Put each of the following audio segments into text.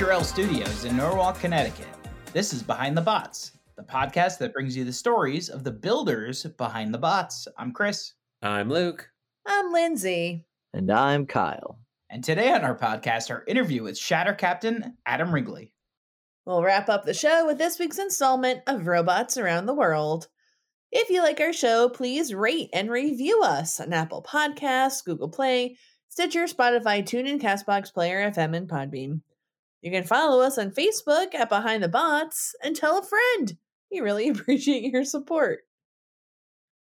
From the NHRL studios in Norwalk, Connecticut, this is Behind the Bots, the podcast that brings you the stories of the builders behind the bots. I'm Chris. I'm Luke. I'm Lindsay. And I'm Kyle. And today on our podcast, our interview with Shatter Captain Adam Wrigley. We'll wrap up the show with this week's installment of Robots Around the World. If you like our show, please rate and review us on Apple Podcasts, Google Play, Stitcher, Spotify, TuneIn, Castbox, Player FM, and Podbean. You can follow us on Facebook at Behind the Bots and tell a friend. We really appreciate your support.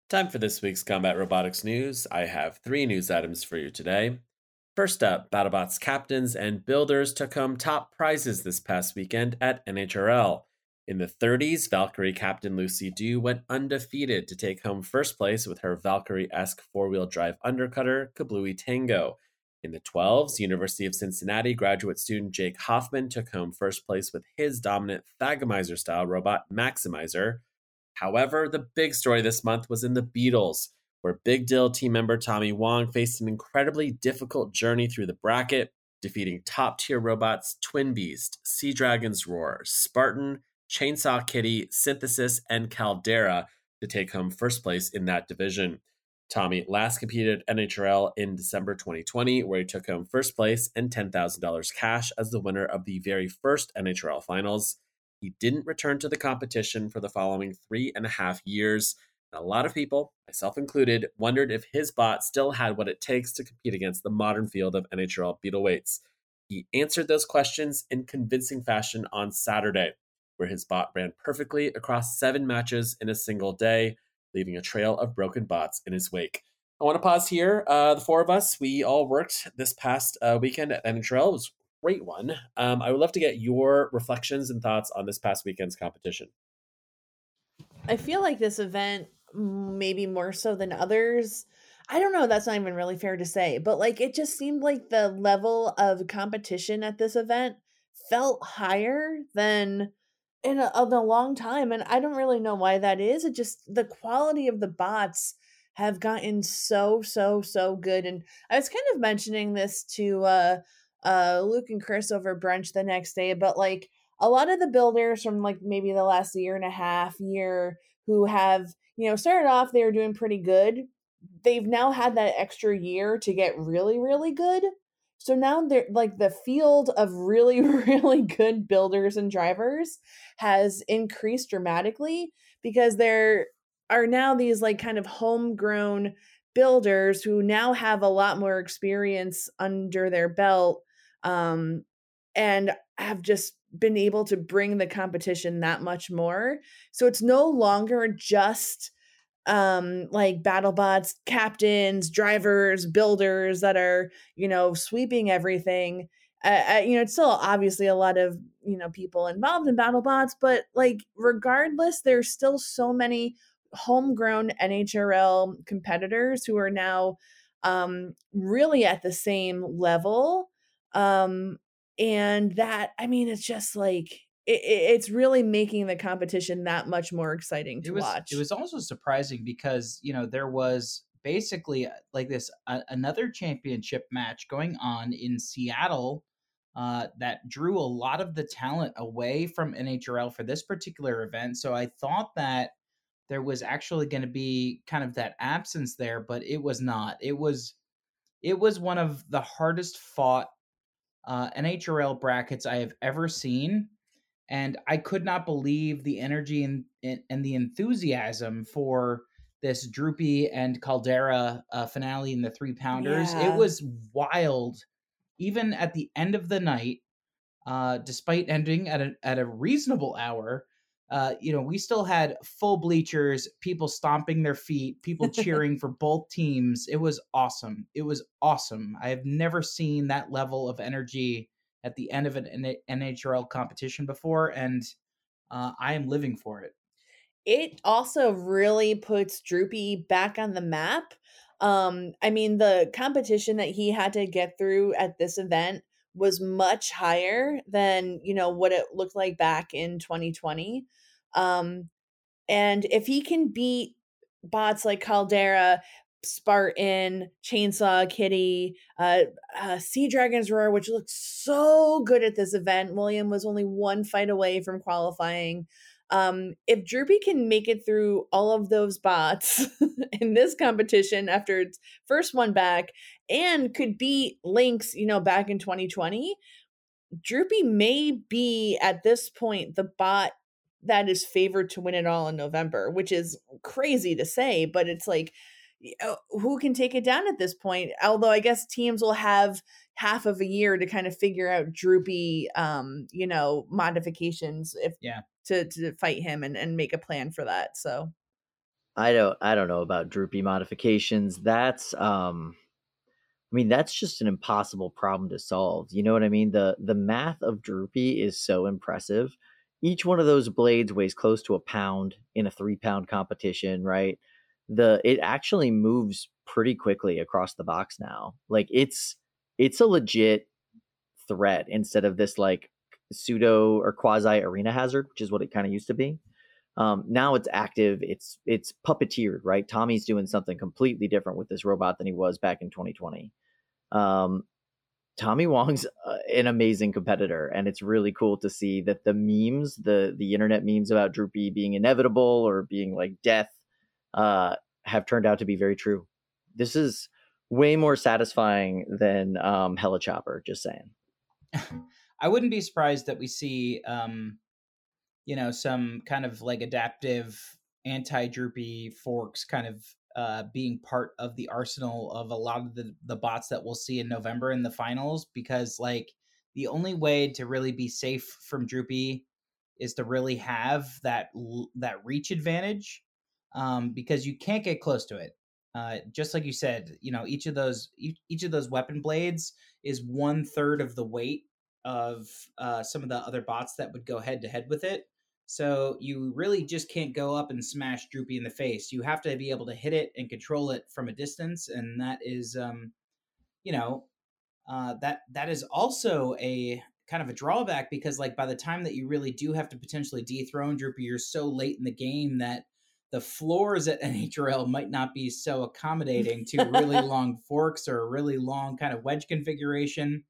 Time for this week's Combat Robotics news. I have three news items for you today. First up, BattleBots captains and builders took home top prizes this past weekend at NHRL. In the 30s, Valkyrie captain Lucy Dew went undefeated to take home first place with her Valkyrie esque four wheel drive undercutter, Kablooey Tango. In the 12s, University of Cincinnati graduate student Jake Hoffman took home first place with his dominant Thagomizer style robot, Maximizer. However, the big story this month was in the Beetles where Big Dill team member Tommy Wong faced an incredibly difficult journey through the bracket, defeating top tier robots Twin Beast, Sea Dragon's Roar, Spartan, Chainsaw Kitty, Synthesis, and Caldera to take home first place in that division. Tommy last competed at NHRL in December 2020, where he took home first place and $10,000 cash as the winner of the very first NHRL finals. He didn't return to the competition for the following three and a half years, And a lot of people, myself included, wondered if his bot still had what it takes to compete against the modern field of NHRL Beetleweights. He answered those questions in convincing fashion on Saturday, where his bot ran perfectly across seven matches in a single day, leaving a trail of broken bots in his wake. I want to pause here. Uh, the four of us, we all worked this past uh, weekend at NHRL. It was a great one. Um, I would love to get your reflections and thoughts on this past weekend's competition. I feel like this event maybe more so than others. I don't know, that's not even really fair to say, but like it just seemed like the level of competition at this event felt higher than in a, a long time and I don't really know why that is. It just the quality of the bots have gotten so so so good and I was kind of mentioning this to uh uh Luke and Chris over brunch the next day but like a lot of the builders from like maybe the last year and a half year who have you know, started off they were doing pretty good. They've now had that extra year to get really, really good. So now they're like the field of really, really good builders and drivers has increased dramatically because there are now these like kind of homegrown builders who now have a lot more experience under their belt um, and have just been able to bring the competition that much more. So it's no longer just um like battlebots captains drivers builders that are you know sweeping everything. Uh, you know it's still obviously a lot of you know people involved in battlebots but like regardless there's still so many homegrown nhrl competitors who are now um really at the same level. Um and that i mean it's just like it, it's really making the competition that much more exciting to it was, watch. it was also surprising because you know there was basically uh, like this uh, another championship match going on in seattle uh, that drew a lot of the talent away from nhrl for this particular event. So i thought that there was actually going to be kind of that absence there but it was not. It was it was one of the hardest fought uh, NHRL brackets I have ever seen. And I could not believe the energy and, and the enthusiasm for this Droopy and Caldera uh, finale in the three pounders. Yeah. It was wild. Even at the end of the night, uh, despite ending at a, at a reasonable hour, uh, you know, we still had full bleachers, people stomping their feet, people cheering for both teams. It was awesome. It was awesome. I have never seen that level of energy at the end of an NHRL competition before, and uh, I am living for it. It also really puts Droopy back on the map. Um, I mean, the competition that he had to get through at this event was much higher than you know what it looked like back in 2020 um and if he can beat bots like Caldera, Spartan, Chainsaw Kitty, uh, uh, Sea Dragon's Roar, which looked so good at this event. William was only one fight away from qualifying. Um, if Droopy can make it through all of those bots in this competition after its first one back and could beat Lynx, you know, back in 2020, Droopy may be at this point the bot that is favored to win it all in November, which is crazy to say, but it's like who can take it down at this point? Although I guess teams will have half of a year to kind of figure out droopy um, you know, modifications if yeah to to fight him and, and make a plan for that. So I don't I don't know about droopy modifications. That's um I mean that's just an impossible problem to solve. You know what I mean? The the math of droopy is so impressive. Each one of those blades weighs close to a pound in a 3 pound competition, right? The it actually moves pretty quickly across the box now. Like it's it's a legit threat instead of this like pseudo or quasi arena hazard, which is what it kind of used to be. Um, now it's active. It's it's puppeteered, right? Tommy's doing something completely different with this robot than he was back in 2020. Um, Tommy Wong's an amazing competitor, and it's really cool to see that the memes, the the internet memes about Droopy being inevitable or being like death, uh, have turned out to be very true. This is way more satisfying than um, Hella Chopper. Just saying. I wouldn't be surprised that we see, um, you know, some kind of like adaptive anti-droopy forks kind of uh, being part of the arsenal of a lot of the the bots that we'll see in November in the finals because like the only way to really be safe from droopy is to really have that that reach advantage um, because you can't get close to it. Uh, just like you said, you know, each of those each, each of those weapon blades is one third of the weight of uh, some of the other bots that would go head to head with it. So you really just can't go up and smash Droopy in the face. You have to be able to hit it and control it from a distance, and that is, um, you know, uh, that that is also a kind of a drawback because, like, by the time that you really do have to potentially dethrone Droopy, you're so late in the game that the floors at NHRL might not be so accommodating to really long forks or a really long kind of wedge configuration.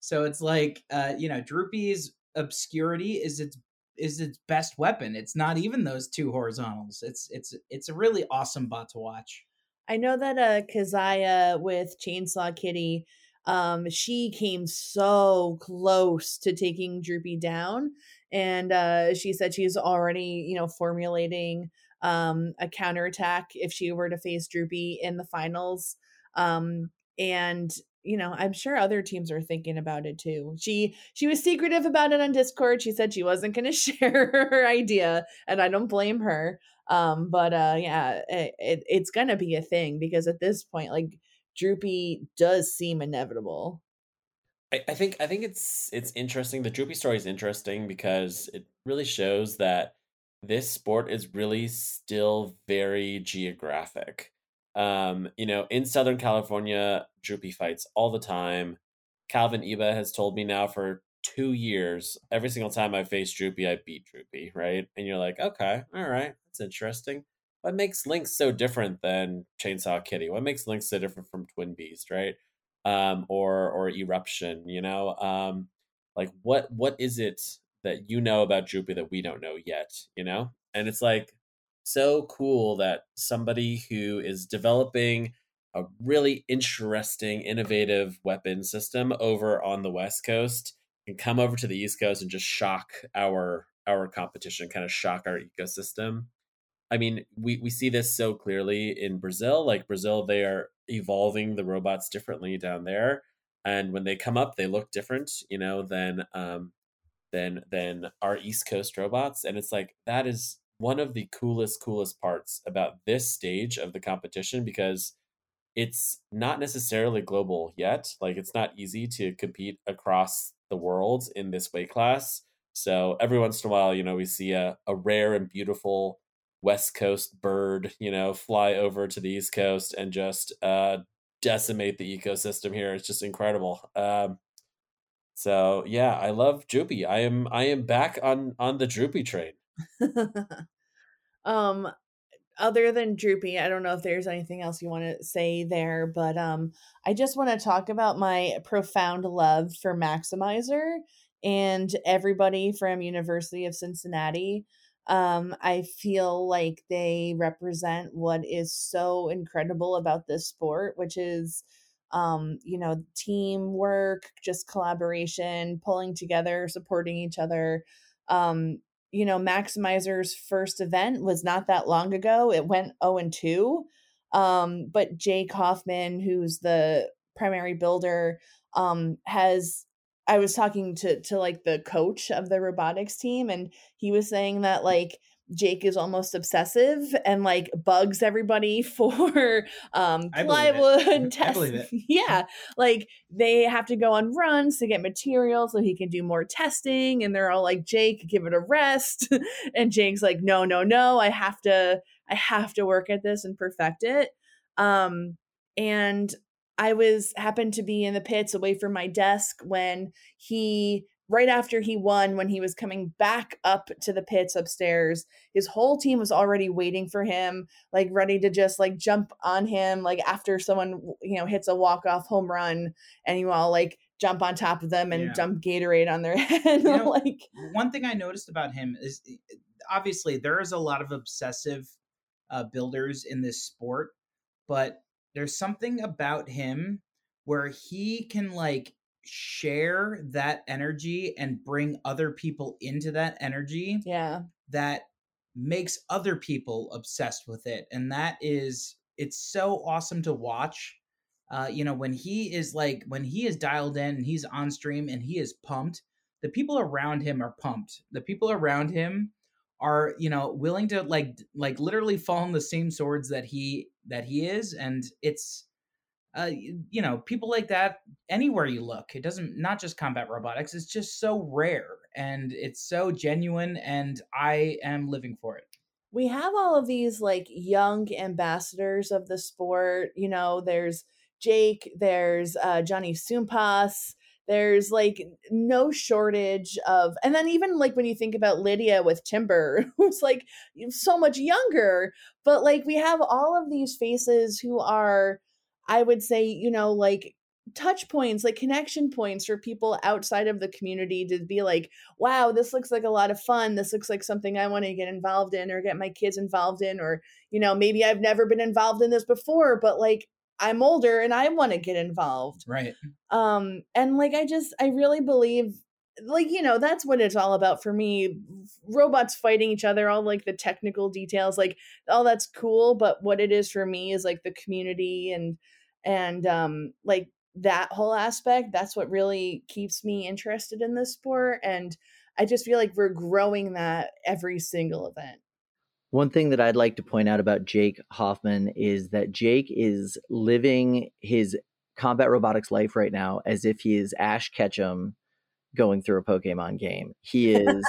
So it's like, uh, you know, Droopy's obscurity is its is its best weapon. It's not even those two horizontals. It's it's it's a really awesome bot to watch. I know that uh Kazaya with Chainsaw Kitty, um, she came so close to taking Droopy down. And uh she said she's already, you know, formulating um a counterattack if she were to face Droopy in the finals. Um and you know i'm sure other teams are thinking about it too. She she was secretive about it on discord. She said she wasn't going to share her idea and i don't blame her. Um but uh yeah it, it, it's gonna be a thing because at this point like droopy does seem inevitable. I, I think i think it's it's interesting. The droopy story is interesting because it really shows that this sport is really still very geographic um, you know, in Southern California, Droopy fights all the time. Calvin Iba has told me now for two years, every single time I face Droopy, I beat Droopy, right? And you're like, okay, all right, that's interesting. What makes Lynx so different than Chainsaw Kitty? What makes Lynx so different from Twin Beast, right? Um, or or Eruption, you know? Um, like what what is it that you know about Droopy that we don't know yet, you know? And it's like so cool that somebody who is developing a really interesting, innovative weapon system over on the West Coast can come over to the East Coast and just shock our our competition, kind of shock our ecosystem. I mean, we, we see this so clearly in Brazil. Like Brazil, they are evolving the robots differently down there. And when they come up, they look different, you know, than um than than our East Coast robots. And it's like that is one of the coolest, coolest parts about this stage of the competition because it's not necessarily global yet. Like it's not easy to compete across the world in this weight class. So every once in a while, you know, we see a, a rare and beautiful West Coast bird, you know, fly over to the East Coast and just uh, decimate the ecosystem here. It's just incredible. Um, so yeah, I love Droopy. I am I am back on on the Droopy train. Um, other than Droopy, I don't know if there's anything else you want to say there, but um, I just want to talk about my profound love for Maximizer and everybody from University of Cincinnati. Um, I feel like they represent what is so incredible about this sport, which is um, you know, teamwork, just collaboration, pulling together, supporting each other. Um, you know, Maximizer's first event was not that long ago. It went 0 and 2. Um, but Jake Hoffman, who's the primary builder, um, has I was talking to to like the coach of the robotics team, and he was saying that like Jake is almost obsessive and like bugs everybody for um plywood testing. Yeah. Like they have to go on runs to get material so he can do more testing and they're all like Jake give it a rest and Jake's like no no no I have to I have to work at this and perfect it. Um and I was happened to be in the pits away from my desk when he right after he won, when he was coming back up to the pits upstairs, his whole team was already waiting for him, like ready to just like jump on him, like after someone, you know, hits a walk off home run and you all like jump on top of them and yeah. dump Gatorade on their head. You know, like one thing I noticed about him is obviously there is a lot of obsessive uh, builders in this sport, but there's something about him where he can like share that energy and bring other people into that energy yeah. that makes other people obsessed with it and that is it's so awesome to watch uh you know when he is like when he is dialed in and he's on stream and he is pumped the people around him are pumped. The people around him are you know willing to like like literally fall on the same swords that he that he is and it's uh, you know, people like that anywhere you look. It doesn't not just combat robotics. It's just so rare and it's so genuine, and I am living for it. We have all of these like young ambassadors of the sport. You know, there's Jake, there's uh, Johnny Sumpas. There's like no shortage of, and then even like when you think about Lydia with Timber, who's like so much younger, but like we have all of these faces who are I would say, you know, like touch points, like connection points for people outside of the community to be like, wow, this looks like a lot of fun. This looks like something I want to get involved in or get my kids involved in. Or, you know, maybe I've never been involved in this before, but like I'm older and I want to get involved. Right. Um, and like I just I really believe like you know that's what it's all about for me robots fighting each other all like the technical details like all that's cool but what it is for me is like the community and and um like that whole aspect that's what really keeps me interested in this sport and i just feel like we're growing that every single event. One thing that i'd like to point out about jake hoffman is that jake is living his combat robotics life right now as if he is ash ketchum going through a pokemon game he is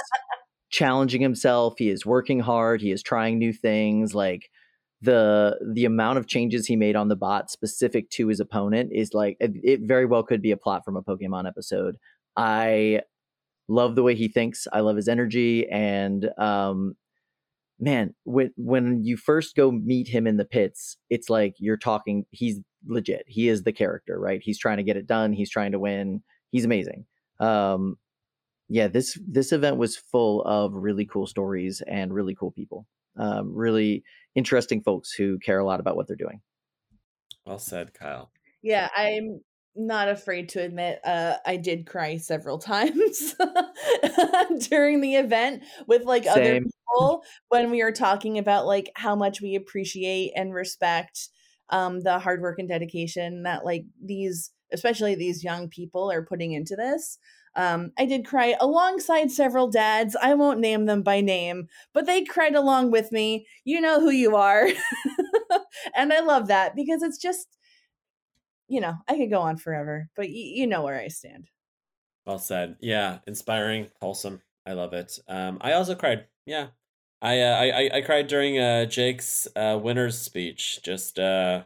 challenging himself he is working hard he is trying new things like the the amount of changes he made on the bot specific to his opponent is like it, it very well could be a plot from a Pokemon episode. I love the way he thinks. I love his energy and um man, when when you first go meet him in the pits, it's like you're talking he's legit. He is the character, right? He's trying to get it done, he's trying to win. He's amazing. Um yeah, this this event was full of really cool stories and really cool people. Um, really interesting folks who care a lot about what they're doing. Well said, Kyle. Yeah, I'm not afraid to admit uh, I did cry several times during the event with like Same. other people when we were talking about like how much we appreciate and respect um, the hard work and dedication that like these especially these young people are putting into this um, I did cry alongside several dads. I won't name them by name, but they cried along with me. You know who you are. and I love that because it's just, you know, I could go on forever, but y- you know where I stand. Well said. Yeah, inspiring, wholesome. I love it. Um, I also cried. Yeah, I uh, I I cried during uh, Jake's uh, winner's speech. Just uh,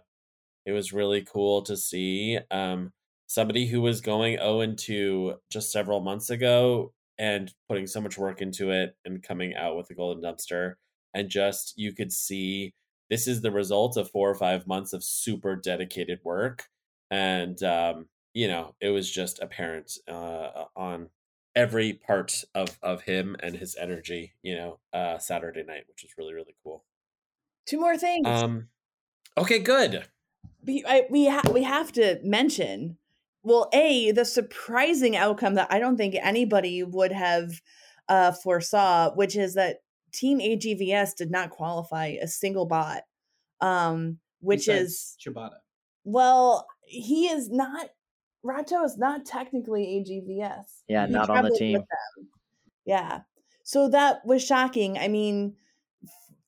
it was really cool to see. Um, somebody who was going 0 and 2 just several months ago and putting so much work into it and coming out with a golden dumpster. And just you could see this is the result of four or five months of super dedicated work. And um, you know it was just apparent uh, on every part of of him and his energy you know uh saturday night which was really really cool. Two more things. um okay good. We I, we, ha- we have to mention well a the surprising outcome that i don't think anybody would have uh foresaw which is that team agvs did not qualify a single bot um which is Besides Chibata. well he is not rato is not technically agvs Yeah, He not on the team. yeah so that was shocking i mean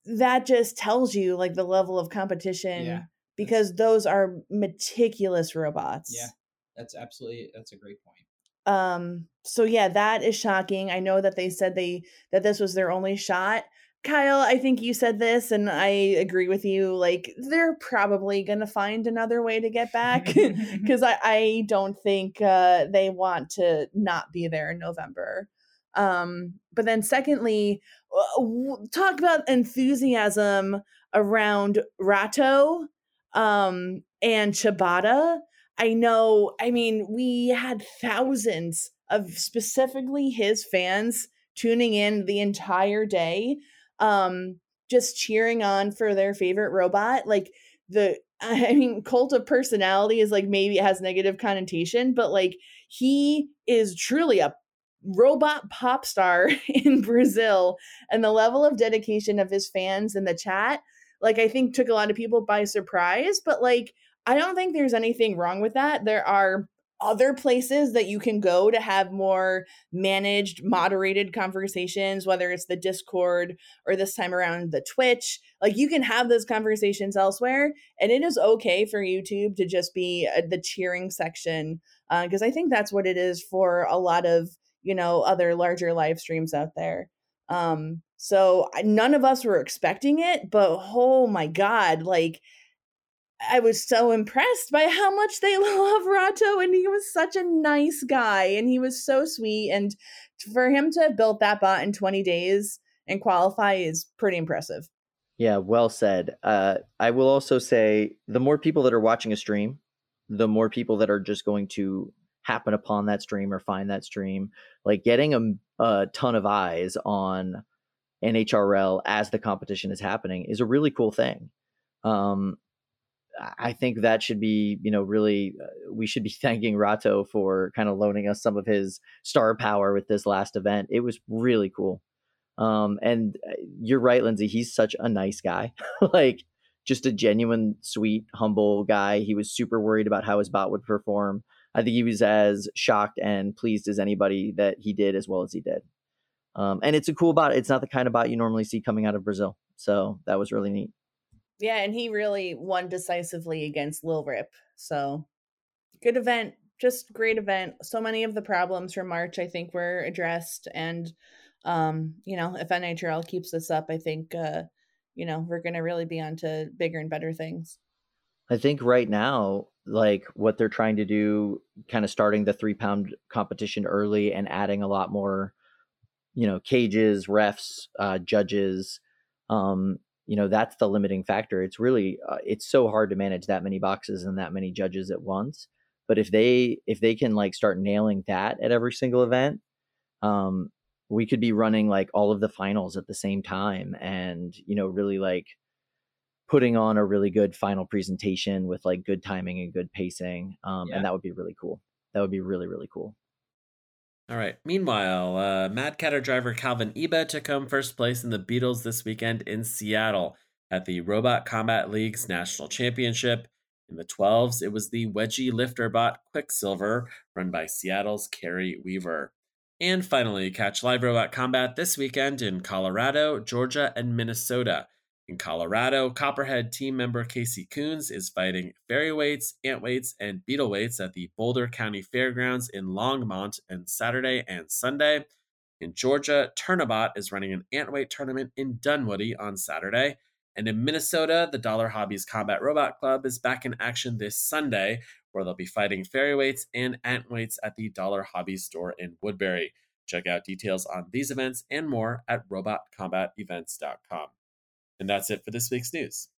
that just tells you like the level of competition Yeah, because those are meticulous robots. Yeah, that's absolutely that's a great point. Um so yeah, that is shocking. I know that they said they that this was their only shot. Kyle, I think you said this and I agree with you. Like they're probably going to find another way to get back cuz I I don't think uh they want to not be there in November. Um but then secondly, w- talk about enthusiasm around Rato um and Chibata. I know, I mean, we had thousands of specifically his fans tuning in the entire day, um, just cheering on for their favorite robot. Like the I mean, cult of personality is like maybe it has negative connotation, but like he is truly a robot pop star in Brazil and the level of dedication of his fans in the chat like I think took a lot of people by surprise, but like I don't think there's anything wrong with that. There are other places that you can go to have more managed, moderated conversations, whether it's the Discord or this time around the Twitch. Like you can have those conversations elsewhere, and it is okay for YouTube to just be uh, the cheering section because I think that's what it is for a lot of you know other larger live streams out there. Um, so none of us were expecting it, but oh my god, like I was so impressed by how much they love Rato, and he was such a nice guy, and he was so sweet, and for him to have built that bot in 20 days and qualify is pretty impressive. Yeah, well said. Uh, I will also say the more people that are watching a stream, the more people that are just going to happen upon that stream or find that stream. Like getting a, a ton of eyes on NHRL as the competition is happening is a really cool thing. Um, I- think that should be, you know, really, uh, we should be thanking Rato for kind of loaning us some of his star power with this last event. It was really cool. Um, and uh, you're right, Lindsay. He's such a nice guy. like, just a genuine, sweet, humble guy. He was super worried about how his bot would perform. I think he was as shocked and pleased as anybody that he did as well as he did. Um, and it's a cool bot. It's not the kind of bot you normally see coming out of Brazil. So that was really neat. Yeah, and he really won decisively against Lil Rip. So good event, just great event. So many of the problems from March I think were addressed and um, you know, if NHRL keeps this up, I think uh, you know, we're gonna really be on to bigger and better things. I think right now, like what they're trying to do, kind of starting the three pound competition early and adding a lot more, you know, cages, refs, uh, judges. Um, you know, that's the limiting factor. It's really, uh, it's so hard to manage that many boxes and that many judges at once. But if they, if they can like start nailing that at every single event, um, we could be running like all of the finals at the same time and, you know, really like putting on a really good final presentation with like good timing and good pacing. Um, Yeah. And that would be really cool. That would be really, really cool. All right. Meanwhile, uh, Mad Catter driver Calvin Eba took home first place in the Beetles this weekend in Seattle at the Robot Combat League's National Championship. In the 12s, it was the Wedgie Lifter bot Quicksilver, run by Seattle's Carrie Weaver. And finally, catch live robot combat this weekend in Colorado, Georgia, and Minnesota. In Colorado, Copperhead team member Casey Coons is fighting fairy weights, ant weights, and beetle weights at the Boulder County Fairgrounds in Longmont on Saturday and Sunday. In Georgia, Turnabot is running an ant weight tournament in Dunwoody on Saturday. And in Minnesota, the Dollar Hobbies Combat Robot Club is back in action this Sunday, where they'll be fighting fairy weights and ant weights at the Dollar Hobbies store in Woodbury. Check out details on these events and more at robotcombatevents.com. And that's it for this week's news.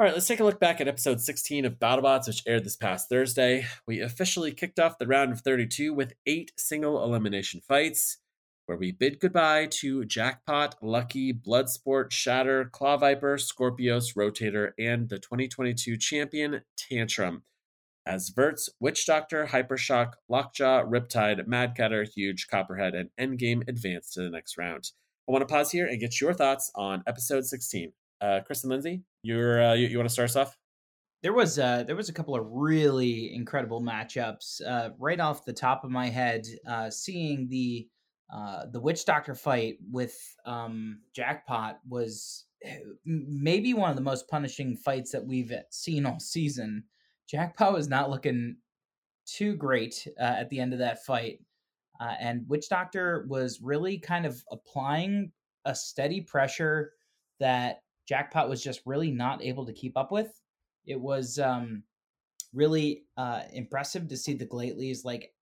All right, let's take a look back at episode 16 of BattleBots, which aired this past Thursday. We officially kicked off the round of 32 with eight single elimination fights, where we bid goodbye to Jackpot, Lucky, Bloodsport, Shatter, Claw Viper, Skorpios, Rotator, and the 2022 champion, Tantrum. As Verts, Witch Doctor, Hypershock, Lockjaw, Riptide, Madcatter, Huge, Copperhead, and Endgame advance to the next round. I want to pause here and get your thoughts on episode 16. Uh, Chris and Lindsay, you're uh, you, you want to start us off? There was uh, there was a couple of really incredible matchups. Uh, right off the top of my head, uh, seeing the uh, the witch doctor fight with um, Jackpot was eh, maybe one of the most punishing fights that we've seen all season. Jackpot was not looking too great uh, at the end of that fight. Uh, and Witch Doctor was really kind of applying a steady pressure that Jackpot was just really not able to keep up with. It was um, really uh, impressive to see the Glateleys like,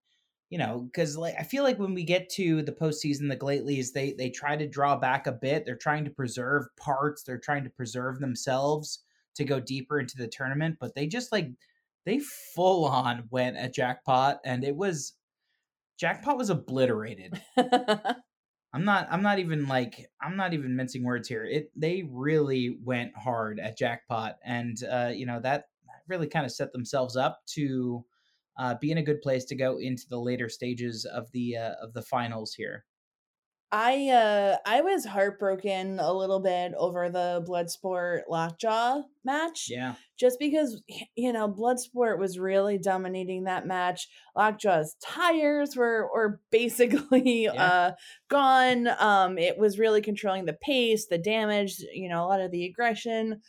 you know, because like I feel like when we get to the postseason, the Glateleys they they try to draw back a bit. They're trying to preserve parts. They're trying to preserve themselves to go deeper into the tournament, but they just like they full on went at Jackpot, and it was Jackpot was obliterated. I'm not I'm not even like I'm not even mincing words here. It they really went hard at Jackpot and uh you know that really kind of set themselves up to uh be in a good place to go into the later stages of the uh, of the finals here. I uh I was heartbroken a little bit over the Bloodsport Lockjaw match. Yeah. Just because you know, Bloodsport was really dominating that match. Lockjaw's tires were were basically Yeah. uh gone. Um it was really controlling the pace, the damage, you know, a lot of the aggression.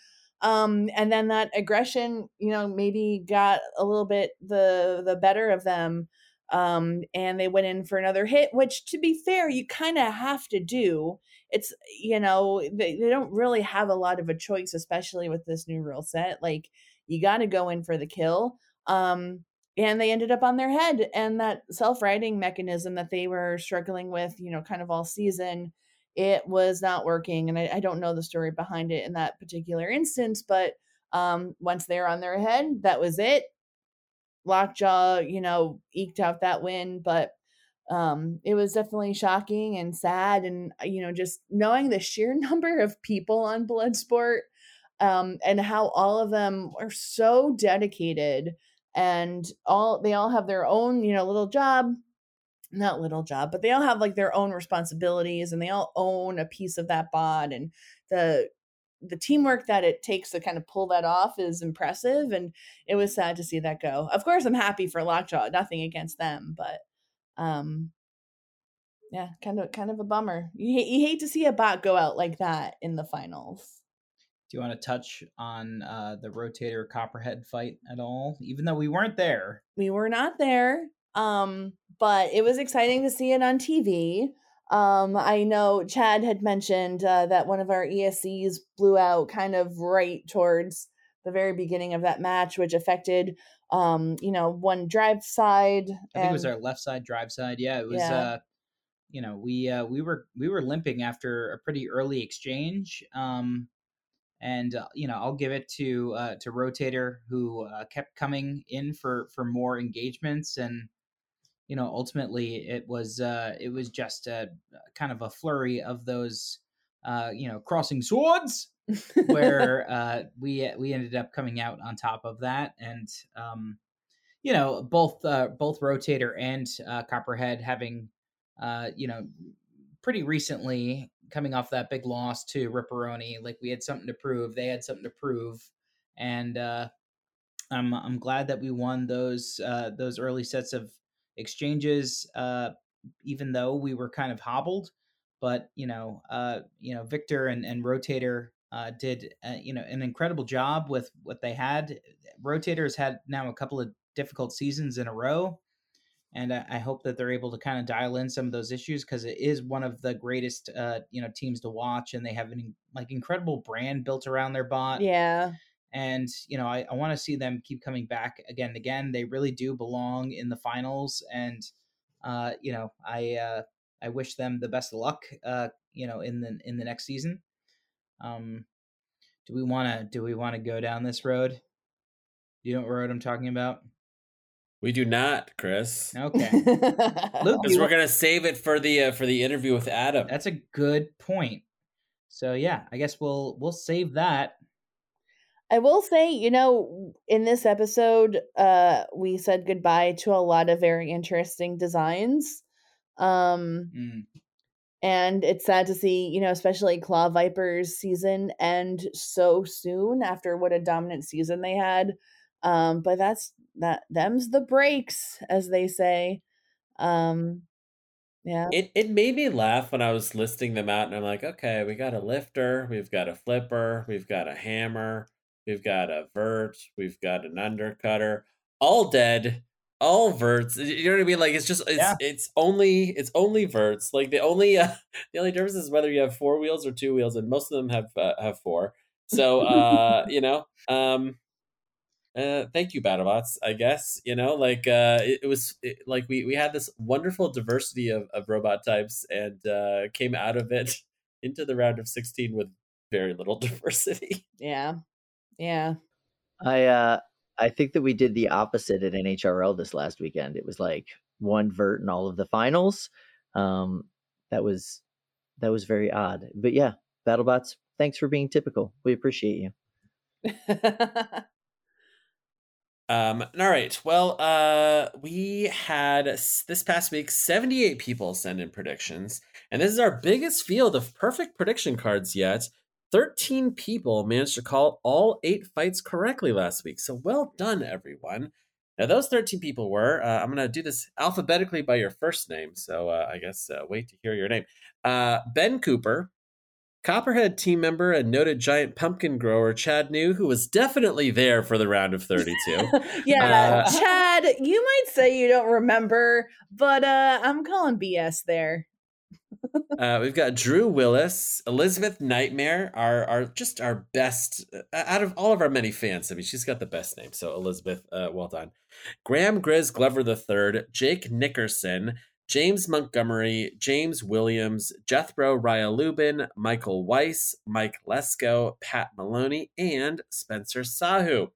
Um and then that aggression, you know, maybe got a little bit the the better of them um, and they went in for another hit, which to be fair, you kind of have to do. It's, you know, they, they don't really have a lot of a choice, especially with this new rule set. Like, you got to go in for the kill. Um, and they ended up on their head, and that self righting mechanism that they were struggling with, you know, kind of all season, it was not working. And I, I don't know the story behind it in that particular instance, but um, once they're on their head, that was it. Lockjaw, you know, eked out that win, but um it was definitely shocking and sad and uh, you know just knowing the sheer number of people on bloodsport um and how all of them are so dedicated and all they all have their own you know little job not little job but they all have like their own responsibilities and they all own a piece of that bod and the the teamwork that it takes to kind of pull that off is impressive and it was sad to see that go of course i'm happy for lockjaw nothing against them but um yeah kind of kind of a bummer you hate, you hate to see a bot go out like that in the finals Do you want to touch on uh the rotator copperhead fight at all? Even though we weren't there. we were not there um but it was exciting to see it on tv um i know chad had mentioned uh, that one of our escs blew out kind of right towards the very beginning of that match which affected um you know one drive side I think it was our left side drive side. Yeah, it was Yeah. uh you know, we uh we were we were limping after a pretty early exchange. Um and uh, you know, I'll give it to uh to Rotator who uh, kept coming in for for more engagements and you know, ultimately it was uh it was just a kind of a flurry of those uh you know, crossing swords where uh, we we ended up coming out on top of that, and um, you know both uh, both Rotator and uh, Copperhead having uh, you know pretty recently coming off that big loss to Ripperoni, like we had something to prove, they had something to prove, and uh, I'm I'm glad that we won those uh, those early sets of exchanges, uh, even though we were kind of hobbled. But you know, uh, you know, Victor and, and Rotator uh, did uh, you know an incredible job with what they had. Rotator has had now a couple of difficult seasons in a row, and I, I hope that they're able to kind of dial in some of those issues because it is one of the greatest uh, you know teams to watch, and they have an like incredible brand built around their bot yeah and you know i, I want to see them keep coming back again and again they really do belong in the finals and uh you know i uh i wish them the best of luck uh you know in the in the next season Um, do we want to do we want to go down this road? You know what road I'm talking about? We do not, Chris. Okay, Because we're gonna save it for the uh, for the interview with Adam. that's a good point. So yeah, I guess we'll we'll save that. I will say, you know, in this episode, uh, we said goodbye to a lot of very interesting designs. Um, Mm, and it's sad to see, you know, especially Claw Vipers season end so soon after what a dominant season they had. Um, but that's that them's the breaks, as they say. Um, yeah. It it made me laugh when I was listing them out, and I'm like, okay, we got a lifter, we've got a flipper, we've got a hammer, we've got a vert, we've got an undercutter, all dead, all verts. You know what I mean? Like it's just it's Yeah. it's only it's only verts. Like the only uh, the only difference is whether you have four wheels or two wheels, and most of them have uh, have four. So uh, you know, um, uh, thank you, BattleBots. I guess you know, like uh, it, it was it, like we we had this wonderful diversity of, of robot types, and uh, came out of it into the round of sixteen with very little diversity. Yeah. Yeah. I uh I think that we did the opposite at NHRL this last weekend. It was like one vert in all of the finals. Um that was that was very odd. But yeah, BattleBots, thanks for being typical. We appreciate you. Um, all right. Well, uh, we had this past week 78 people send in predictions, and this is our biggest field of perfect prediction cards yet. 13 people managed to call all eight fights correctly last week. So well done, everyone. Now, those 13 people were, uh, I'm going to do this alphabetically by your first name. So uh, I guess uh, wait to hear your name. Uh, ben Cooper, Copperhead team member and noted giant pumpkin grower Chad New, who was definitely there for the round of 32. yeah, Uh, Chad, you might say you don't remember, but uh I'm calling BS there. Uh, we've got Drew Willis, Elizabeth Nightmare, our our just our best uh, out of all of our many fans. I mean, she's got the best name. So Elizabeth, uh, well done. Graham Grizz Glover III, Jake Nickerson, James Montgomery, James Williams, Jethro Raya Lubin, Michael Weiss, Mike Lesko, Pat Maloney, and Spencer Sahu.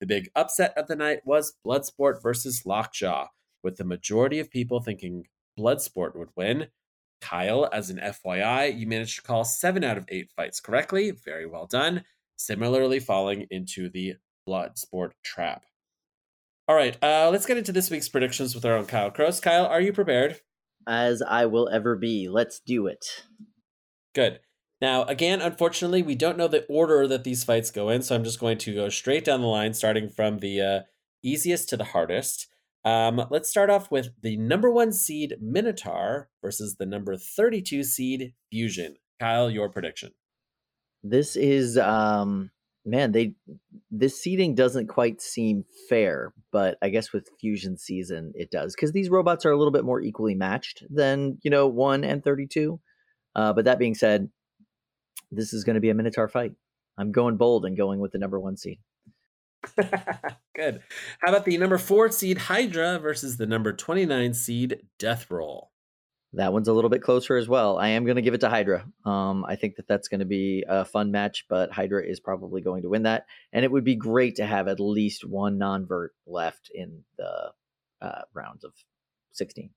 The big upset of the night was Bloodsport versus Lockjaw, with the majority of people thinking Bloodsport would win. Kyle, as an FYI, you managed to call seven out of eight fights correctly. Very well done. Similarly, falling into the blood sport trap. All right, uh, let's get into this week's predictions with our own Kyle Cross. Kyle, are you prepared? As I will ever be. Let's do it. Good. Now, again, unfortunately, we don't know the order that these fights go in, so I'm just going to go straight down the line, starting from the uh, easiest to the hardest. Um, let's start off with the number one seed Minotaur versus the number 32 seed Fusion. Kyle, your prediction. This is um man, they this seating doesn't quite seem fair, but I guess with Fusion season it does because these robots are a little bit more equally matched than you know one and thirty two. Uh, but that being said, this is going to be a Minotaur fight. I'm going bold and going with the number one seed. Good. How about the number four seed Hydra versus the number 29 seed Death Roll? That one's a little bit closer as well. I am going to give it to Hydra. Um, I think that that's going to be a fun match, but Hydra is probably going to win that. And it would be great to have at least one non-vert left in the uh, rounds of 16.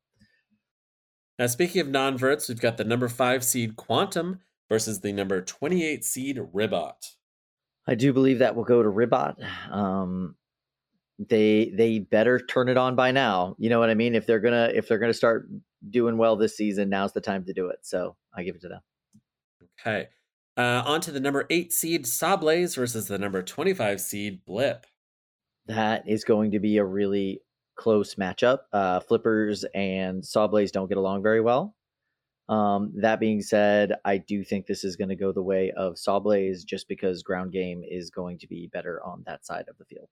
Now, speaking of non verts, we've got the number five seed Quantum versus the number 28 seed Ribot. I do believe that will go to Ribot. Um, they they better turn it on by now. You know what I mean? If they're gonna if they're gonna start doing well this season, now's the time to do it. So I give it to them. Okay. Uh, on to the number eight seed Sawblaze versus the number 25 seed Blip. That is going to be a really close matchup. Uh, Flippers and Sawblaze don't get along very well. Um, that being said, I do think this is going to go the way of Sawblaze just because ground game is going to be better on that side of the field.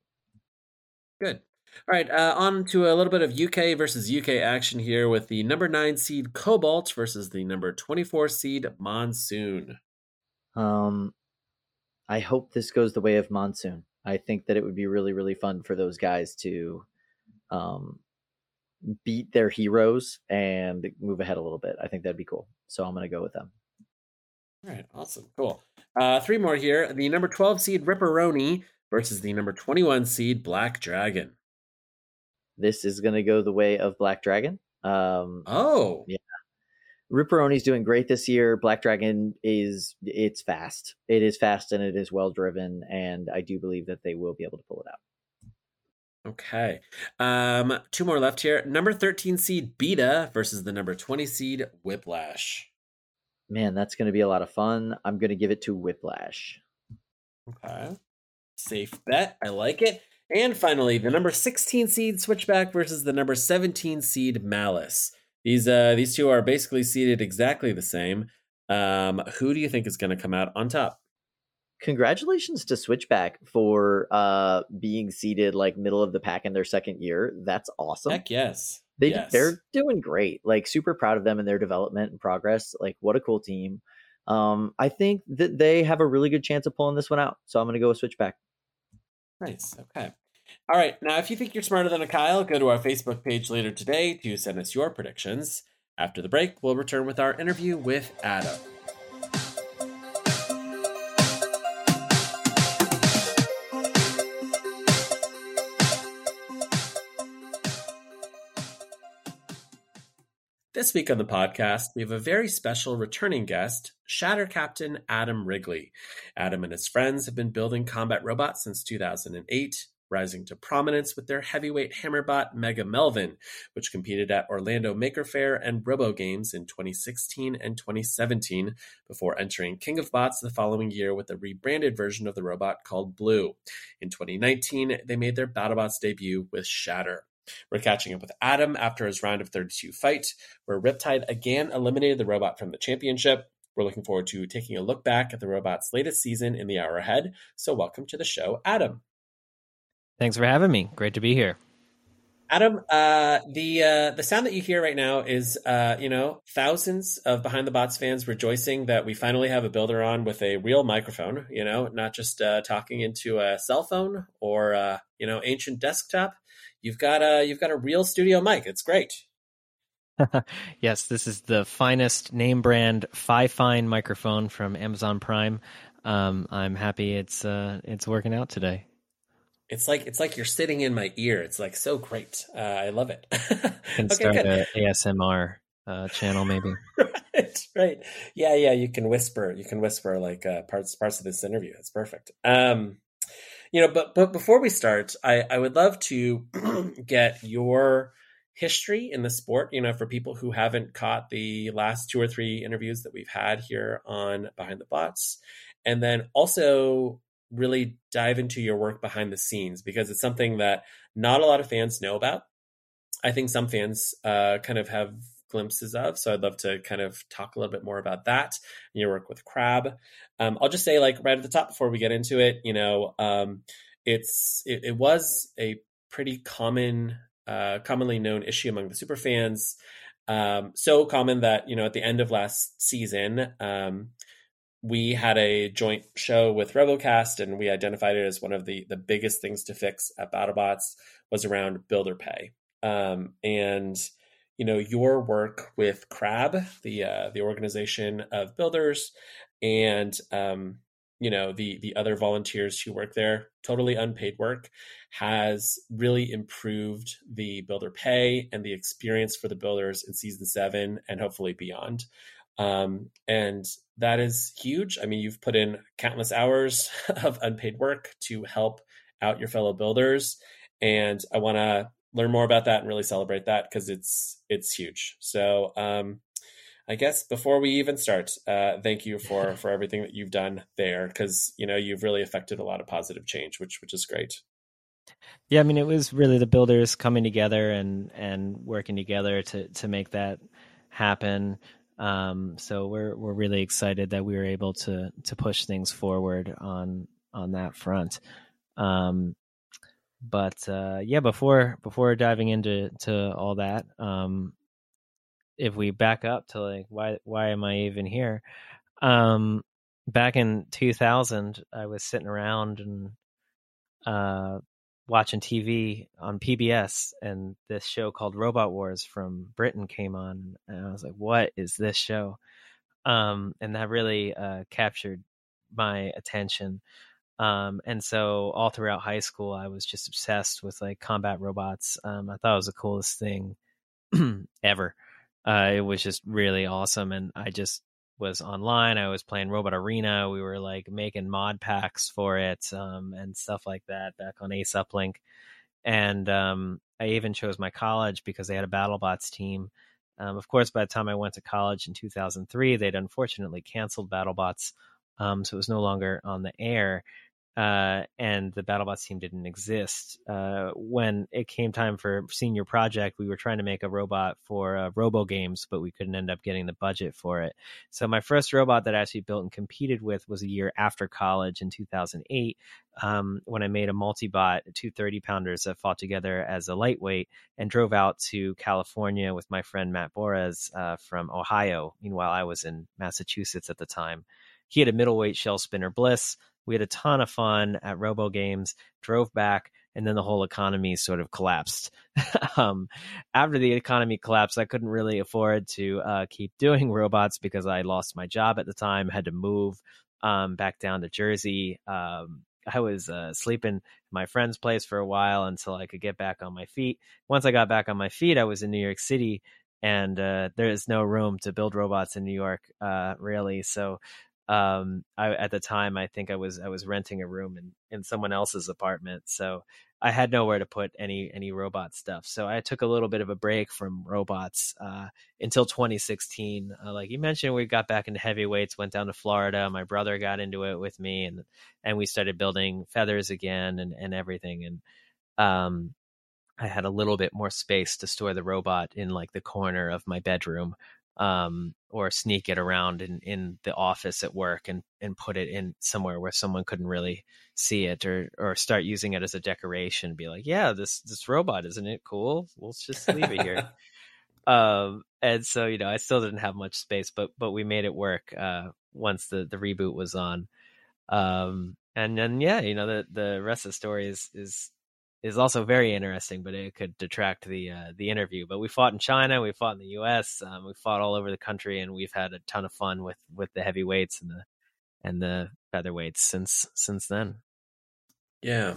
Good. All right, uh, on to a little bit of UK versus UK action here with the number nine seed Cobalt versus the number 24 seed Monsoon. Um, I hope this goes the way of Monsoon. I think that it would be really, really fun for those guys to um, beat their heroes and move ahead a little bit. I think that'd be cool. So I'm going to go with them. All right, awesome, cool. Uh, three more here. The number 12 seed Ripperoni versus the number 21 seed Black Dragon. This is going to go the way of Black Dragon. Um, Oh, Yeah. Ripperoni's doing great this year. Black Dragon is it's fast. It is fast and it is well driven, and I do believe that they will be able to pull it out. Okay. Um, two more left here. Number 13 seed Beta versus the number 20 seed Whiplash. Man, that's going to be a lot of fun. I'm going to give it to Whiplash. Okay. Safe bet. I like it. And finally, the number 16 seed Switchback versus the number 17 seed Malice. These uh these two are basically seated exactly the same. Um, who do you think is going to come out on top? Congratulations to Switchback for uh being seated like middle of the pack in their second year. That's awesome. Heck yes. They yes. they're doing great. Like super proud of them and their development and progress. Like what a cool team. Um, I think that they have a really good chance of pulling this one out. So I'm going to go with Switchback. Nice. Okay. All right. Now, if you think you're smarter than a Kyle, go to our Facebook page later today to send us your predictions. After the break, we'll return with our interview with Adam. This week on the podcast, we have a very special returning guest, Shatter Captain Adam Wrigley. Adam and his friends have been building combat robots since 2008, rising to prominence with their heavyweight hammerbot Mega Melvin, which competed at Orlando Maker Faire and Robo Games in 2016 and 2017, before entering King of Bots the following year with a rebranded version of the robot called Blue. In 2019, they made their BattleBots debut with Shatter. We're catching up with Adam after his round of 32 fight, where Riptide again eliminated the robot from the championship. We're looking forward to taking a look back at the robot's latest season in the hour ahead. So, welcome to the show, Adam. Thanks for having me. Great to be here. Adam, uh, the uh, the sound that you hear right now is, uh, you know, thousands of behind the bots fans rejoicing that we finally have a builder on with a real microphone. You know, not just uh, talking into a cell phone or uh, you know ancient desktop. You've got a you've got a real studio mic. It's great. yes, this is the finest name brand Fi Fine microphone from Amazon Prime. Um, I'm happy it's uh, it's working out today. It's like it's like you're sitting in my ear. It's like so great. Uh, I love it. Can Okay, start good. a ASMR uh, channel maybe. right, right. Yeah, yeah. You can whisper. You can whisper like uh, parts parts of this interview. It's perfect. Um, you know, but but before we start, I I would love to get your history in the sport. You know, for people who haven't caught the last two or three interviews that we've had here on Behind the Bots, and then also really dive into your work behind the scenes because it's something that not a lot of fans know about. I think some fans uh, kind of have glimpses of. So I'd love to kind of talk a little bit more about that and your work with Crab. Um, I'll just say, like right at the top before we get into it, you know, um, it's it, it was a pretty common, uh, commonly known issue among the super fans. Um, so common that you know at the end of last season, um, we had a joint show with RoboCast, and we identified it as one of the the biggest things to fix at BattleBots was around builder pay. Um, and you know your work with Crab, the uh, the organization of builders, and um, you know the the other volunteers who work there, totally unpaid work, has really improved the builder pay and the experience for the builders in season seven and hopefully beyond. Um, and that is huge. I mean, you've put in countless hours of unpaid work to help out your fellow builders, and I want to learn more about that and really celebrate that because it's it's huge. So, um, I guess before we even start, uh, thank you for for everything that you've done there because you know you've really affected a lot of positive change, which which is great. Yeah, I mean it was really the builders coming together and and working together to to make that happen. Um, so we're we're really excited that we were able to to push things forward on on that front. Um, but uh, yeah, before before diving into to all that, um, if we back up to like why why am I even here? Um, back in 2000, I was sitting around and uh, watching TV on PBS, and this show called Robot Wars from Britain came on, and I was like, "What is this show?" um, and that really uh, captured my attention. Um, and so all throughout high school, I was just obsessed with like combat robots. Um, I thought it was the coolest thing ever. Uh, it was just really awesome, and I just was online. I was playing Robot Arena. We were like making mod packs for it um, and stuff like that back on Ace Uplink. And um, I even chose my college because they had a BattleBots team. Um, of course, by the time I went to college in 2003, they'd unfortunately canceled BattleBots, um, so it was no longer on the air uh, and the BattleBots team didn't exist. Uh, when it came time for senior project, we were trying to make a robot for uh, Robo Games, but we couldn't end up getting the budget for it. So my first robot that I actually built and competed with was a year after college in 2008, um, when I made a multi-bot, two 30 pounders that fought together as a lightweight, and drove out to California with my friend Matt Borez uh, from Ohio. Meanwhile, I was in Massachusetts at the time. He had a middleweight shell spinner Bliss. We had a ton of fun at Robo Games, drove back, and then the whole economy sort of collapsed. um, after the economy collapsed, I couldn't really afford to uh, keep doing robots because I lost my job at the time, had to move um, back down to Jersey. Um, I was uh, sleeping in my friend's place for a while until I could get back on my feet. Once I got back on my feet, I was in New York City, and uh, there is no room to build robots in New York, uh, really. So um, I, at the time, I think I was I was renting a room in in someone else's apartment, so I had nowhere to put any any robot stuff. So I took a little bit of a break from robots uh, until 2016. Uh, like you mentioned, we got back into heavyweights, went down to Florida. My brother got into it with me, and and we started building feathers again and and everything. And um, I had a little bit more space to store the robot in like the corner of my bedroom um, or sneak it around in, in the office at work and, and put it in somewhere where someone couldn't really see it or, or start using it as a decoration. Be like, yeah, this, this robot, isn't it cool? We'll just leave it here. um, and so, you know, I still didn't have much space, but, but we made it work, uh, once the, the reboot was on. Um, and then, yeah, you know, the, the rest of the story is, is is also very interesting, but it could detract the uh, the interview. But we fought in China, we fought in the U.S., um, we fought all over the country, and we've had a ton of fun with with the heavyweights and the and the featherweights since since then. Yeah,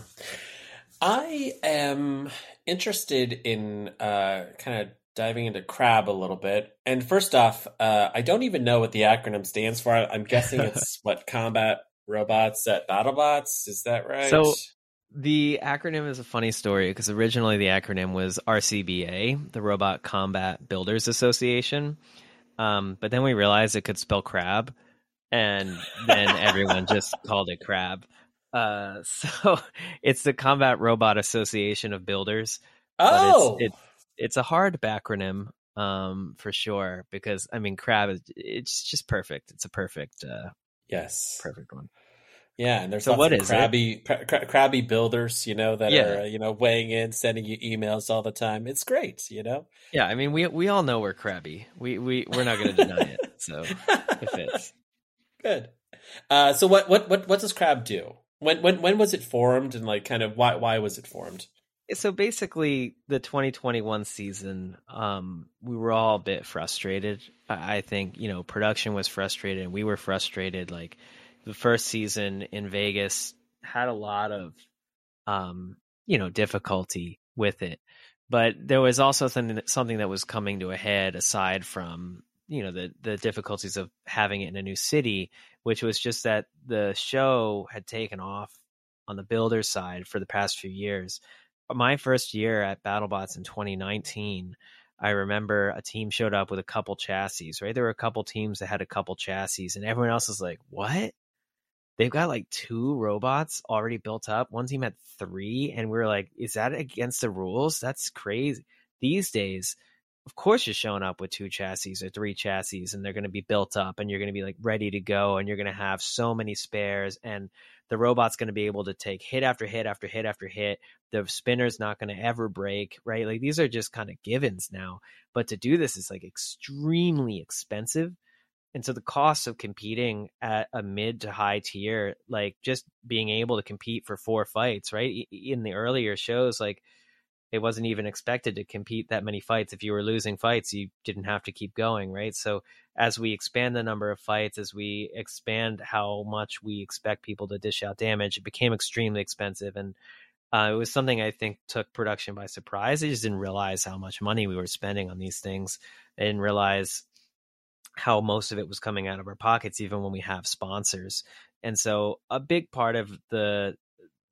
I am interested in uh, kind of diving into crab a little bit. And first off, uh, I don't even know what the acronym stands for. I'm guessing it's what combat robots at BattleBots. Is that right? So the acronym is a funny story because originally the acronym was RCBA, the Robot Combat Builders Association. Um, but then we realized it could spell crab, and then everyone just called it crab. Uh, so it's the Combat Robot Association of Builders. Oh, it's, it, it's a hard acronym um, for sure because I mean crab is it's just perfect. It's a perfect uh, yes, perfect one. Yeah, and there's so what of is crabby, cra- crabby builders, you know, that Yeah. are uh, you know weighing in, sending you emails all the time. It's great, you know. Yeah, I mean we we all know we're crabby. We we we're not going to deny it. So it fits. Good. Uh, so what what what what does Crab do? When when when was it formed, and like kind of why why was it formed? So basically, the 2021 season, um, we were all a bit frustrated. I I think you know production was frustrated, and we were frustrated. Like the first season in Vegas had a lot of, um, you know, difficulty with it, but there was also something that, something that was coming to a head aside from you know the the difficulties of having it in a new city, which was just that the show had taken off on the builder side for the past few years. My first year at BattleBots in 2019, I remember a team showed up with a couple chassis, right? There were a couple teams that had a couple chassis, and everyone else was like, What? They've got like two robots already built up. One team had three, and we were like, Is that against the rules? That's crazy. These days, of course you're showing up with two chassis or three chassis and they're going to be built up and you're going to be like ready to go and you're going to have so many spares and the robot's going to be able to take hit after hit after hit after hit the spinner's not going to ever break right like these are just kind of givens now but to do this is like extremely expensive and so the cost of competing at a mid to high tier like just being able to compete for four fights right in the earlier shows like it wasn't even expected to compete that many fights. If you were losing fights, you didn't have to keep going, right? So as we expand the number of fights, as we expand how much we expect people to dish out damage, it became extremely expensive. And uh, it was something I think took production by surprise. I just didn't realize how much money we were spending on these things. I didn't realize how most of it was coming out of our pockets, even when we have sponsors. And so a big part of the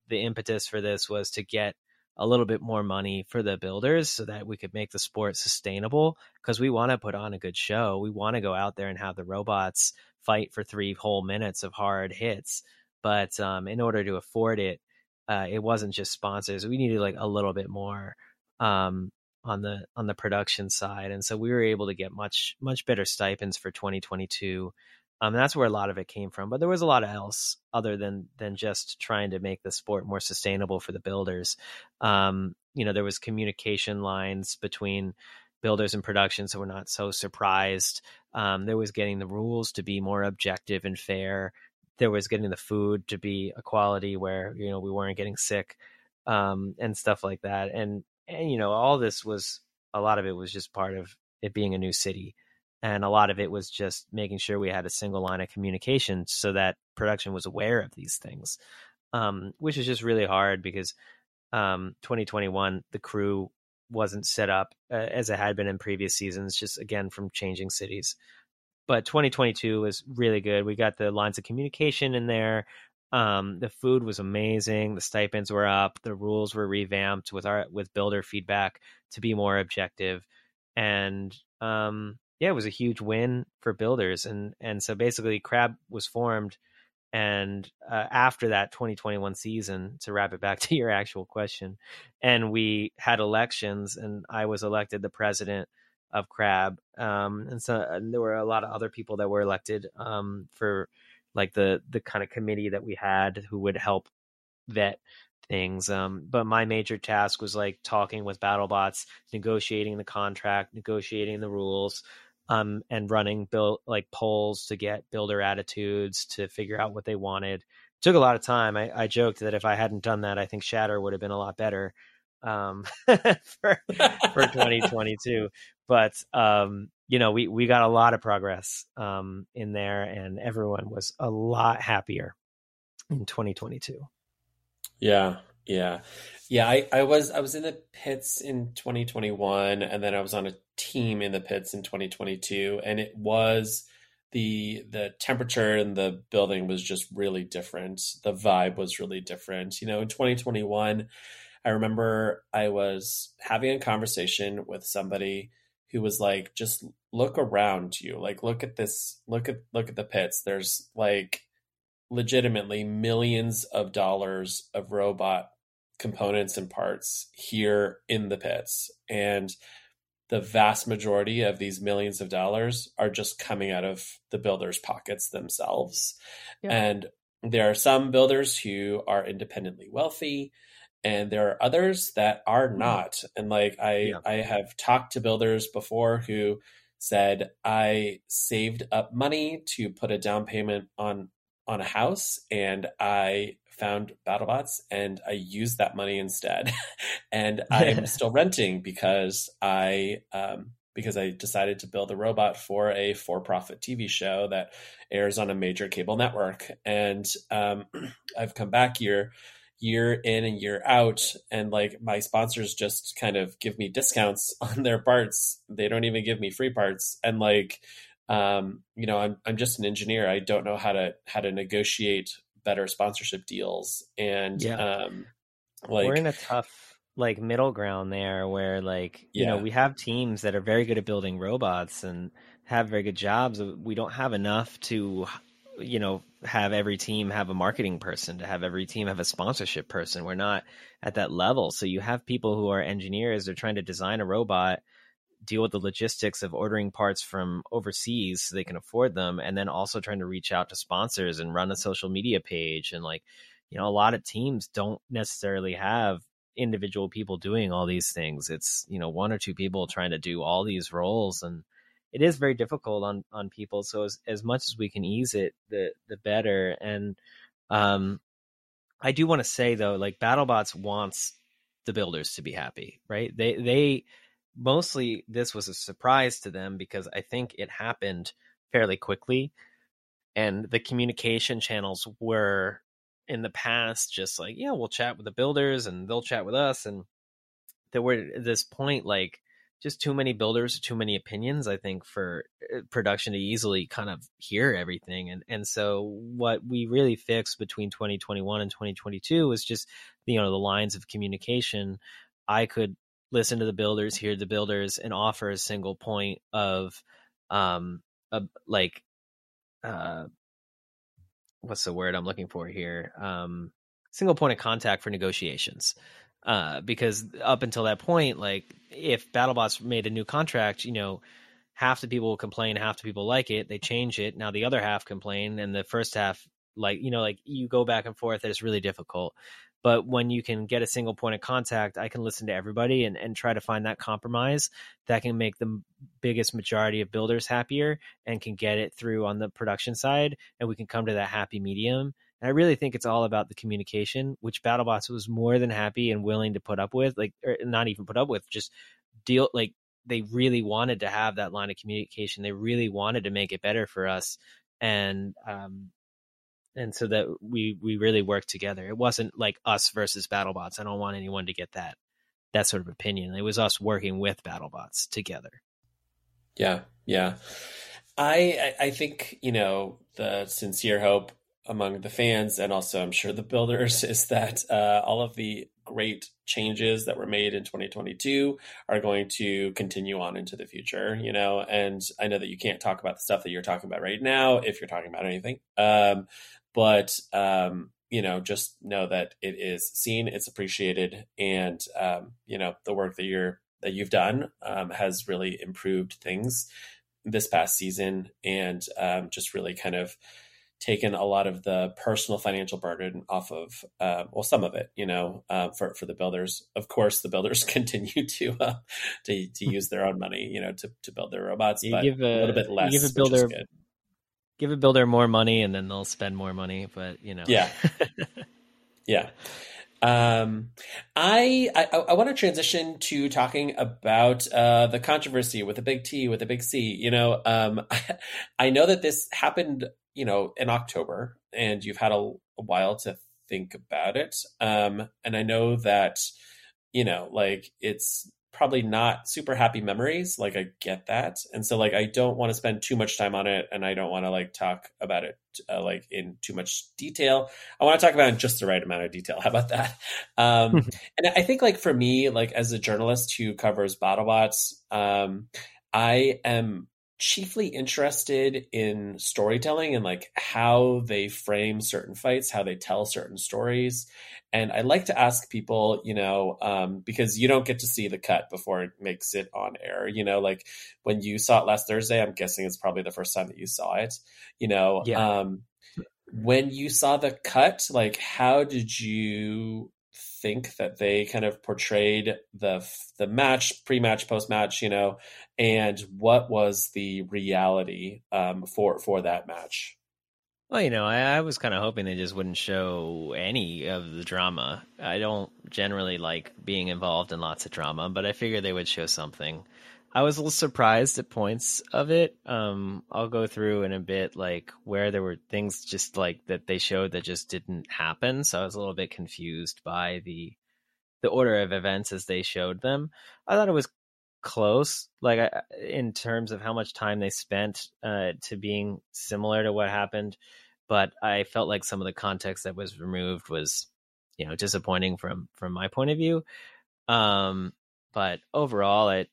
the impetus for this was to get a little bit more money for the builders so that we could make the sport sustainable because we want to put on a good show. We want to go out there and have the robots fight for three whole minutes of hard hits. But um, in order to afford it, uh, it wasn't just sponsors. We needed like a little bit more um, on the on the production side, and so we were able to get much much better stipends for 2022. Um, that's where a lot of it came from. But there was a lot of else other than than just trying to make the sport more sustainable for the builders. Um, you know, there was communication lines between builders and production, so we're not so surprised. Um, there was getting the rules to be more objective and fair. There was getting the food to be a quality where you know we weren't getting sick um, and stuff like that. And and you know, all this was a lot of it was just part of it being a new city and a lot of it was just making sure we had a single line of communication so that production was aware of these things um, which is just really hard because um, 2021 the crew wasn't set up uh, as it had been in previous seasons just again from changing cities but 2022 was really good. We got the lines of communication in there um, the food was amazing the stipends were up the rules were revamped with our with builder feedback to be more objective and um, yeah, it was a huge win for builders, and and so basically, Crab was formed, and uh, after that 2021 season, to wrap it back to your actual question, and we had elections, and I was elected the president of Crab, um, and so and there were a lot of other people that were elected um, for like the the kind of committee that we had who would help vet things. Um, but my major task was like talking with BattleBots, negotiating the contract, negotiating the rules, um, and running build like polls to get builder attitudes to figure out what they wanted. It took a lot of time. I, I, joked that if I hadn't done that, I think Shatter would have been a lot better um, for for 2022. But um, you know, we we got a lot of progress um, in there, and everyone was a lot happier in 2022. Yeah, yeah. Yeah, I, I was I was in the pits in 2021 and then I was on a team in the pits in 2022 and it was the the temperature in the building was just really different. The vibe was really different. You know, in 2021, I remember I was having a conversation with somebody who was like just look around you. Like look at this look at look at the pits. There's like legitimately millions of dollars of robot components and parts here in the pits. And the vast majority of these millions of dollars are just coming out of the builders' pockets themselves. Yeah. And there are some builders who are independently wealthy and there are others that are mm-hmm. not. And like I yeah. I have talked to builders before who said I saved up money to put a down payment on on a house and I found BattleBots and I used that money instead. and I'm still renting because I um, because I decided to build a robot for a for-profit TV show that airs on a major cable network. And um, I've come back year year in and year out and like my sponsors just kind of give me discounts on their parts. They don't even give me free parts. And like um, you know I'm, I'm just an engineer. I don't know how to how to negotiate better sponsorship deals. And yeah. um like we're in a tough like middle ground there where like you know we have teams that are very good at building robots and have very good jobs we don't have enough to you know have every team have a marketing person to have every team have a sponsorship person. We're not at that level. So you have people who are engineers they're trying to design a robot deal with the logistics of ordering parts from overseas so they can afford them and then also trying to reach out to sponsors and run a social media page and like you know a lot of teams don't necessarily have individual people doing all these things. It's you know one or two people trying to do all these roles and it is very difficult on on people so as, as much as we can ease it the the better and um i do want to say though like battlebots wants the builders to be happy, right? They they mostly this was a surprise to them because I think it happened fairly quickly and the communication channels were in the past just like yeah we'll chat with the builders and they'll chat with us and there were at this point like just too many builders too many opinions i think for uh, production to easily kind of hear everything and and so what we really fixed between 2021 and 2022 was just you know the lines of communication i could listen to the builders hear the builders and offer a single point of um a, like uh what's the word I'm looking for here? Um, single point of contact for negotiations. Uh, because up until that point, like if BattleBots made a new contract, you know, half the people will complain, half the people like it. They change it. Now the other half complain, and the first half, like you know, like you go back and forth. It's really difficult. But when you can get a single point of contact, I can listen to everybody and, and try to find that compromise that can make the biggest majority of builders happier and can get it through on the production side. And we can come to that happy medium. And I really think it's all about the communication, which BattleBots was more than happy and willing to put up with, like, or not even put up with, just deal, like, they really wanted to have that line of communication. They really wanted to make it better for us. And um, and so that we we really worked together. It wasn't like us versus BattleBots. I don't want anyone to get that that sort of opinion. It was us working with BattleBots together. Yeah, yeah. I I think you know the sincere hope among the fans and also I'm sure the builders is that uh, all of the great changes that were made in 2022 are going to continue on into the future you know? And i know that you can't talk about the stuff that you're talking about right now if you're talking about anything um, but um, you know, just know that it is seen, it's appreciated, and um, you know, the work that you're that you've done um, has really improved things this past season, and um, just really kind of taken a lot of the personal financial burden off of uh, well some of it you know uh, for for the builders. Of course the builders continue to uh, to to use their own money you know to, to build their robots you but give a, a little bit less give a builder give a builder more money and then they'll spend more money but you know. Yeah. Yeah. Um, I I, I want to transition to talking about uh, the controversy with a big T with a big C. You know, um, I, I know that this happened, you know, in October, and you've had a, a while to think about it. Um, and I know that, you know, like it's probably not super happy memories. Like I get that, and so like I don't want to spend too much time on it, and I don't want to like talk about it uh, like in too much detail. I want to talk about in just the right amount of detail. How about that? Um, and I think like for me, like as a journalist who covers BattleBots, um, I am chiefly interested in storytelling and like how they frame certain fights, how they tell certain stories. And I like to ask people, you know, um, because you don't get to see the cut before it makes it on air. You know, like when you saw it last Thursday, I'm guessing it's probably the first time that you saw it. You know, yeah. um, when you saw the cut, like how did you think that they kind of portrayed the the match, pre-match, post-match, you know, and what was the reality um, for for that match? Well, you know, I, I was kind of hoping they just wouldn't show any of the drama. I don't generally like being involved in lots of drama, but I figured they would show something. I was a little surprised at points of it. Um, I'll go through in a bit, like where there were things just like that they showed that just didn't happen. So I was a little bit confused by the the order of events as they showed them. I thought it was close, like in terms of how much time they spent uh, to being similar to what happened. But I felt like some of the context that was removed was, you know, disappointing from from my point of view. Um, but overall, it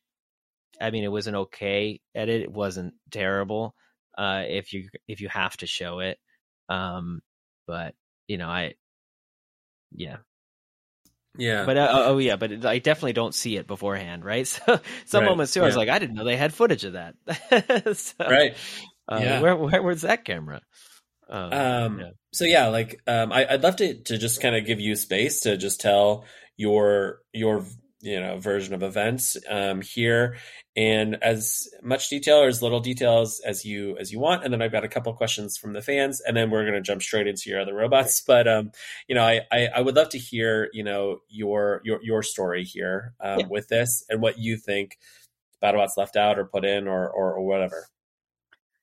I mean, it was an okay edit. It wasn't terrible. Uh, if you if you have to show it, um, but you know, I, yeah, yeah. But uh, oh yeah, but I definitely don't see it beforehand, right? So some right. moments too, yeah. I was like, I didn't know they had footage of that. so, right. Uh, yeah. Where, where where's that camera? Um, um yeah. so yeah, like um, I, would love to to just kind of give you space to just tell your your you know version of events um, here and as much detail or as little details as you as you want and then i've got a couple questions from the fans and then we're going to jump straight into your other robots but um you know i i, I would love to hear you know your your your story here um, yeah. with this and what you think battlebots left out or put in or or, or whatever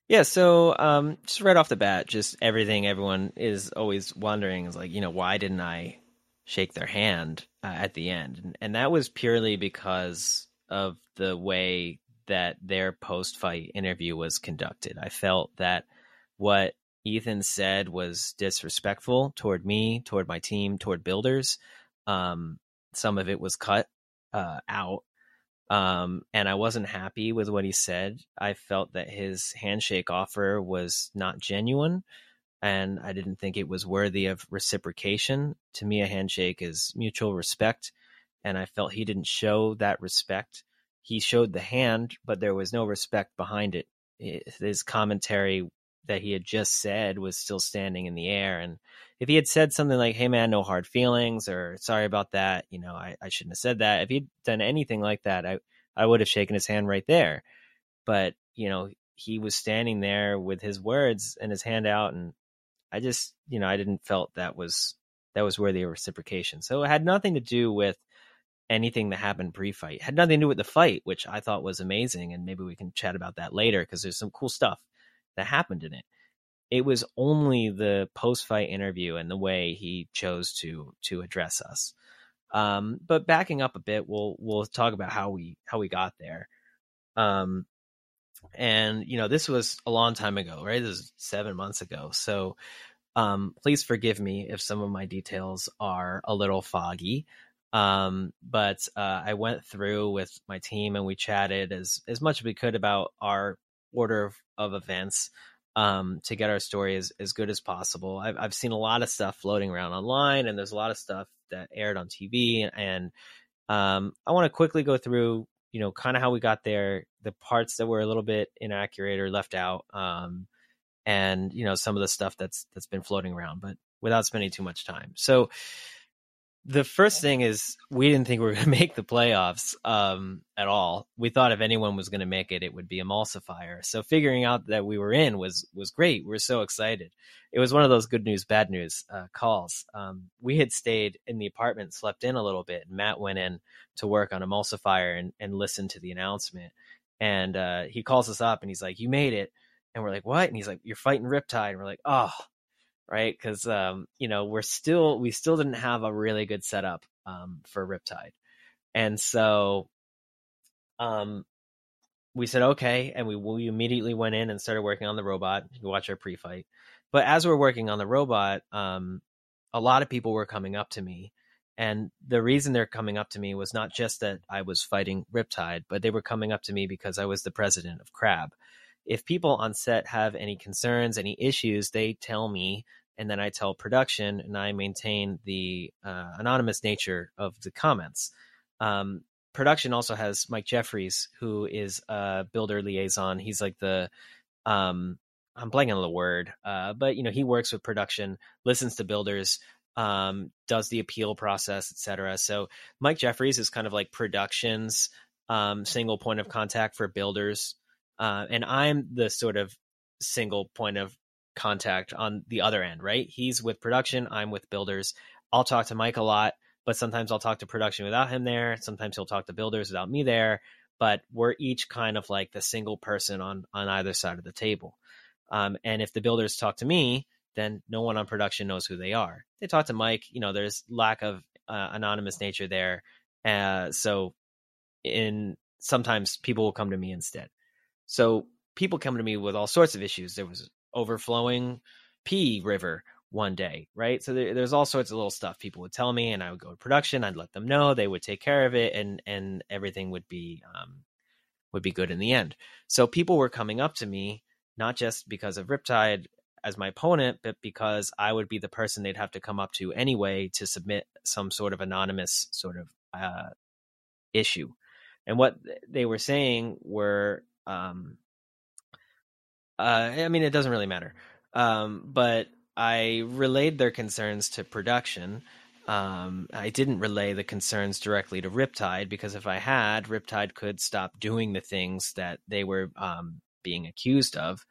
yeah, so um, just right off the bat, just everything everyone is always wondering is like, you know, why didn't I shake their hand uh, at the end? And, and that was purely because of the way that their post fight interview was conducted. I felt that what Ethan said was disrespectful toward me, toward my team, toward builders. Um, some of it was cut uh, out um, and I wasn't happy with what he said. I felt that his handshake offer was not genuine, and I didn't think it was worthy of reciprocation. To me, a handshake is mutual respect, and I felt he didn't show that respect. He showed the hand, but there was no respect behind it. His commentary that he had just said was still standing in the air. And if he had said something like, hey, man, no hard feelings, or sorry about that, you know, I, I shouldn't have said that. If he'd done anything like that, I, I would have shaken his hand right there. But, you know, he was standing there with his words and his hand out. And I just, you know, I didn't felt that was, that was worthy of reciprocation. So it had nothing to do with anything that happened pre-fight. Had nothing to do with the fight, which I thought was amazing. And maybe we can chat about that later because there's some cool stuff that happened in it. It was only the post-fight interview and the way he chose to to address us. Um, but backing up a bit, we'll we'll talk about how we how we got there. Um, and you know, this was a long time ago, right? This is seven months ago. So um, please forgive me if some of my details are a little foggy. Um, but uh, I went through with my team and we chatted as as much as we could about our order of, of events um, to get our story as, as good as possible. I've, I've seen a lot of stuff floating around online, and there's a lot of stuff that aired on TV. And um, I want to quickly go through, you know, kind of how we got there, the parts that were a little bit inaccurate or left out, um, and you know, some of the stuff that's that's been floating around, but without spending too much time. So the first thing is we didn't think we were going to make the playoffs um, at all. We thought if anyone was going to make it, it would be Emulsifier. So figuring out that we were in was was great. We were so excited. It was one of those good news, bad news uh, calls. Um, we had stayed in the apartment, slept in a little bit. And Matt went in to work on Emulsifier and, and listened to the announcement. And uh, he calls us up and he's like, "You made it." And we're like, "What?" And he's like, "You're fighting Riptide." And we're like, "Oh." Right? Because um, you know we're still we still didn't have a really good setup um, for Riptide, and so um, we said okay, and we we immediately went in and started working on the robot. You watch our pre-fight, but as we're working on the robot, um, a lot of people were coming up to me. And the reason they're coming up to me was not just that I was fighting Riptide, but they were coming up to me because I was the president of Crab if people on set have any concerns, any issues, they tell me, and then I tell production, and I maintain the uh, anonymous nature of the comments. Um, production also has Mike Jeffries, who is a builder liaison. He's like the um, I'm blanking on the word, uh, but you know he works with production, listens to builders, um, does the appeal process, etc. So Mike Jeffries is kind of like production's um, single point of contact for builders uh, and I'm the sort of single point of contact on the other end, right? He's with production, I'm with builders. I'll talk to Mike a lot, but sometimes I'll talk to production without him there. Sometimes he'll talk to builders without me there. But we're each kind of like the single person on on either side of the table. Um, and if the builders talk to me, then no one on production knows who they are. They talk to Mike. You know, there's lack of uh, anonymous nature there. Uh, so, in sometimes people will come to me instead. So people come to me with all sorts of issues. There was overflowing pee river one day, right? So there, there's all sorts of little stuff people would tell me, and I would go to production. I'd let them know. They would take care of it, and and everything would be um, would be good in the end. So people were coming up to me not just because of Riptide as my opponent, but because I would be the person they'd have to come up to anyway to submit some sort of anonymous sort of uh, issue. And what they were saying were um, uh, I mean, it doesn't really matter. Um, but I relayed their concerns to production, Um, I didn't relay the concerns directly to Riptide because if I had, Riptide could stop doing the things that they were um, being accused of.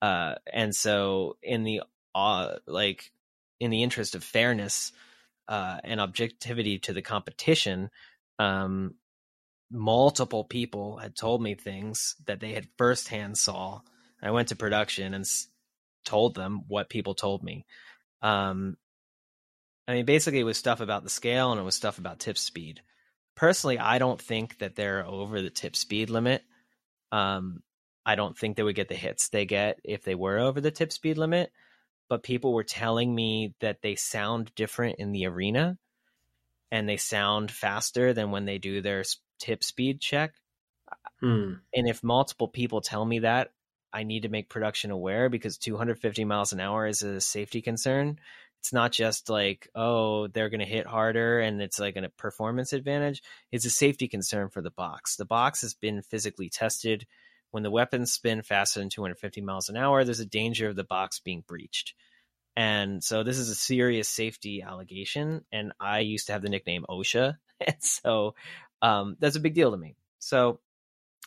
Uh, and so, in the uh, like, in the interest of fairness uh, and objectivity to the competition, um, multiple people had told me things that they had firsthand saw. I went to production and told them what people told me. Um, I mean, basically, it was stuff about the scale and it was stuff about tip speed. Personally, I don't think that they're over the tip speed limit. Um, I don't think they would get the hits they get if they were over the tip speed limit. But people were telling me that they sound different in the arena and they sound faster than when they do their tip speed check. Hmm. And if multiple people tell me that, I need to make production aware because 250 miles an hour is a safety concern. It's not just like, oh, they're going to hit harder and it's like a performance advantage. It's a safety concern for the box. The box has been physically tested. When the weapons spin faster than 250 miles an hour, there's a danger of the box being breached. And so this is a serious safety allegation. And I used to have the nickname OSHA. And so um, that's a big deal to me. So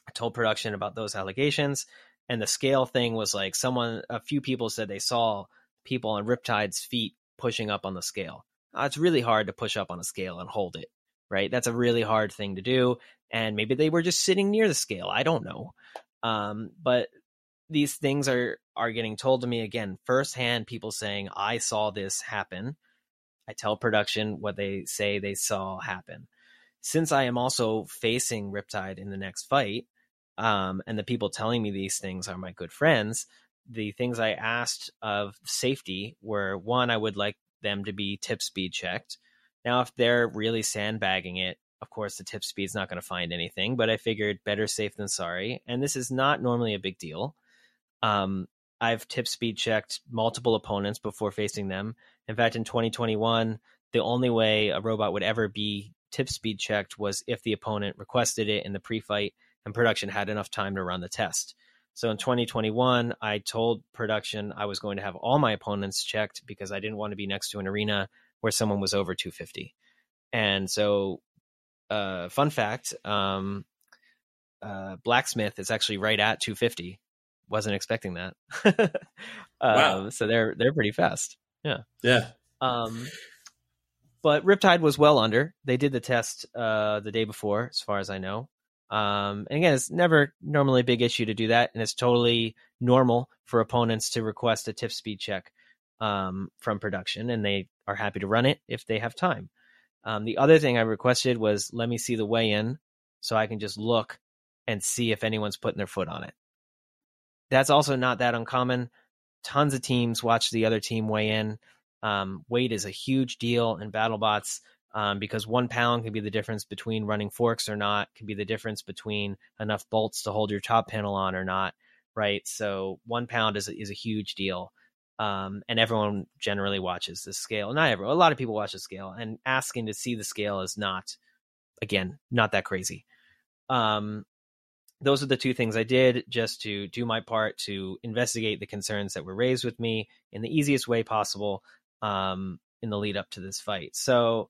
I told production about those allegations. And the scale thing was like someone, a few people said they saw people on Riptide's feet pushing up on the scale. Uh, it's really hard to push up on a scale and hold it, right? That's a really hard thing to do. And maybe they were just sitting near the scale. I don't know. Um, but these things are are getting told to me again firsthand. People saying I saw this happen. I tell production what they say they saw happen. Since I am also facing Riptide in the next fight, um, and the people telling me these things are my good friends, the things I asked of safety were one, I would like them to be tip speed checked. Now, if they're really sandbagging it, of course, the tip speed's not going to find anything, but I figured better safe than sorry. And this is not normally a big deal. Um, I've tip speed checked multiple opponents before facing them. In fact, in 2021, the only way a robot would ever be tip speed checked was if the opponent requested it in the pre fight and production had enough time to run the test. So in 2021, I told production I was going to have all my opponents checked because I didn't want to be next to an arena where someone was over 250. And so, uh, fun fact, um, uh, Blacksmith is actually right at 250. Wasn't expecting that. um, Wow. So they're they're pretty fast. Yeah. Yeah. Um, but Riptide was well under. They did the test uh, the day before, as far as I know. Um, and again, it's never normally a big issue to do that, and it's totally normal for opponents to request a tip speed check um, from production, and they are happy to run it if they have time. Um, the other thing I requested was let me see the weigh in so I can just look and see if anyone's putting their foot on it. That's also not that uncommon. Tons of teams watch the other team weigh in. Um, weight is a huge deal in BattleBots um, because one pound can be the difference between running forks or not, can be the difference between enough bolts to hold your top panel on or not, right? So one pound is is a huge deal, um, and everyone generally watches the scale. Not everyone, a lot of people watch the scale, and asking to see the scale is not, again, not that crazy. Um, those are the two things I did just to do my part to investigate the concerns that were raised with me in the easiest way possible um, in the lead up to this fight. So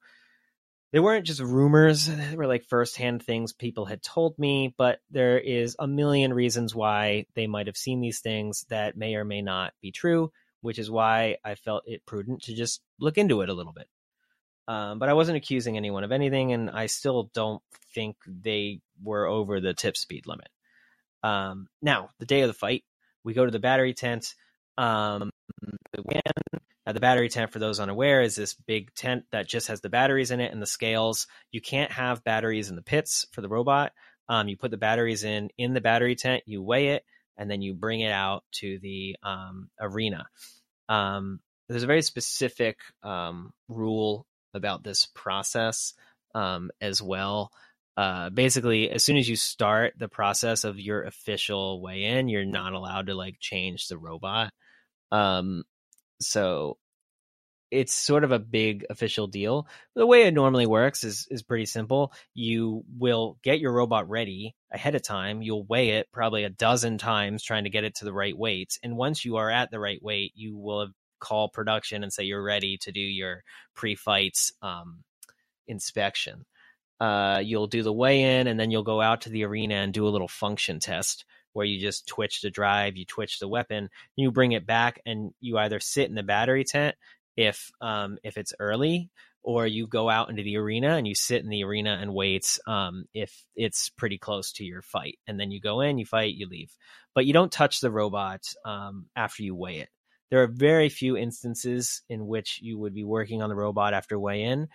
they weren't just rumors, they were like firsthand things people had told me, but there is a million reasons why they might have seen these things that may or may not be true, which is why I felt it prudent to just look into it a little bit. Um, but I wasn't accusing anyone of anything, and I still don't think they were over the tip speed limit. Um, now, the day of the fight, we go to the battery tent. Um, the the battery tent, for those unaware, is this big tent that just has the batteries in it and the scales. You can't have batteries in the pits for the robot. Um, you put the batteries in in the battery tent, you weigh it, and then you bring it out to the um, arena. Um, there's a very specific um, rule about this process um, as well. Uh, basically, as soon as you start the process of your official weigh in, you're not allowed to like change the robot. Um, so it's sort of a big official deal. The way it normally works is is pretty simple. You will get your robot ready ahead of time. You'll weigh it probably a dozen times trying to get it to the right weight. And once you are at the right weight, you will call production and say you're ready to do your pre-fights um, inspection. Uh, you'll do the weigh in and then you'll go out to the arena and do a little function test where you just twitch the drive, you twitch the weapon, you bring it back, and you either sit in the battery tent if um, if it's early, or you go out into the arena and you sit in the arena and wait um, if it's pretty close to your fight, and then you go in, you fight, you leave, but you don't touch the robot um, after you weigh it. There are very few instances in which you would be working on the robot after weigh in.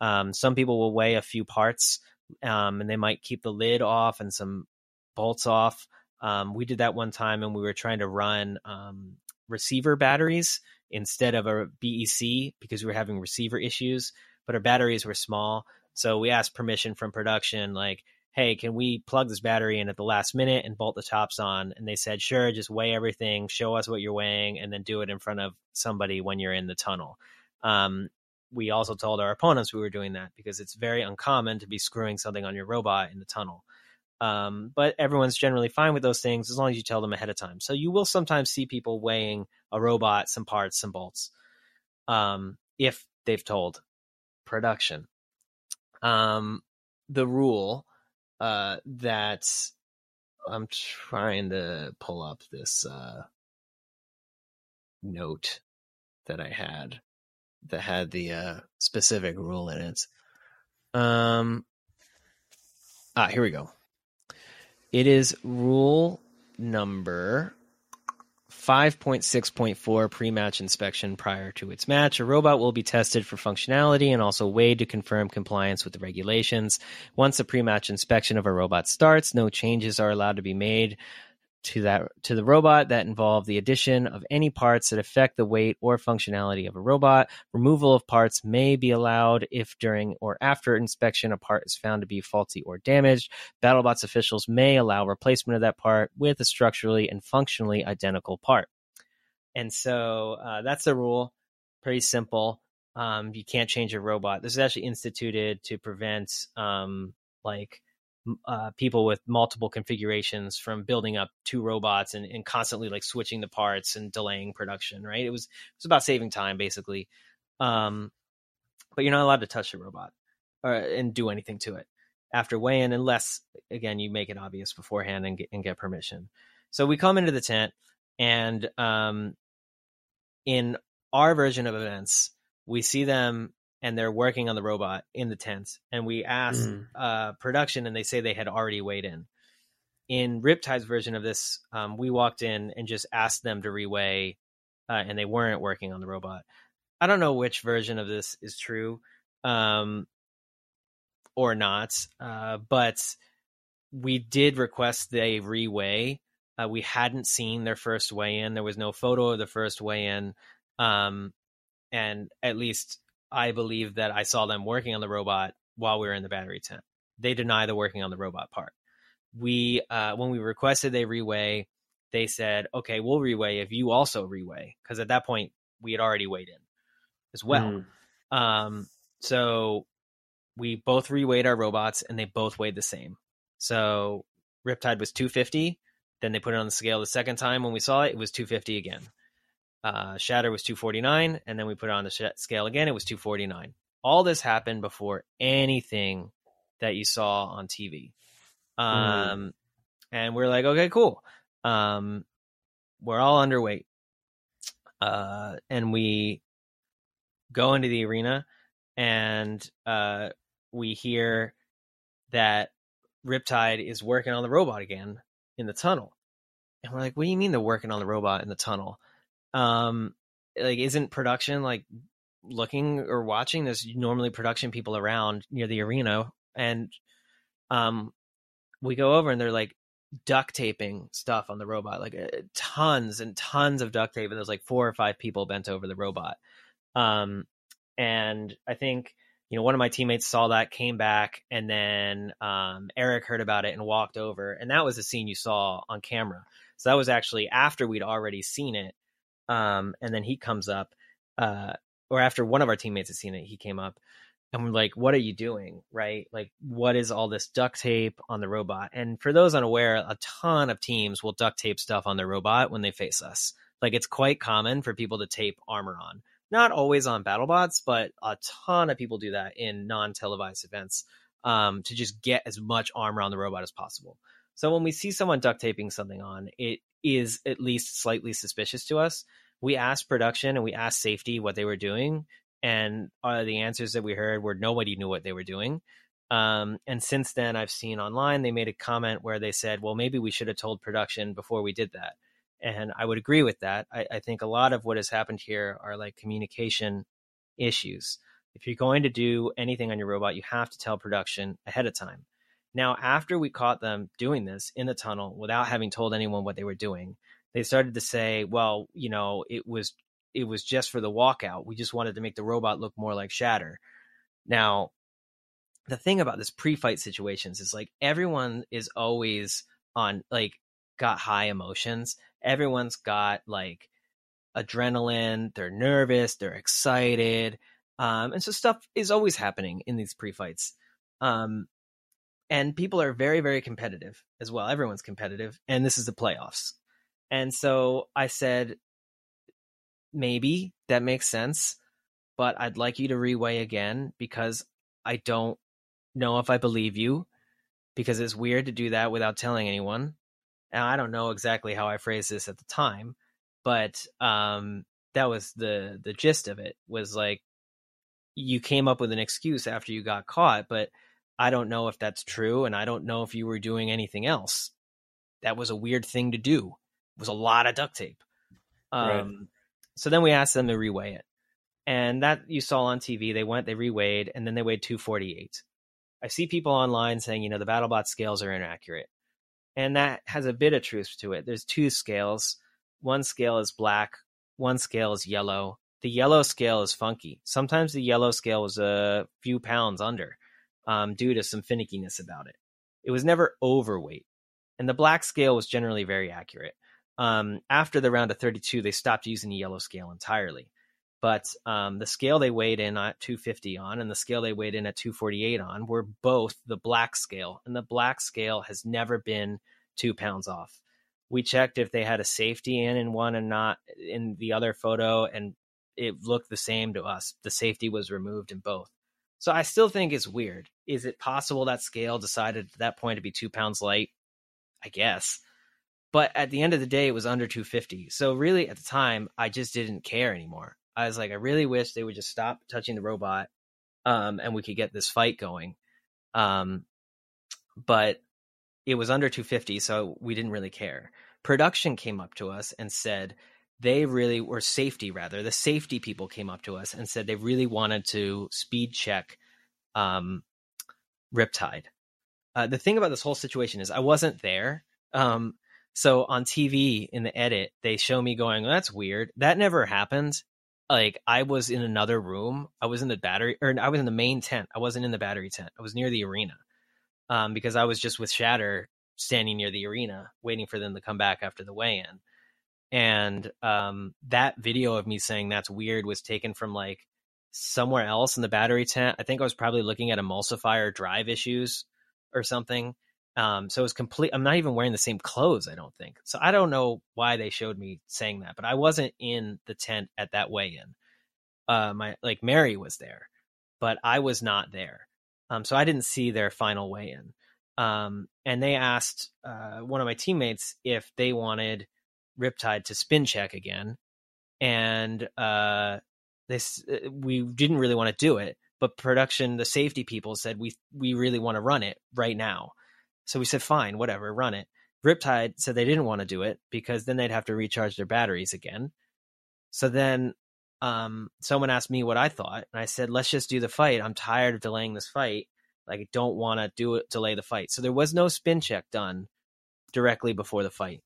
Um, some people will weigh a few parts um, and they might keep the lid off and some bolts off. Um, we did that one time and we were trying to run um, receiver batteries instead of a BEC because we were having receiver issues, but our batteries were small. So we asked permission from production, like, hey, can we plug this battery in at the last minute and bolt the tops on? And they said, sure, just weigh everything, show us what you're weighing, and then do it in front of somebody when you're in the tunnel. Um, we also told our opponents we were doing that because it's very uncommon to be screwing something on your robot in the tunnel. Um, but everyone's generally fine with those things as long as you tell them ahead of time. So you will sometimes see people weighing a robot, some parts, some bolts, um, if they've told production. Um, the rule uh, that I'm trying to pull up this uh, note that I had that had the uh, specific rule in it. Um, ah, here we go. It is rule number 5.6.4 pre-match inspection prior to its match. A robot will be tested for functionality and also weighed to confirm compliance with the regulations. Once a pre-match inspection of a robot starts, no changes are allowed to be made to that to the robot that involve the addition of any parts that affect the weight or functionality of a robot. Removal of parts may be allowed if during or after inspection a part is found to be faulty or damaged. BattleBots officials may allow replacement of that part with a structurally and functionally identical part. And so uh, that's the rule. Pretty simple. Um, you can't change a robot. This is actually instituted to prevent um, like uh, people with multiple configurations from building up two robots and, and constantly like switching the parts and delaying production. Right? It was it was about saving time basically. Um, but you're not allowed to touch the robot or and do anything to it after weigh-in unless again you make it obvious beforehand and get, and get permission. So we come into the tent and um, in our version of events, we see them and they're working on the robot in the tent. And we asked mm. uh, production, and they say they had already weighed in. In Riptide's version of this, um, we walked in and just asked them to reweigh, uh, and they weren't working on the robot. I don't know which version of this is true um, or not, uh, but we did request they reweigh. Uh, we hadn't seen their first weigh in. There was no photo of the first weigh in. Um, and at least I believe that I saw them working on the robot while we were in the battery tent. They deny the working on the robot part. We uh, when we requested they reweigh, they said, "Okay, we'll reweigh if you also reweigh," because at that point we had already weighed in as well. Mm. Um, so we both reweighed our robots, and they both weighed the same. So Riptide was 250. Then they put it on the scale the second time when we saw it, it was 250 again. Uh, Shatter was 249, and then we put it on the sh- scale again. It was 249. All this happened before anything that you saw on TV. Hmm. Um, mm. And we're like, okay, cool. Um, we're all underweight. Uh, and we go into the arena and uh, we hear that Riptide is working on the robot again in the tunnel. And we're like, what do you mean they're working on the robot in the tunnel? Um like isn't production like looking or watching there's normally production people around near the arena and um we go over and they're like duct taping stuff on the robot like uh, tons and tons of duct tape and there's like four or five people bent over the robot. Um and i think you know one of my teammates saw that came back and then um eric heard about it and walked over and that was the scene you saw on camera. So that was actually after we'd already seen it um, and then he comes up, uh, or after one of our teammates has seen it, he came up and we're like, what are you doing? Right? Like, what is all this duct tape on the robot? And for those unaware, a ton of teams will duct tape stuff on their robot when they face us. Like it's quite common for people to tape armor on. Not always on BattleBots, but a ton of people do that in non-televised events um, to just get as much armor on the robot as possible. So when we see someone duct taping something on, it is at least slightly suspicious to us. We asked production and we asked safety what they were doing, and uh, the answers that we heard were nobody knew what they were doing. Um, and since then, I've seen online they made a comment where they said, "Well, maybe we should have told production before we did that." And I would agree with that. I, I think a lot of what has happened here are like communication issues. If you're going to do anything on your robot, you have to tell production ahead of time. Now, after we caught them doing this in the tunnel without having told anyone what they were doing, they started to say, "Well, you know, it was it was just for the walkout. We just wanted to make the robot look more like Shatter." Now, the thing about this pre-fight situations is like everyone is always on like got high emotions. Everyone's got like adrenaline, they're nervous, they're excited. Um, and so stuff is always happening in these pre-fights. Um, and people are very very competitive as well. Everyone's competitive and this is the playoffs. And so i said maybe that makes sense but i'd like you to reweigh again because i don't know if i believe you because it's weird to do that without telling anyone. And i don't know exactly how i phrased this at the time but um that was the the gist of it was like you came up with an excuse after you got caught but I don't know if that's true, and I don't know if you were doing anything else. That was a weird thing to do. It was a lot of duct tape. Um, right. So then we asked them to reweigh it, and that you saw on TV. They went, they reweighed, and then they weighed 248. I see people online saying, you know, the BattleBot scales are inaccurate, and that has a bit of truth to it. There's two scales. One scale is black. One scale is yellow. The yellow scale is funky. Sometimes the yellow scale was a few pounds under um, due to some finickiness about it. It was never overweight, and the black scale was generally very accurate. Um, after the round of 32, they stopped using the yellow scale entirely. But um, the scale they weighed in at 250 on and the scale they weighed in at 248 on were both the black scale, and the black scale has never been two pounds off. We checked if they had a safety in in one and not in the other photo, and it looked the same to us. The safety was removed in both. So I still think it's weird. Is it possible that scale decided at that point to be two pounds light? I guess. But at the end of the day, it was under 250. So really, at the time, I just didn't care anymore. I was like, I really wish they would just stop touching the robot, um, and we could get this fight going. Um, but it was under 250, so we didn't really care. Production came up to us and said they really were safety rather. The safety people came up to us and said they really wanted to speed check um, riptide. Uh, the thing about this whole situation is i wasn't there um, so on tv in the edit they show me going that's weird. That never happened. Like i was in another room. I was in the battery or i was in the main tent. I wasn't in the battery tent. I was near the arena um, because i was just with shatter standing near the arena waiting for them to come back after the weigh-in and um, that video of me saying that's weird was taken from like somewhere else in the battery tent. I think I was probably looking at emulsifier drive issues or something. Um, so it was complete. I'm not even wearing the same clothes. I don't think. So I don't know why they showed me saying that, but I wasn't in the tent at that weigh-in. Uh, my like Mary was there, but I was not there. Um, so I didn't see their final weigh-in. Um, and they asked uh, one of my teammates if they wanted Riptide to spin check again, and uh, this uh, we didn't really want to do it, but production, the safety people said we we really want to run it right now, so we said fine, whatever, run it. Riptide said they didn't want to do it because then they'd have to recharge their batteries again. So then um, someone asked me what I thought, and I said, let's just do the fight. I'm tired of delaying this fight. Like, I don't want to do it, delay the fight. So there was no spin check done directly before the fight.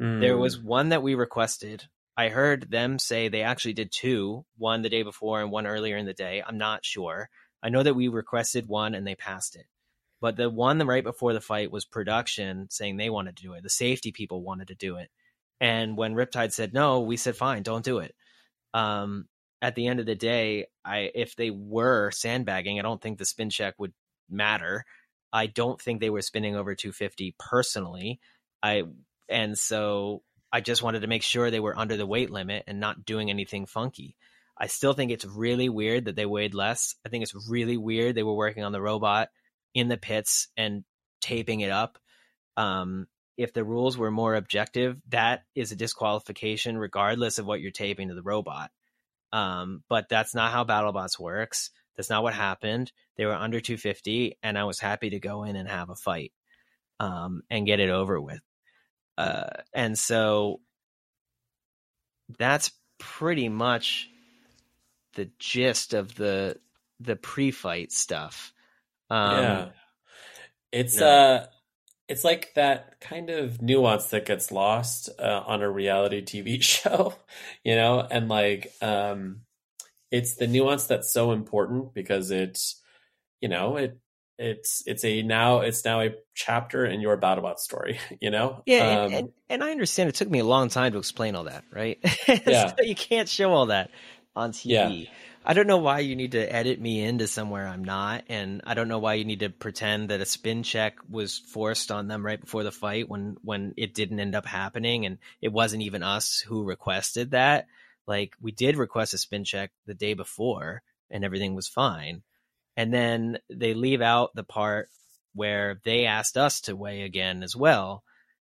Mm. There was hmm. one that we requested. I heard them say they actually did two, one the day before and one earlier in the day. I'm not sure. I know that we requested one and they passed it. But the one right before the fight was production saying they wanted to do it. The safety people wanted to do it. And when Riptide said no, we said fine, don't do it. Um, at the end of the day, I if they were sandbagging, I don't think the spin check would matter. I don't think they were spinning over 250 personally. I and so I just wanted to make sure they were under the weight limit and not doing anything funky. I still think it's really weird that they weighed less. I think it's really weird they were working on the robot in the pits and taping it up. Um, if the rules were more objective, that is a disqualification regardless of what you're taping to the robot. Um, but that's not how BattleBots works. That's not what happened. They were under 250, and I was happy to go in and have a fight um, and get it over with. Uh, and so that's pretty much the gist of the the pre-fight stuff. Um, yeah. It's no. uh it's like that kind of nuance that gets lost uh, on a reality TV show, you know, and like um it's the nuance that's so important because it's you know, it it's it's a now it's now a chapter in your BattleBot story, you know? Yeah, Um, and, and, and I understand it took me a long time to explain all that, right? Yeah. so you can't show all that on TV. Yeah. I don't know why you need to edit me into somewhere I'm not, and I don't know why you need to pretend that a spin check was forced on them right before the fight when when it didn't end up happening, and it wasn't even us who requested that. Like we did request a spin check the day before, and everything was fine, and then they leave out the part where they asked us to weigh again as well.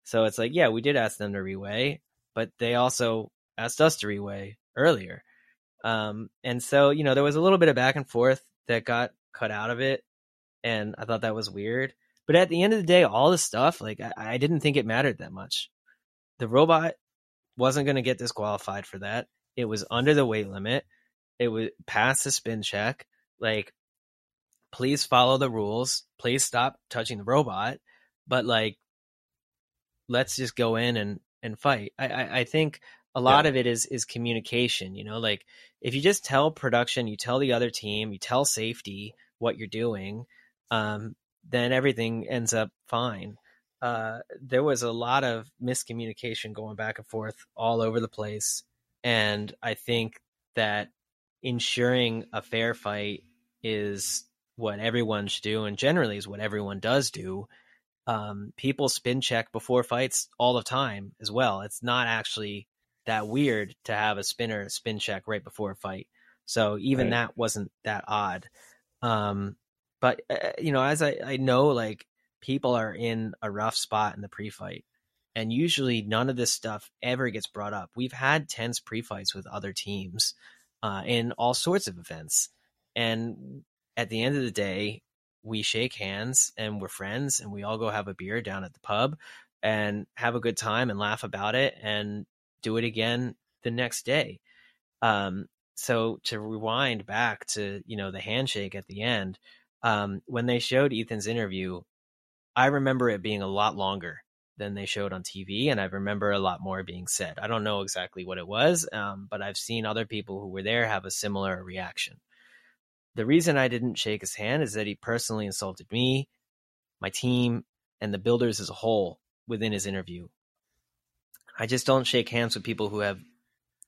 So it's like, yeah, we did ask them to reweigh, but they also asked us to reweigh earlier. Um, and so, you know, there was a little bit of back and forth that got cut out of it. And I thought that was weird. But at the end of the day, all the stuff, like, I, I didn't think it mattered that much. The robot wasn't going to get disqualified for that. It was under the weight limit. It was past the spin check. Like, please follow the rules. Please stop touching the robot. But like, let's just go in and and fight. I I, I think a lot Yeah. of it is is communication. You know, like if you just tell production, you tell the other team, you tell safety what you're doing, um, then everything ends up fine. Uh, there was a lot of miscommunication going back and forth all over the place, and I think that ensuring a fair fight is what everyone should do, and generally is what everyone does do. Um, people spin check before fights all the time as well. It's not actually that weird to have a spinner spin check right before a fight. So even Right. that wasn't that odd. Um, but uh, you know, as I, I know, like people are in a rough spot in the pre-fight, and usually none of this stuff ever gets brought up. We've had tense pre-fights with other teams uh, in all sorts of events, and at the end of the day, we shake hands and we're friends, and we all go have a beer down at the pub and have a good time and laugh about it and do it again the next day. Um, so to rewind back to you know the handshake at the end, um, when they showed Ethan's interview, I remember it being a lot longer than they showed on TV, and I remember a lot more being said. I don't know exactly what it was, um, but I've seen other people who were there have a similar reaction. The reason I didn't shake his hand is that he personally insulted me, my team, and the builders as a whole within his interview. I just don't shake hands with people who have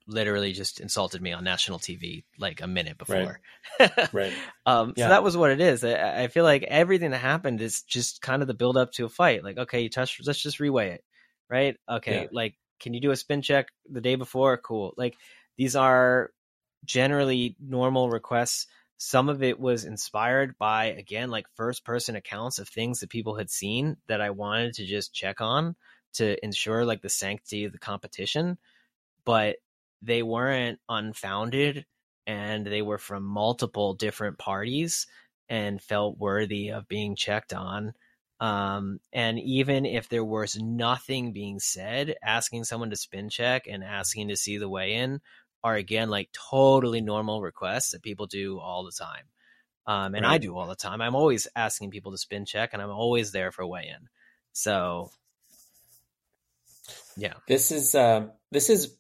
literally just insulted me on national TV like a minute before. Right. Um, Yeah. So that was what it is. I, I feel like everything that happened is just kind of the build up to a fight. Like, okay, you touched, let's just reweigh it, right? Okay, Yeah. like, can you do a spin check the day before? Cool. Like, these are generally normal requests. Some of it was inspired by, again, like first person accounts of things that people had seen that I wanted to just check on to ensure like the sanctity of the competition. But they weren't unfounded and they were from multiple different parties and felt worthy of being checked on. Um, and even if there was nothing being said, asking someone to spin check and asking to see the weigh in are again like totally normal requests that people do all the time. Um, and I do all the time. I'm always asking people to spin check and I'm always there for weigh in. So, yeah. This is um, this is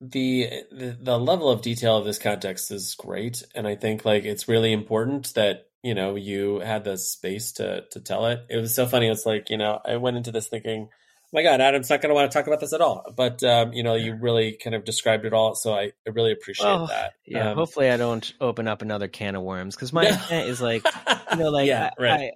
the, the the level of detail of this context is great, and I think like it's really important that you know you had the space to to tell it. It was so funny. It's like you know I went into this thinking, my God, Adam's not going to want to talk about this at all. But um, you know you really kind of described it all, so I, I really appreciate Well, that. Yeah, Um, hopefully I don't open up another can of worms because my intent is like, you know, like Yeah, I, right. I,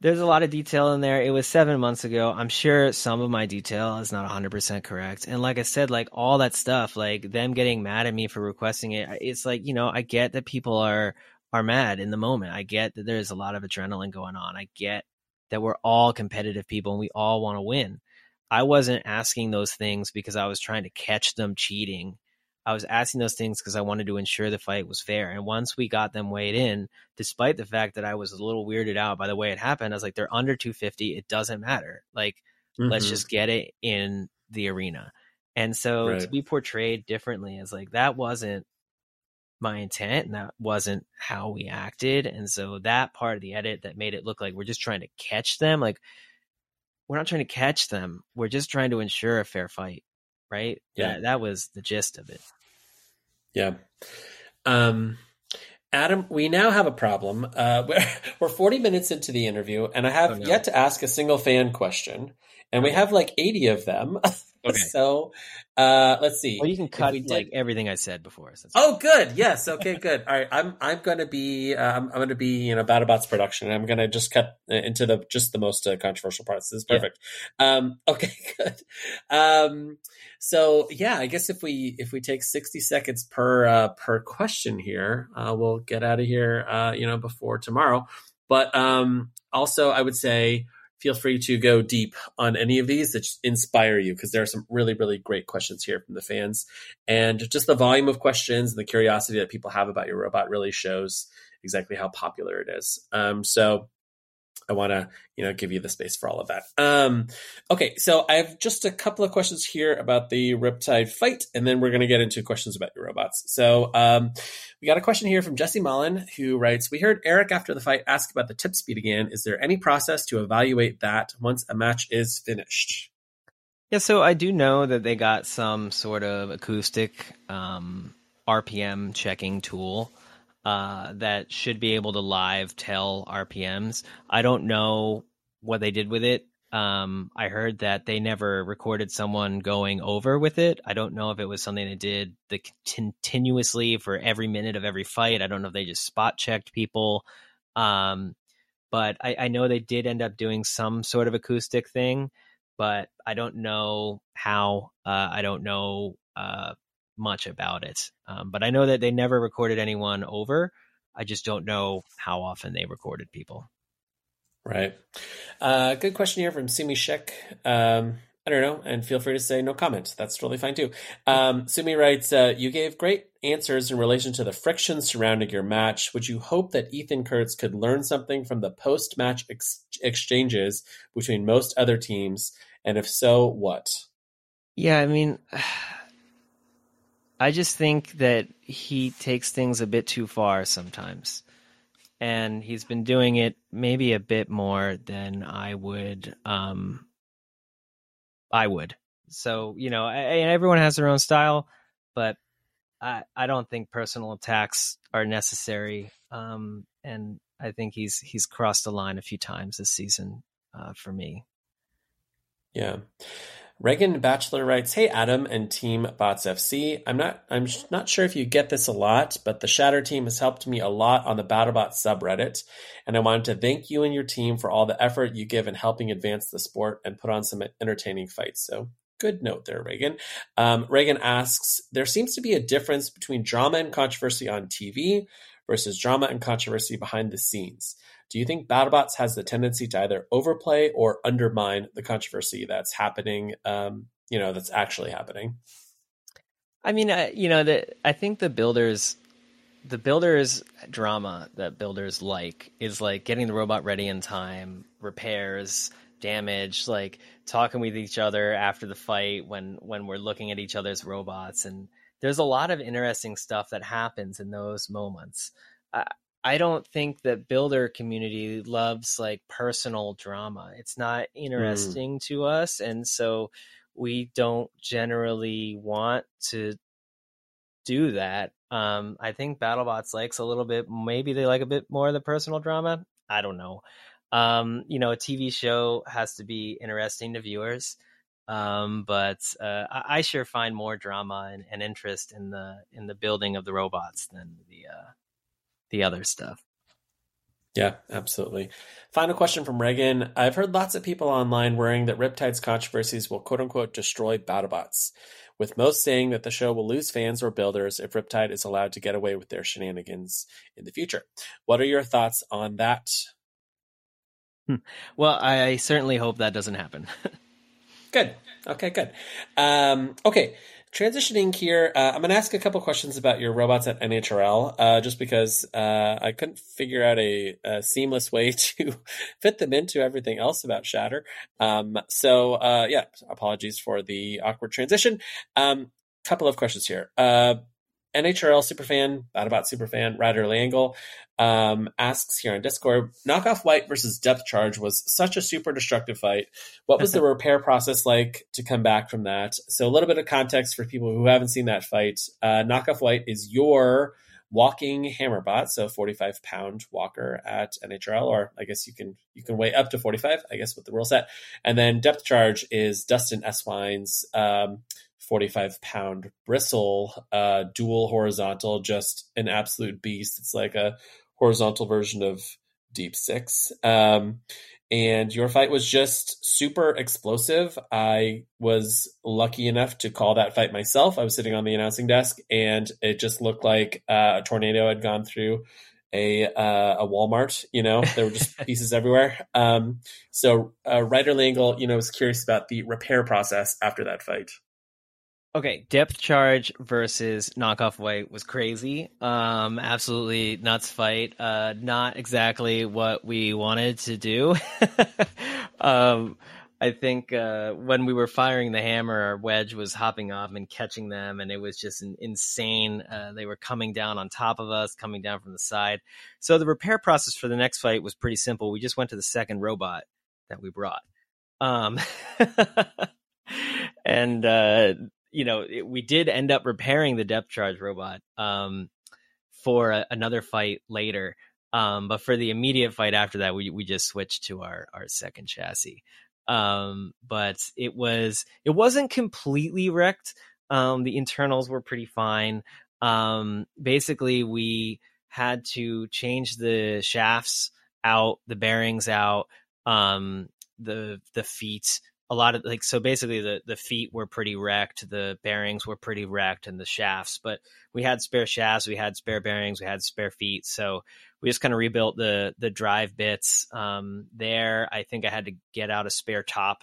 there's a lot of detail in there. It was seven months ago. I'm sure some of my detail is not 100% correct. And like I said, like all that stuff, like them getting mad at me for requesting it, it's like, you know, I get that people are are mad in the moment. I get that there's a lot of adrenaline going on. I get that we're all competitive people and we all want to win. I wasn't asking those things because I was trying to catch them cheating. I was asking those things because I wanted to ensure the fight was fair. And once we got them weighed in, despite the fact that I was a little weirded out by the way it happened, I was like, they're under 250. It doesn't matter. Like, mm-hmm. let's just get it in the arena. And so right. to be portrayed differently is like, that wasn't my intent and that wasn't how we acted. And so that part of the edit that made it look like we're just trying to catch them, like, we're not trying to catch them. We're just trying to ensure a fair fight. Right. Yeah. That, that was the gist of it. Yeah. Um, Adam, we now have a problem. Uh, we're, we're 40 minutes into the interview, and I have oh, no. yet to ask a single fan question. And we have like 80 of them. Okay. so uh, let's see. Well, you can cut did... like everything I said before. So oh, good. Yes. Okay. good. All right. I'm I'm going to be uh, I'm, I'm going to be you know BattleBots production. I'm going to just cut uh, into the just the most uh, controversial parts. This is perfect. Yeah. Um, okay. Good. Um, so yeah, I guess if we if we take 60 seconds per uh, per question here, uh, we'll get out of here. Uh, you know before tomorrow. But um, also, I would say feel free to go deep on any of these that inspire you because there are some really really great questions here from the fans. And just the volume of questions and the curiosity that people have about your robot really shows exactly how popular it is. Um, so I want to, you know, give you the space for all of that. Um, okay, so I have just a couple of questions here about the Riptide fight, and then we're going to get into questions about your robots. So um, we got a question here from Jesse Mullen who writes: We heard Eric after the fight ask about the tip speed again. Is there any process to evaluate that once a match is finished? Yeah, so I do know that they got some sort of acoustic um, RPM checking tool uh, that should be able to live tell RPMs. I don't know what they did with it. Um, I heard that they never recorded someone going over with it. I don't know if it was something they did the continuously for every minute of every fight. I don't know if they just spot checked people. Um, but I, I know they did end up doing some sort of acoustic thing, but I don't know how. Uh, I don't know uh, much about it. Um, but I know that they never recorded anyone over. I just don't know how often they recorded people. Right. Uh, good question here from Sumi Shek. Um, I don't know, and feel free to say no comment. That's totally fine too. Um, Sumi writes, uh, "You gave great answers in relation to the friction surrounding your match. Would you hope that Ethan Kurtz could learn something from the post-match ex- exchanges between most other teams, and if so, what?" Yeah, I mean, I just think that he takes things a bit too far sometimes. And he's been doing it maybe a bit more than I would um I would. So, you know, I, everyone has their own style, but I I don't think personal attacks are necessary. Um and I think he's he's crossed the line a few times this season uh, for me. Yeah. Reagan Bachelor writes, "Hey Adam and Team Bots FC. I'm not I'm not sure if you get this a lot, but the Shatter team has helped me a lot on the BattleBot subreddit, and I wanted to thank you and your team for all the effort you give in helping advance the sport and put on some entertaining fights." So good note there, Reagan. Um, Reagan asks, "There seems to be a difference between drama and controversy on TV versus drama and controversy behind the scenes." Do you think BattleBots has the tendency to either overplay or undermine the controversy that's happening? Um, you know, that's actually happening. I mean, uh, you know, the, I think the builders, the builders drama that builders like is like getting the robot ready in time, repairs, damage, like talking with each other after the fight when when we're looking at each other's robots, and there's a lot of interesting stuff that happens in those moments. Uh, I don't think that builder community loves like personal drama. It's not mm. interesting mm. to us, and so we don't generally want to do that. Um, I think BattleBots likes a little bit. Maybe they like a bit more of the personal drama. I don't know. Um, you know, a TV show has to be interesting to viewers. Um, but uh, I, I, sure find more drama and, and, interest in the in the building of the robots than the uh, the other stuff. Yeah, absolutely. Final question from Reagan. I've heard lots of people online worrying that Riptide's controversies will quote unquote destroy BattleBots, with most saying that the show will lose fans or builders if Riptide is allowed to get away with their shenanigans in the future. What are your thoughts on that? Well, I certainly hope that doesn't happen. Good. Okay, good. Um, okay, transitioning here, uh, I'm going to ask a couple questions about your robots at NHRL, uh, just because uh, I couldn't figure out a, a, seamless way to fit them into everything else about Shatter. Um, so, uh, yeah, apologies for the awkward transition. Um, couple of questions here. NHRL superfan, about superfan, Ryder Langle um, asks here on Discord Knockoff White versus Depth Charge was such a super destructive fight. What was the repair process like to come back from that? So, a little bit of context for people who haven't seen that fight. Uh, Knockoff White is your walking hammerbot, so 45 pound walker at NHRL, or I guess you can you can weigh up to 45, I guess with the rule set. And then Depth Charge is Dustin Eswine's um, 45 pound bristle, uh, dual horizontal, just an absolute beast. It's like a horizontal version of Deep Six. Um, and your fight was just super explosive. I was lucky enough to call that fight myself. I was sitting on the announcing desk, and it just looked like uh, a tornado had gone through a uh, a Walmart. You know, there were just pieces everywhere. Um, so, uh, Ryder Langle, you know, was curious about the repair process after that fight. Okay, depth charge versus knockoff white was crazy. Um, absolutely nuts fight. Uh, not exactly what we wanted to do. um, I think uh, when we were firing the hammer, our wedge was hopping off and catching them, and it was just an insane. Uh, they were coming down on top of us, coming down from the side. So the repair process for the next fight was pretty simple. We just went to the second robot that we brought. Um, and uh, you know, it, we did end up repairing the depth charge robot um, for a, another fight later. Um, but for the immediate fight after that, we we just switched to our our second chassis. Um, but it was it wasn't completely wrecked. Um, the internals were pretty fine. Um, basically, we had to change the shafts out, the bearings out, um, the the feet a lot of like so basically the the feet were pretty wrecked the bearings were pretty wrecked and the shafts but we had spare shafts we had spare bearings we had spare feet so we just kind of rebuilt the the drive bits um, there. I think i had to get out a spare top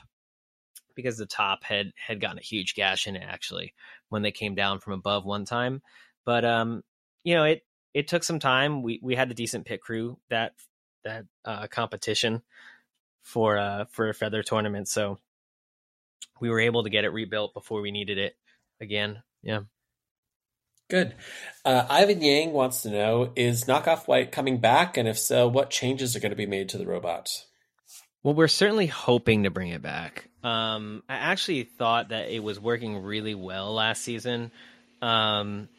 because the top had had gotten a huge gash in it actually when they came down from above one time but um you know it it took some time. We we had a decent pit crew that that uh, competition for uh for a feather tournament so we were able to get it rebuilt before we needed it again. Yeah. Good. Uh, Ivan Yang wants to know Is Knockoff White coming back? And if so, what changes are going to be made to the robot? Well, we're certainly hoping to bring it back. Um, I actually thought that it was working really well last season. Um,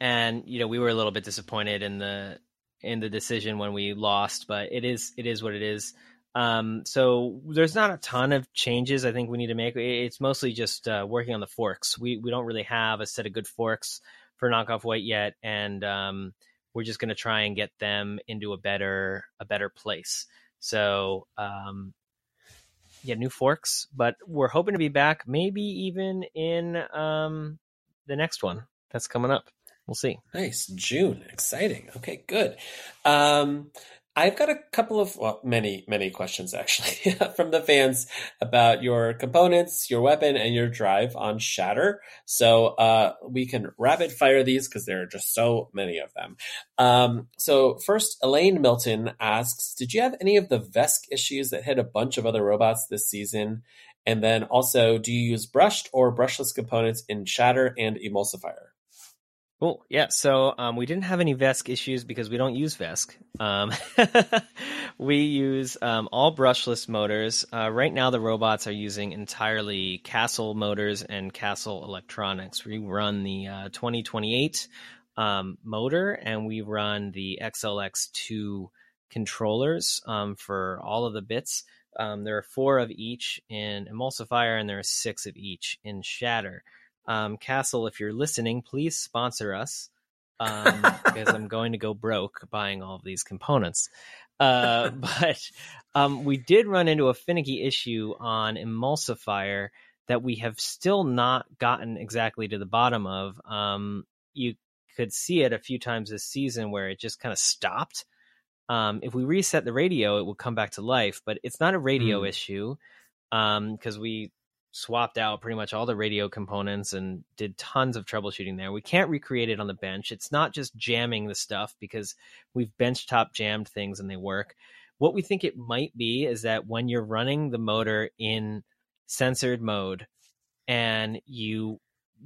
and you know we were a little bit disappointed in the in the decision when we lost, but it is it is what it is. Um, so there's not a ton of changes I think we need to make. It's mostly just uh, working on the forks. We we don't really have a set of good forks for knockoff white yet, and um, we're just going to try and get them into a better a better place. So um, yeah, new forks, but we're hoping to be back, maybe even in um, the next one that's coming up. We'll see. Nice June, exciting. Okay, good. Um, I've got a couple of, well, many, many questions actually from the fans about your components, your weapon, and your drive on Shatter. So uh, we can rapid fire these because there are just so many of them. Um, so first, Elaine Milton asks, did you have any of the VESC issues that hit a bunch of other robots this season? And then also, do you use brushed or brushless components in Shatter and Emulsifier? Cool. Yeah. So um, we didn't have any VESC issues because we don't use VESC. Um, we use um, all brushless motors. Uh, right now, the robots are using entirely Castle motors and Castle electronics. We run the uh, 2028 um, motor and we run the XLX2 controllers um, for all of the bits. Um, there are four of each in Emulsifier and there are six of each in Shatter. Um, Castle, if you're listening, please sponsor us. um, because I'm going to go broke buying all of these components. Uh, but um, we did run into a finicky issue on emulsifier that we have still not gotten exactly to the bottom of. Um, you could see it a few times this season where it just kind of stopped. Um, if we reset the radio, it will come back to life, but it's not a radio Mm. issue because we swapped out pretty much all the radio components and did tons of troubleshooting there. We can't recreate it on the bench. It's not just jamming the stuff because we've benchtop jammed things and they work. What we think it might be is that when you're running the motor in sensored mode and you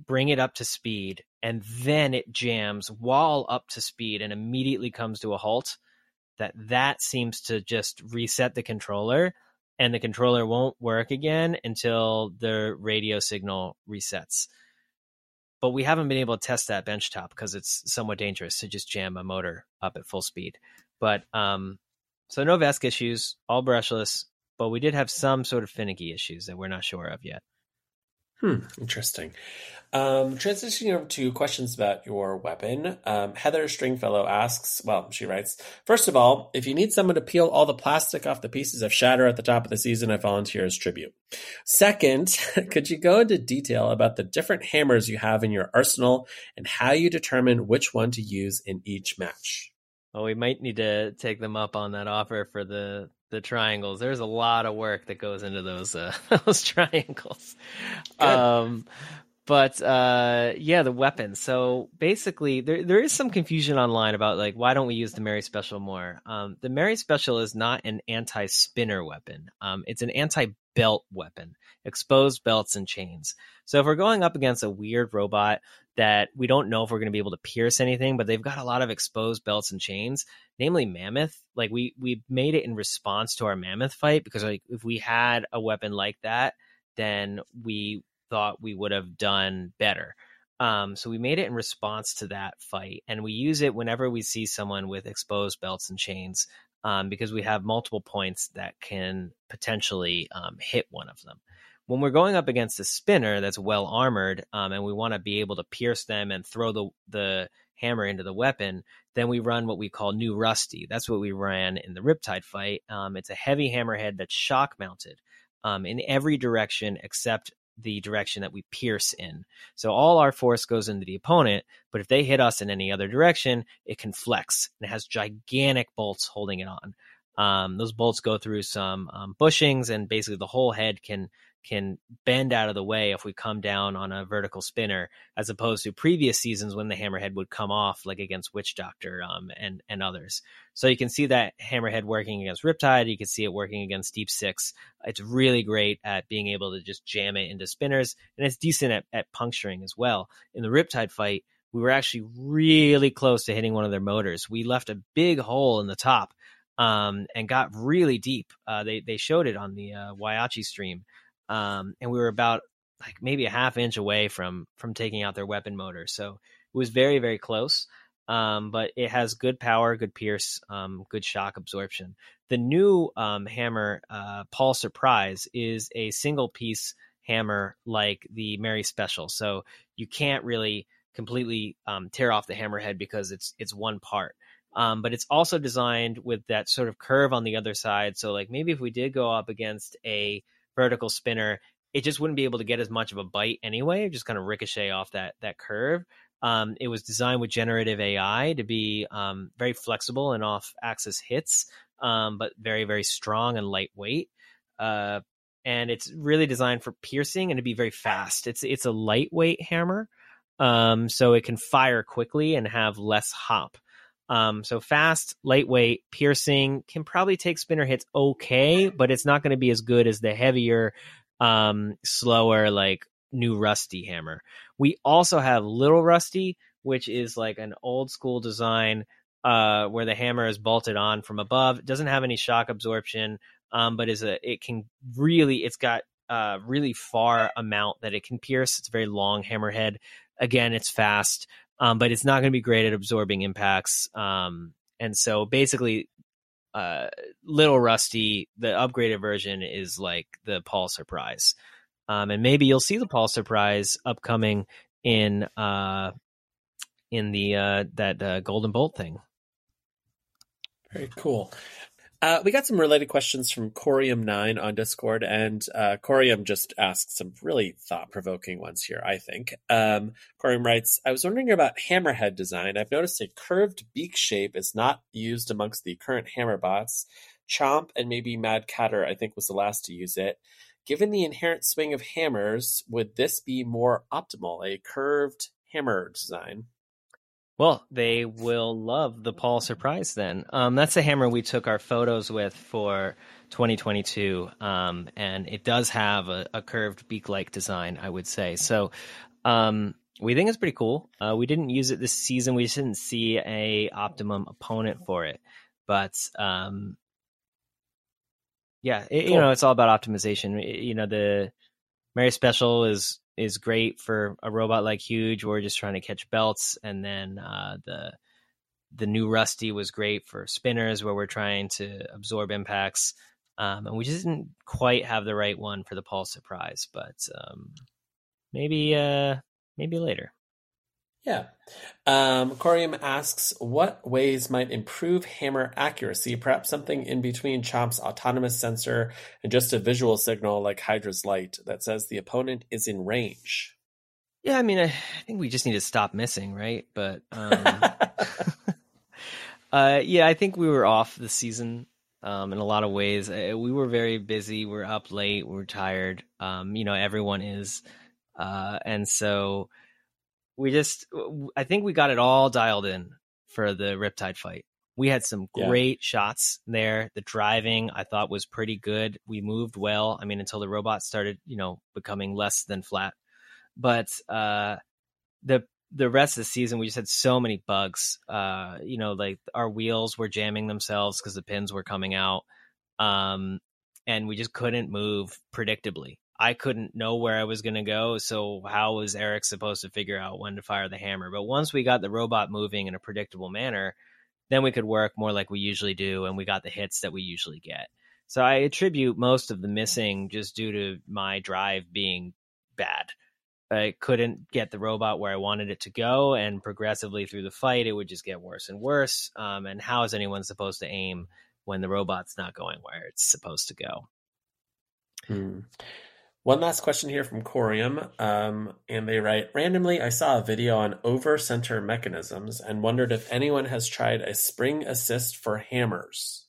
bring it up to speed and then it jams while up to speed and immediately comes to a halt that that seems to just reset the controller and the controller won't work again until the radio signal resets. But we haven't been able to test that benchtop because it's somewhat dangerous to just jam a motor up at full speed. But um, so no VESC issues, all brushless, but we did have some sort of finicky issues that we're not sure of yet. Hmm, interesting. Um, transitioning over to questions about your weapon, um, Heather Stringfellow asks, well, she writes, first of all, if you need someone to peel all the plastic off the pieces of shatter at the top of the season, I volunteer as tribute. Second, could you go into detail about the different hammers you have in your arsenal and how you determine which one to use in each match? Well, we might need to take them up on that offer for the the triangles. There's a lot of work that goes into those uh, those triangles. Good. Um, but uh, yeah, the weapons. So basically, there there is some confusion online about like why don't we use the Mary Special more? Um, the Mary Special is not an anti-spinner weapon. Um, it's an anti-belt weapon, exposed belts and chains. So if we're going up against a weird robot that we don't know if we're going to be able to pierce anything, but they've got a lot of exposed belts and chains, namely Mammoth. Like we we made it in response to our Mammoth fight because like if we had a weapon like that, then we thought we would have done better. Um, so we made it in response to that fight, and we use it whenever we see someone with exposed belts and chains, um, because we have multiple points that can potentially um, hit one of them. When we're going up against a spinner that's well armored, um, and we want to be able to pierce them and throw the the hammer into the weapon, then we run what we call New Rusty. That's what we ran in the Riptide fight. Um, it's a heavy hammerhead that's shock mounted um, in every direction except the direction that we pierce in. So all our force goes into the opponent, but if they hit us in any other direction, it can flex and it has gigantic bolts holding it on. Um, those bolts go through some um, bushings, and basically the whole head can can bend out of the way if we come down on a vertical spinner, as opposed to previous seasons when the hammerhead would come off, like against Witch Doctor um, and and others. So you can see that hammerhead working against Riptide. You can see it working against Deep Six. It's really great at being able to just jam it into spinners, and it's decent at, at puncturing as well. In the Riptide fight, we were actually really close to hitting one of their motors. We left a big hole in the top um, and got really deep. Uh, they they showed it on the uh, Waiachi stream, um, and we were about like maybe a half inch away from from taking out their weapon motor. So it was very very close. Um, but it has good power, good pierce, um, good shock absorption. The new um, hammer, uh, Paul Surprise, is a single piece hammer like the Mary Special. So you can't really completely um, tear off the hammerhead because it's it's one part. Um, but it's also designed with that sort of curve on the other side. So like maybe if we did go up against a vertical spinner, it just wouldn't be able to get as much of a bite anyway. Just kind of ricochet off that that curve. Um, it was designed with generative AI to be um, very flexible and off-axis hits, um, but very very strong and lightweight. Uh, and it's really designed for piercing and to be very fast. It's it's a lightweight hammer, um, so it can fire quickly and have less hop. Um, so fast, lightweight, piercing can probably take spinner hits okay, but it's not going to be as good as the heavier, um, slower like new Rusty hammer. We also have Little Rusty, which is like an old school design uh, where the hammer is bolted on from above. It doesn't have any shock absorption, um, but is a it can really it's got a really far amount that it can pierce. It's a very long hammerhead. Again, it's fast, um, but it's not going to be great at absorbing impacts. Um, and so basically, uh, Little Rusty, the upgraded version, is like the Paul Surprise. Um, and maybe you'll see the Paul Surprise upcoming in uh, in the uh, that uh, golden bolt thing. Very cool. Uh, we got some related questions from Corium9 on Discord, and uh, Corium just asked some really thought provoking ones here, I think. Um, Corium writes I was wondering about hammerhead design. I've noticed a curved beak shape is not used amongst the current hammer bots. Chomp and maybe Mad Catter, I think, was the last to use it. Given the inherent swing of hammers, would this be more optimal, a curved hammer design? Well, they will love the Paul surprise then. Um, that's the hammer we took our photos with for 2022, um, and it does have a, a curved beak-like design, I would say. So um, we think it's pretty cool. Uh, we didn't use it this season. We just didn't see a optimum opponent for it, but um, yeah, it, cool. you know, it's all about optimization. You know, the Mary Special is is great for a robot like Huge. We're just trying to catch belts, and then uh, the the new Rusty was great for spinners, where we're trying to absorb impacts. Um, and we just didn't quite have the right one for the Pulse Surprise, but um, maybe uh, maybe later. Yeah. Um, Corium asks, what ways might improve hammer accuracy? Perhaps something in between Chomp's autonomous sensor and just a visual signal like Hydra's light that says the opponent is in range. Yeah, I mean, I, think we just need to stop missing, right? But um, uh, yeah, I think we were off the season um, in a lot of ways. Uh, we were very busy. We're up late. We're tired. Um, you know, everyone is, uh, and so we just I think we got it all dialed in for the Riptide fight. We had some great yeah. shots there. The driving I thought was pretty good. We moved well. I mean, until the robots started, you know, becoming less than flat. But uh, the the rest of the season, we just had so many bugs. Uh, you know, like our wheels were jamming themselves because the pins were coming out, um, and we just couldn't move predictably. I couldn't know where I was going to go. So how was Eric supposed to figure out when to fire the hammer? But once we got the robot moving in a predictable manner, then we could work more like we usually do, and we got the hits that we usually get. So I attribute most of the missing just due to my drive being bad. I couldn't get the robot where I wanted it to go, and progressively through the fight, it would just get worse and worse. Um, and how is anyone supposed to aim when the robot's not going where it's supposed to go? Hmm. One last question here from Corium, um, and they write randomly. I saw a video on over center mechanisms and wondered if anyone has tried a spring assist for hammers.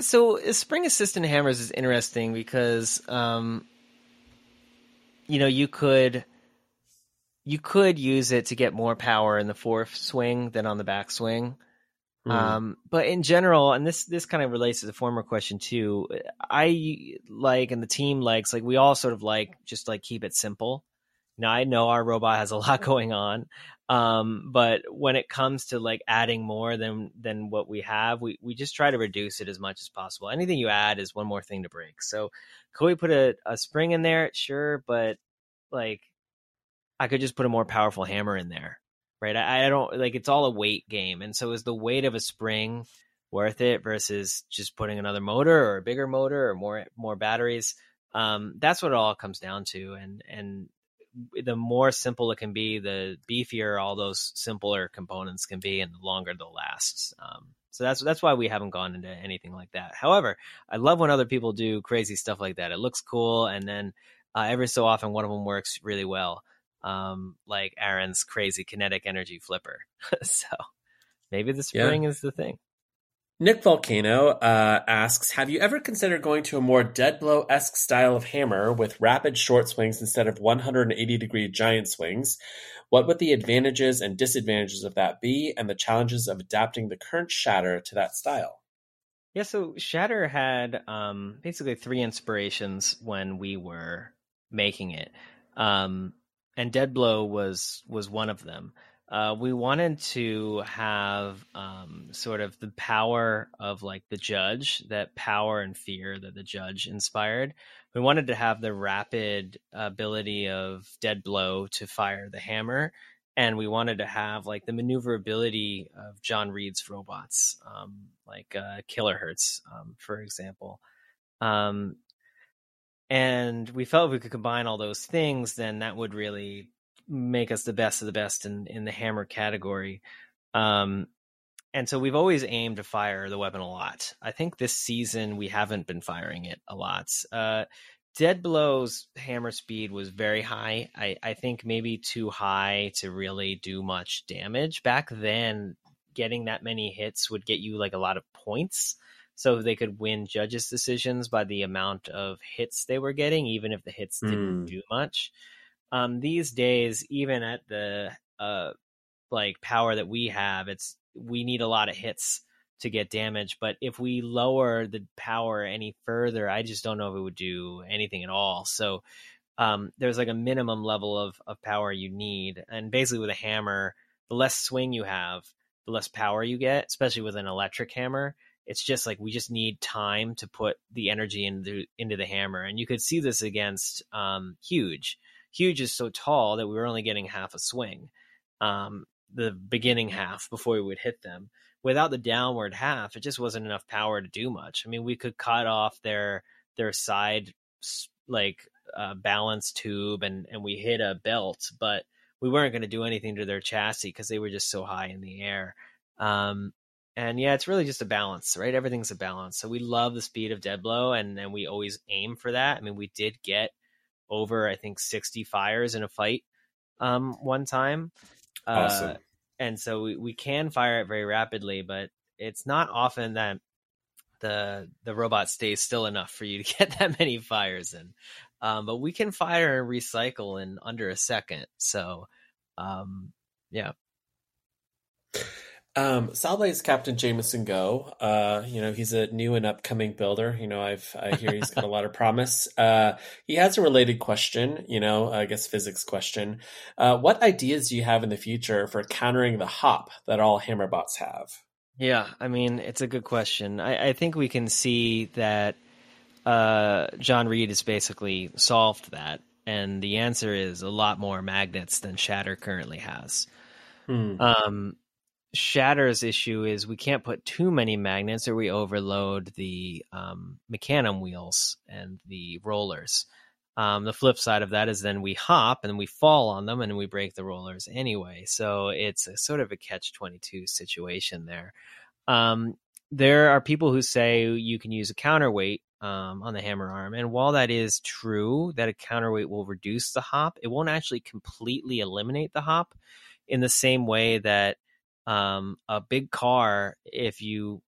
So, a spring assist in hammers is interesting because, um, you know, you could you could use it to get more power in the fourth swing than on the back swing. Mm. Um, but in general, and this this kind of relates to the former question too. I like, and the team likes, like we all sort of like, just like keep it simple. Now I know our robot has a lot going on, um, but when it comes to like adding more than than what we have, we we just try to reduce it as much as possible. Anything you add is one more thing to break. So could we put a, a spring in there? Sure, but like I could just put a more powerful hammer in there right? I, I don't like it's all a weight game, and so is the weight of a spring worth it versus just putting another motor or a bigger motor or more more batteries? Um, that's what it all comes down to, and and the more simple it can be, the beefier all those simpler components can be, and the longer they'll last. Um, so that's that's why we haven't gone into anything like that. However, I love when other people do crazy stuff like that. It looks cool, and then uh, every so often one of them works really well um, like Aaron's crazy kinetic energy flipper. so maybe the spring yeah. is the thing. Nick Volcano uh, asks Have you ever considered going to a more dead blow esque style of hammer with rapid short swings instead of 180 degree giant swings? What would the advantages and disadvantages of that be, and the challenges of adapting the current shatter to that style? Yeah, so Shatter had um, basically three inspirations when we were making it. Um, and Dead Blow was was one of them. Uh, we wanted to have um, sort of the power of like the judge, that power and fear that the judge inspired. We wanted to have the rapid ability of Dead Blow to fire the hammer, and we wanted to have like the maneuverability of John Reed's robots, um, like uh, Kilohertz, um, for example. Um, and we felt if we could combine all those things then that would really make us the best of the best in in the hammer category. Um, and so we've always aimed to fire the weapon a lot. I think this season we haven't been firing it a lot. Uh, Dead Blow's hammer speed was very high. I, I think maybe too high to really do much damage. Back then, getting that many hits would get you like a lot of points. So they could win judges' decisions by the amount of hits they were getting, even if the hits didn't Mm. do much. Um, these days, even at the uh, like power that we have, it's we need a lot of hits to get damage. But if we lower the power any further, I just don't know if it would do anything at all. So um, there's like a minimum level of of power you need, and basically with a hammer, the less swing you have, the less power you get, especially with an electric hammer. It's just like we just need time to put the energy into into the hammer, and you could see this against um, huge. Huge is so tall that we were only getting half a swing, um, the beginning half before we would hit them. Without the downward half, it just wasn't enough power to do much. I mean, we could cut off their their side like uh, balance tube, and and we hit a belt, but we weren't going to do anything to their chassis because they were just so high in the air. Um, and yeah, it's really just a balance, right? Everything's a balance. So we love the speed of dead blow, and and we always aim for that. I mean, we did get over I think sixty fires in a fight um, one time. Awesome. Uh, and so we, we can fire it very rapidly, but it's not often that the the robot stays still enough for you to get that many fires in. Um, but we can fire and recycle in under a second. So um, yeah. Um, SawBlaze's Captain Jamison Go. Uh, you know, he's a new and upcoming builder. You know, I've I hear he's got a lot of promise. Uh, he has a related question. You know, I guess physics question. Uh, what ideas do you have in the future for countering the hop that all hammerbots have? Yeah, I mean, it's a good question. I, I think we can see that uh, John Reed has basically solved that, and the answer is a lot more magnets than Shatter currently has. Hmm. Um, Shatter's issue is we can't put too many magnets, or we overload the um, mecanum wheels and the rollers. Um, the flip side of that is then we hop and we fall on them and we break the rollers anyway. So it's a sort of a catch 22 situation there. Um, there are people who say you can use a counterweight um, on the hammer arm. And while that is true, that a counterweight will reduce the hop, it won't actually completely eliminate the hop in the same way that um, a big car, if you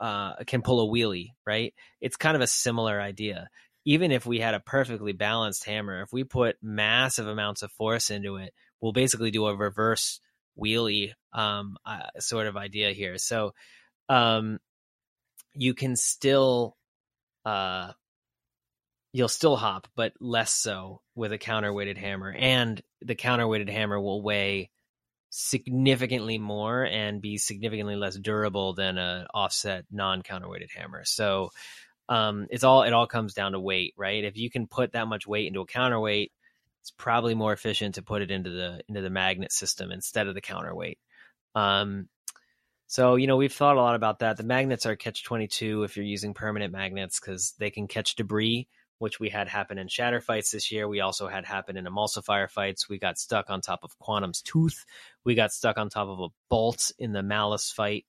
uh, can pull a wheelie, right? It's kind of a similar idea even if we had a perfectly balanced hammer, if we put massive amounts of force into it, we'll basically do a reverse wheelie um, uh, sort of idea here. So um, you can still uh, you'll still hop, but less so with a counterweighted hammer, and the counterweighted hammer will weigh significantly more and be significantly less durable than a offset non counterweighted hammer. So um, it's all it all comes down to weight, right? If you can put that much weight into a counterweight, it's probably more efficient to put it into the into the magnet system instead of the counterweight. Um, so you know we've thought a lot about that. The magnets are catch twenty two if you're using permanent magnets because they can catch debris, which we had happen in shatter fights this year. We also had happen in emulsifier fights. We got stuck on top of Quantum's tooth. We got stuck on top of a bolt in the Malice fight.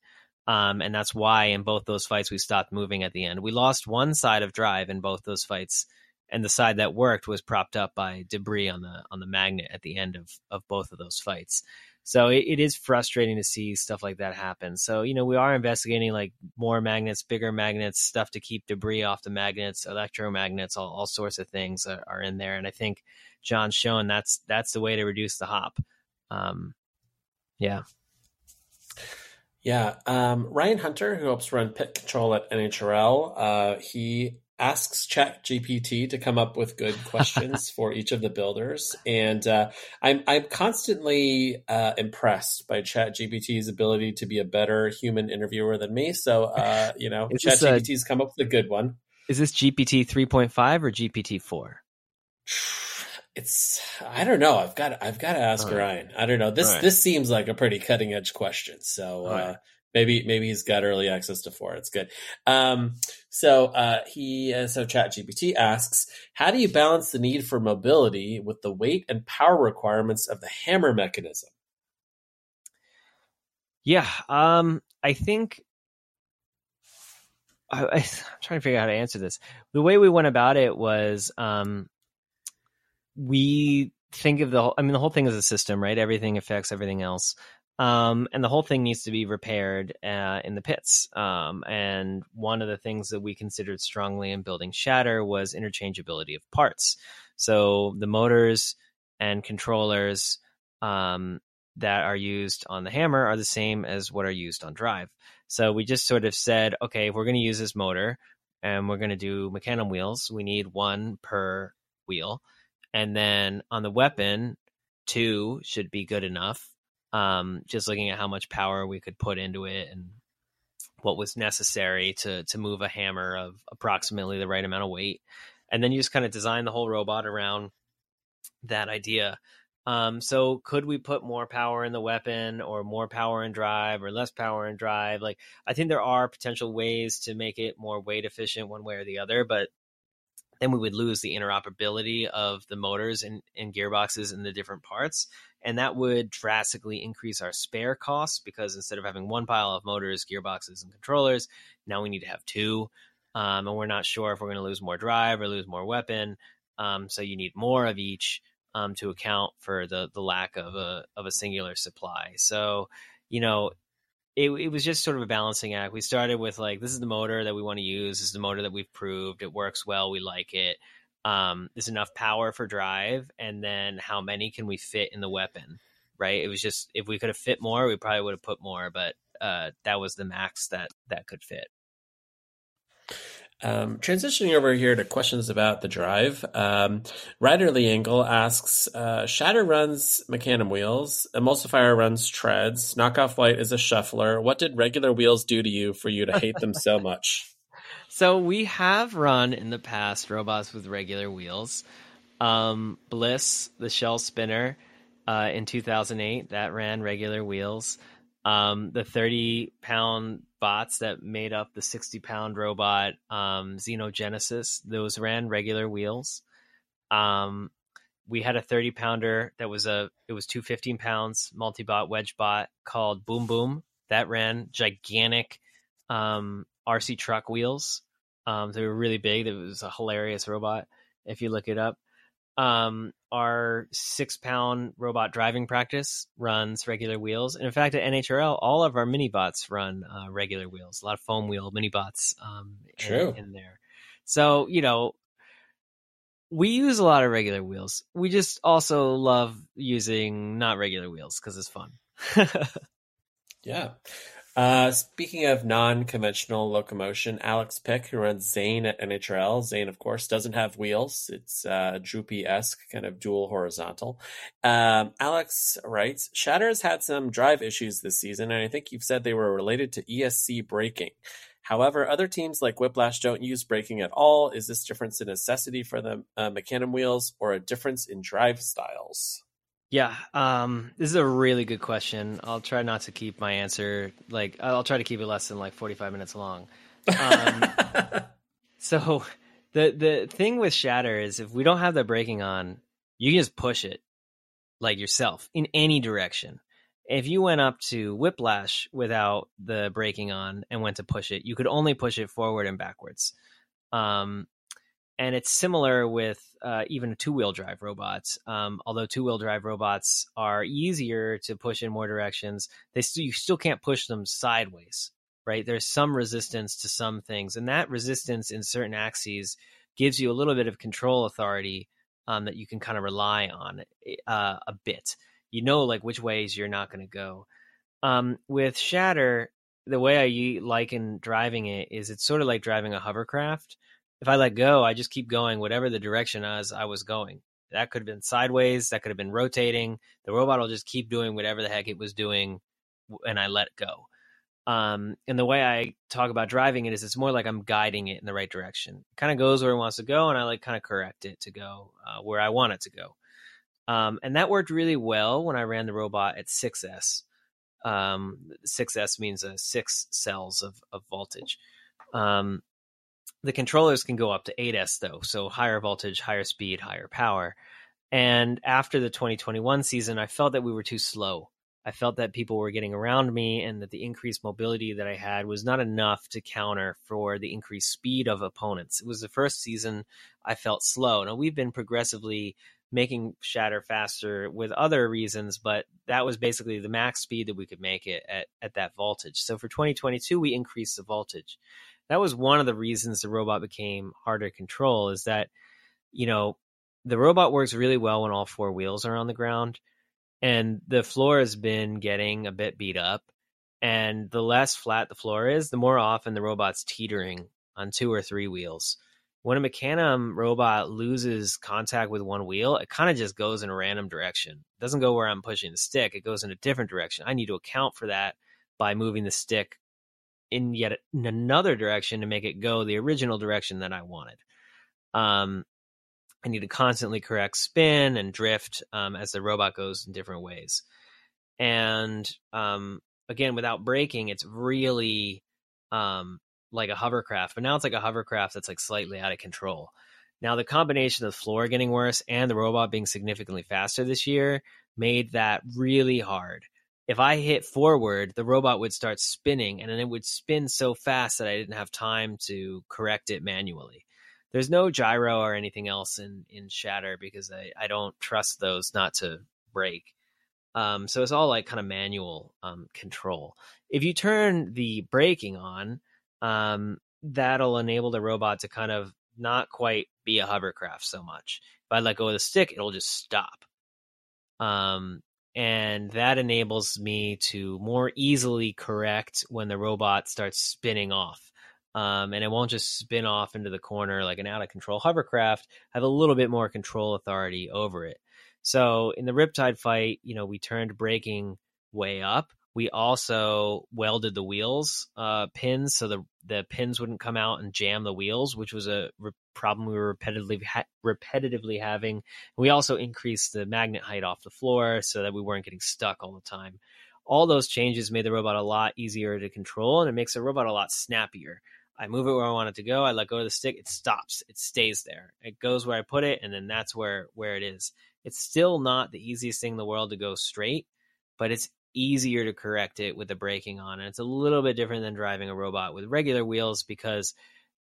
Um, and that's why in both those fights we stopped moving at the end. We lost one side of drive in both those fights, and the side that worked was propped up by debris on the on the magnet at the end of of both of those fights. So it, it is frustrating to see stuff like that happen. So you know we are investigating like more magnets, bigger magnets, stuff to keep debris off the magnets, electromagnets, all, all sorts of things are, are in there. And I think John's shown that's that's the way to reduce the hop. Um, yeah. Yeah, um, Ryan Hunter, who helps run pit control at NHRL, uh, he asks ChatGPT to come up with good questions for each of the builders, and uh, I'm I'm constantly uh, impressed by ChatGPT's ability to be a better human interviewer than me. So, uh, you know, a- ChatGPT's come up with a good one. Is this GPT three point five or GPT four? It's I don't know. I've got I've got to ask right. Ryan. I don't know. This right. this seems like a pretty cutting edge question. So All uh, right. Maybe maybe he's got early access to four. It's good. Um, So uh, he, uh, so ChatGPT asks, how do you balance the need for mobility with the weight and power requirements of the hammer mechanism? Yeah, um, I think I, am trying to figure out how to answer this. The way we went about it was um, we think of the whole, I mean, the whole thing is a system, right? Everything affects everything else. Um, and the whole thing needs to be repaired uh, in the pits. Um, and one of the things that we considered strongly in building Shatter was interchangeability of parts. So the motors and controllers um, that are used on the hammer are the same as what are used on drive. So we just sort of said, okay, if we're going to use this motor and we're going to do Mecanum wheels, we need one per wheel. And then on the weapon, two should be good enough. Um, just looking at how much power we could put into it and what was necessary to to move a hammer of approximately the right amount of weight. And then you just kind of design the whole robot around that idea. Um, so could we put more power in the weapon or more power in drive or less power in drive? Like I think there are potential ways to make it more weight efficient one way or the other, but then we would lose the interoperability of the motors and, and gearboxes and the different parts. And that would drastically increase our spare costs because instead of having one pile of motors, gearboxes, and controllers, now we need to have two. Um, and we're not sure if we're going to lose more drive or lose more weapon. Um, so you need more of each um, to account for the the lack of a of a singular supply. So, you know, it, it was just sort of a balancing act. We started with like, this is the motor that we want to use. This is the motor that we've proved it works well. We like it. Um, there's enough power for drive, and then how many can we fit in the weapon? Right. It was just if we could have fit more, we probably would have put more, but uh, that was the max that that could fit. Um, transitioning over here to questions about the drive, um, Ryder Lee Engel asks, uh, Shatter runs Mecanum wheels, Emulsifier runs treads, Knockoff White is a shuffler. What did regular wheels do to you for you to hate them so much? So we have run in the past robots with regular wheels. Um, Bliss, the shell spinner, uh, in 2008, that ran regular wheels. Um, the 30 pound bots that made up the 60 pound robot um, Xenogenesis. Those ran regular wheels. Um, we had a 30 pounder that was a it was two 15 pounds multi-bot wedge bot called Boom Boom that ran gigantic um, RC truck wheels. Um, they were really big. It was a hilarious robot if you look it up. Um, our six pound robot driving practice runs regular wheels. And in fact, at NHRL, all of our mini bots run uh, regular wheels, a lot of foam wheel mini bots um. In, in there. So, you know, we use a lot of regular wheels. We just also love using not regular wheels because it's fun. yeah. Uh, speaking of non-conventional locomotion, Alex Pick, who runs Zane at NHRL, Zane, of course, doesn't have wheels. It's uh, droopy-esque, kind of dual horizontal. Um, Alex writes, Shatter's had some drive issues this season, and I think you've said they were related to ESC braking. However, other teams like Whiplash don't use braking at all. Is this difference a necessity for the uh, Mecanum wheels or a difference in drive styles? Yeah, um, this is a really good question. I'll try not to keep my answer like I'll try to keep it less than like forty five minutes long. Um, so the the thing with Shatter is if we don't have the braking on, you can just push it like yourself in any direction. If you went up to Whiplash without the braking on and went to push it, you could only push it forward and backwards. Um, and it's similar with uh, even two wheel drive robots. Um, although two wheel drive robots are easier to push in more directions, they you still can't push them sideways, right? There's some resistance to some things, and that resistance in certain axes gives you a little bit of control authority um, that you can kind of rely on eh, uh, a bit. You know, like which ways you're not going to go. Um, with Shatter, the way I liken driving it is it's sort of like driving a hovercraft if I let go, I just keep going whatever the direction as I was going. That could have been sideways, that could have been rotating. The robot will just keep doing whatever the heck it was doing and I let go. Um, and the way I talk about driving it is it's more like I'm guiding it in the right direction. It kind of goes where it wants to go, and I like kind of correct it to go uh, where I want it to go. Um, and that worked really well when I ran the robot at 6S. Um, 6S means uh, six cells of, of voltage. Um, the controllers can go up to 8S though, so higher voltage, higher speed, higher power. And after the 2021 season, I felt that we were too slow. I felt that people were getting around me and that the increased mobility that I had was not enough to counter for the increased speed of opponents. It was the first season I felt slow. Now, we've been progressively making Shatter faster with other reasons, but that was basically the max speed that we could make it at, at that voltage. So for 2022, we increased the voltage. That was one of the reasons the robot became harder to control is that, you know, the robot works really well when all four wheels are on the ground and the floor has been getting a bit beat up and the less flat the floor is the more often the robot's teetering on two or three wheels. When a mecanum robot loses contact with one wheel it kind of just goes in a random direction. It doesn't go where i'm pushing the stick it goes in a different direction. I need to account for that by moving the stick in yet another direction to make it go the original direction that i wanted um, I need to constantly correct spin and drift um, as the robot goes in different ways. And um, again, without braking, it's really um, like a hovercraft, but now it's like a hovercraft that's like slightly out of control. Now, the combination of the floor getting worse and the robot being significantly faster this year made that really hard. If I hit forward, the robot would start spinning and then it would spin so fast that I didn't have time to correct it manually. There's no gyro or anything else in in shatter because i i don't trust those not to break. Um so it's all like kind of manual um control. If you turn the braking on um that'll enable the robot to kind of not quite be a hovercraft so much. If i let go of the stick it'll just stop. Um and that enables me to more easily correct when the robot starts spinning off um, and it won't just spin off into the corner like an out of control hovercraft. Have a little bit more control authority over it. So in the Riptide fight, you know, we turned braking way up. We also welded the wheels uh, pins so the the pins wouldn't come out and jam the wheels, which was a re- problem we were repetitively ha- repetitively having. We also increased the magnet height off the floor so that we weren't getting stuck all the time. All those changes made the robot a lot easier to control, and it makes the robot a lot snappier. I move it where I want it to go. I let go of the stick. It stops. It stays there. It goes where I put it, and then that's where where it is. It's still not the easiest thing in the world to go straight, but it's easier to correct it with the braking on. And it's a little bit different than driving a robot with regular wheels because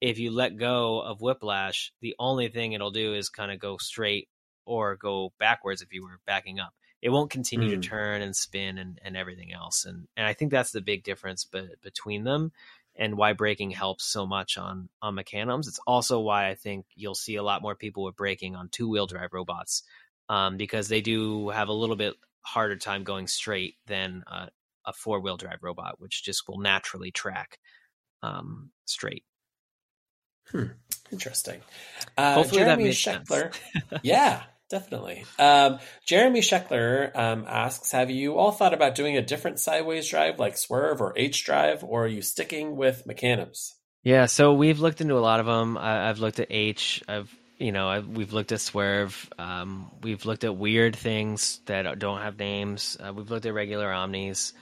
if you let go of whiplash, the only thing it'll do is kind of go straight or go backwards if you were backing up. It won't continue mm. to turn and spin and, and everything else. And and I think that's the big difference be, between them and why braking helps so much on on mecanums. It's also why I think you'll see a lot more people with braking on two wheel drive robots um, because they do have a little bit harder time going straight than uh, a four wheel drive robot, which just will naturally track um, straight. Hmm. Interesting. Uh, Hopefully Jeremy that makes Scheckler. sense. yeah, definitely. Um, Jeremy Scheckler um, asks Have you all thought about doing a different sideways drive like Swerve or H drive, or are you sticking with Mecanums? Yeah, so we've looked into a lot of them. I, I've looked at H. I've you know I've, we've looked at Swerve. Um, we've looked at weird things that don't have names. Uh, we've looked at regular Omnis.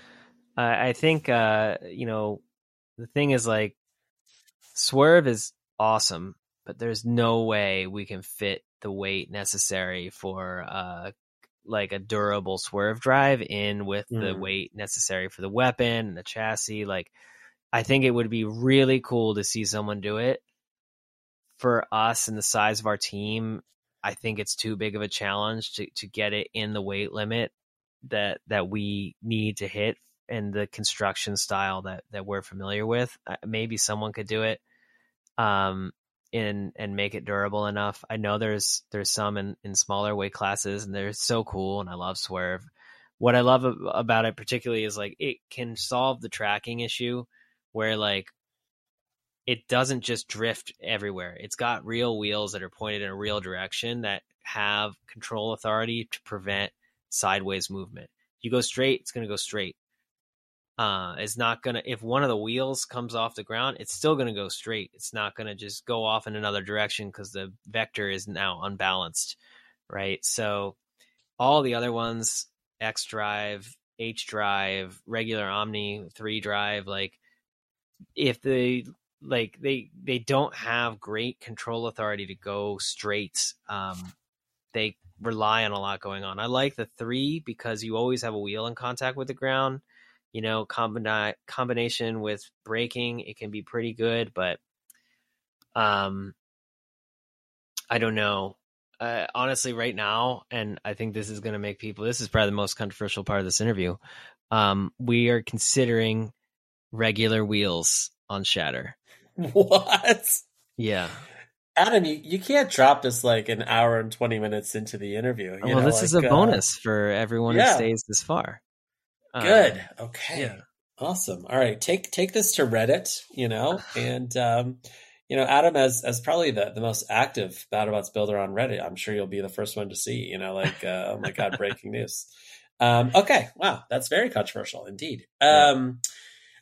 Uh, I think uh, you know the thing is like Swerve is awesome, but there's no way we can fit the weight necessary for uh like a durable swerve drive in with mm. the weight necessary for the weapon and the chassis like i think it would be really cool to see someone do it for us and the size of our team i think it's too big of a challenge to, to get it in the weight limit that that we need to hit and the construction style that that we're familiar with uh, maybe someone could do it um in and make it durable enough. I know there's there's some in, in smaller weight classes and they're so cool and I love Swerve. What I love about it particularly is like it can solve the tracking issue where like it doesn't just drift everywhere. It's got real wheels that are pointed in a real direction that have control authority to prevent sideways movement. You go straight, it's going to go straight uh, is not going to, if one of the wheels comes off the ground, it's still going to go straight. It's not going to just go off in another direction because the vector is now unbalanced, right? So all the other ones, X drive, H drive, regular Omni 3 drive, like if the like they they don't have great control authority to go straight. Um, they rely on a lot going on. I like the three because you always have a wheel in contact with the ground. You know, combina- combination with braking, it can be pretty good, but um, I don't know. Uh, honestly, right now, and I think this is going to make people. This is probably the most controversial part of this interview. Um, we are considering regular wheels on Shatter. What? Yeah. Adam, you, you can't drop this like an hour and 20 minutes into the interview. You well, know, this is a uh, bonus for everyone yeah. who stays this far. Um, Good. Okay. yeah. Awesome. All right. Take take this to Reddit, you know, and um, you know, Adam as as probably the, the most active BattleBots builder on Reddit, I'm sure you'll be the first one to see, you know, like uh, oh my god, breaking news. Um, okay. Wow, that's very controversial indeed. Um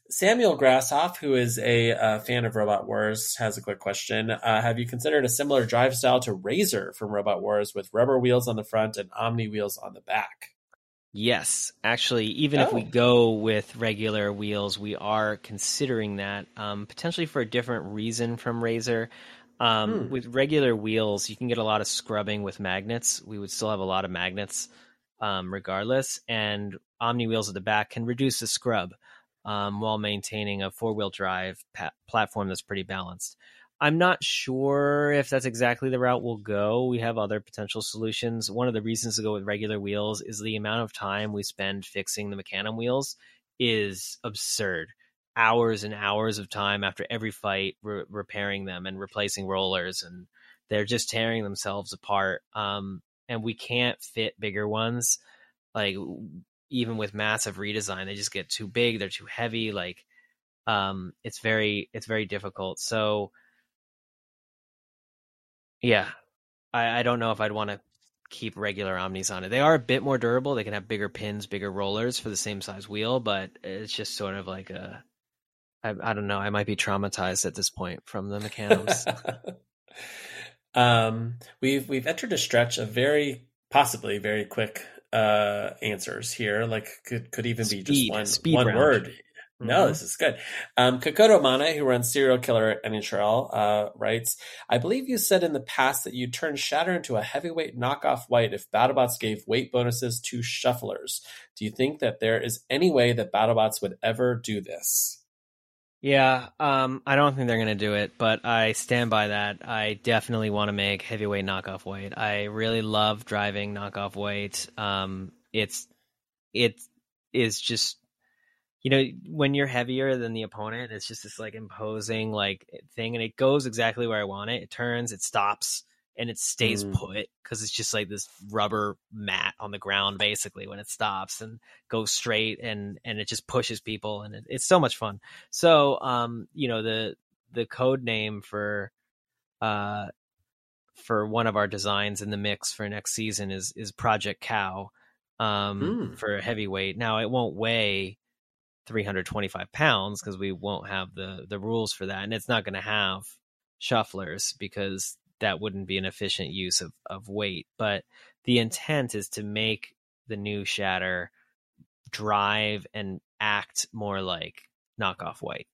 Samuel Grasshoff, who is a uh, fan of Robot Wars, has a quick question. Uh, have you considered a similar drive style to Razor from Robot Wars with rubber wheels on the front and Omni wheels on the back? Yes, actually, even if we Oh. go with regular wheels, we are considering that um, potentially for a different reason from Razor. Um, Hmm. With regular wheels, you can get a lot of scrubbing with magnets. We would still have a lot of magnets um, regardless, and Omni wheels at the back can reduce the scrub um, while maintaining a four wheel drive pa- platform that's pretty balanced. I'm not sure if that's exactly the route we'll go. We have other potential solutions. One of the reasons to go with regular wheels is the amount of time we spend fixing the Mecanum wheels is absurd. Hours and hours of time after every fight re- repairing them and replacing rollers, and they're just tearing themselves apart. Um, and we can't fit bigger ones. Like even with massive redesign, they just get too big. They're too heavy. Like um, it's very it's very difficult. So yeah, I, I don't know if I'd want to keep regular Omnis on it. They are a bit more durable. They can have bigger pins, bigger rollers for the same size wheel, but it's just sort of like a. I, I don't know. I might be traumatized at this point from the mechanics. um, we've we've entered a stretch of very possibly very quick uh, answers here. Like could could even be just one one round. word. No, Mhm. this is good. Um, Kokoto Mana, who runs Serial Killer at NHL, uh, writes, I believe you said in the past that you'd turn Shatter into a heavyweight knockoff white if BattleBots gave weight bonuses to shufflers. Do you think that there is any way that BattleBots would ever do this? Yeah, um, I don't think they're going to do it, but I stand by that. I definitely want to make heavyweight knockoff weight. I really love driving knockoff weight. Um, it's it is just you know when you're heavier than the opponent, it's just this like imposing like thing, and it goes exactly where I want it. It turns, it stops, and it stays Mm. put because it's just like this rubber mat on the ground basically when it stops and goes straight and and it just pushes people and it, it's so much fun so um you know the the code name for uh for one of our designs in the mix for next season is is project cow um Mm. for heavyweight now it won't weigh 325 pounds because we won't have the the rules for that and it's not going to have shufflers because that wouldn't be an efficient use of, of weight but the intent is to make the new shatter drive and act more like knockoff white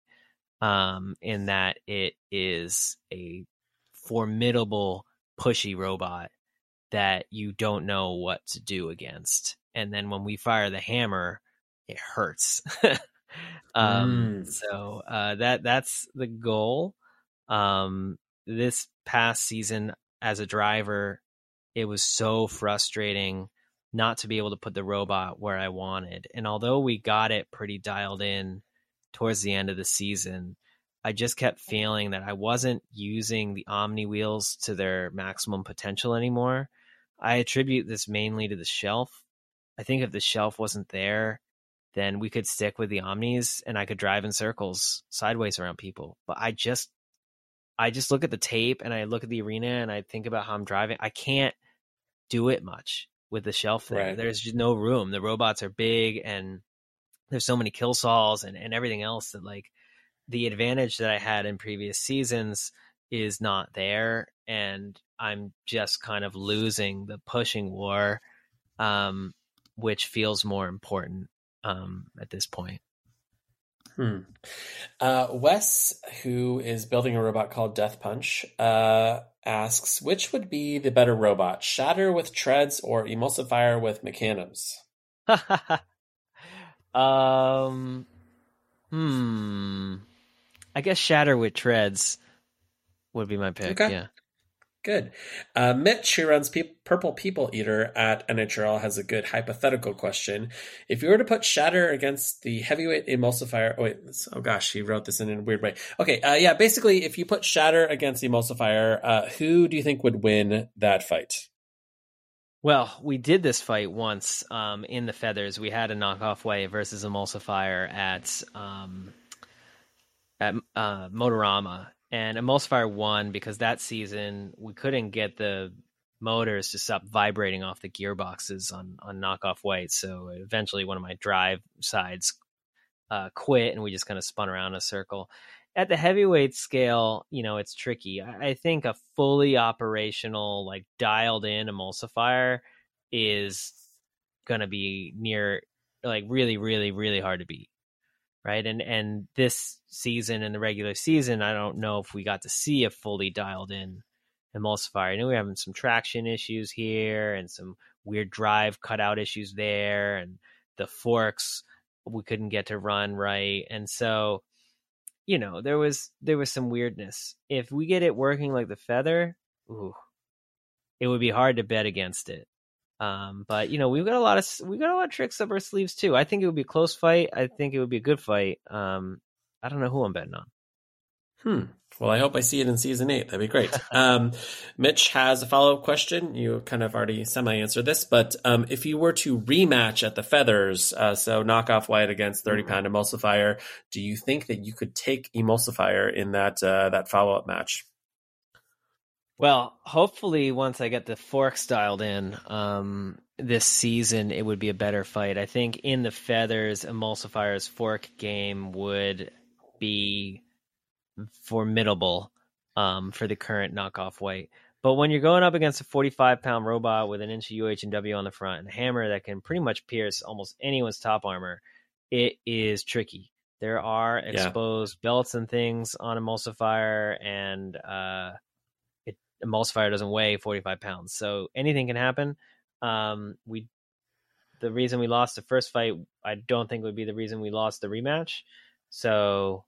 um in that it is a formidable pushy robot that you don't know what to do against and then when we fire the hammer it hurts um Mm. so uh that that's the goal um this past season as a driver it was so frustrating not to be able to put the robot where I wanted. And although we got it pretty dialed in towards the end of the season, I just kept feeling that I wasn't using the Omni wheels to their maximum potential anymore. I attribute this mainly to the shelf. I think if the shelf wasn't there, then we could stick with the Omnis and I could drive in circles sideways around people. But I just I just look at the tape and I look at the arena and I think about how I'm driving. I can't do it much with the shelf there. Right. There's just no room. The robots are big and there's so many kill saws and, and everything else that like the advantage that I had in previous seasons is not there and I'm just kind of losing the pushing war um which feels more important um at this point. Hmm. Uh, Wes, who is building a robot called Death Punch, uh, asks which would be the better robot, Shatter with treads or Emulsifier with mecanums? um, hmm. I guess Shatter with treads would be my pick. Okay. Yeah. Good. Uh, Mitch, who runs Pe- Purple People Eater at NHRL, has a good hypothetical question. If you were to put Shatter against the heavyweight emulsifier, oh, wait, oh gosh, he wrote this in a weird way. Okay, uh, yeah, basically, if you put Shatter against emulsifier, uh, who do you think would win that fight? Well, we did this fight once um, in the feathers. We had a knockoff way versus emulsifier at um, at uh, Motorama, and Emulsifier won because that season we couldn't get the motors to stop vibrating off the gearboxes on on knockoff white. So eventually, one of my drive sides uh, quit, and we just kind of spun around in a circle. At the heavyweight scale, you know, it's tricky. I, I think a fully operational, like dialed in emulsifier is going to be near, like really, really, really hard to beat right? And and this season in the regular season, I don't know if we got to see a fully dialed in emulsifier. I know we're having some traction issues here and some weird drive cutout issues there, and the forks we couldn't get to run right, and so you know there was there was some weirdness. If we get it working like the feather, ooh, it would be hard to bet against it. Um, but you know, we've got a lot of we've got a lot of tricks up our sleeves too. I think it would be a close fight. I think it would be a good fight. Um, I don't know who I'm betting on. Hmm. Well, I hope I see it in season eight. That'd be great. um, Mitch has a follow up question. You kind of already semi answered this, but um, if you were to rematch at the Feathers, uh, so knock off White against 30 pound emulsifier, do you think that you could take emulsifier in that uh, that follow up match? Well, hopefully, once I get the forks dialed in um, this season, it would be a better fight. I think in the feathers, Emulsifier's fork game would be formidable um, for the current knockoff weight. But when you're going up against a 45 pound robot with an inch of UH and W on the front and a hammer that can pretty much pierce almost anyone's top armor, it is tricky. There are exposed yeah. belts and things on Emulsifier, and uh, emulsifier doesn't weigh 45 pounds so anything can happen um, we the reason we lost the first fight i don't think would be the reason we lost the rematch so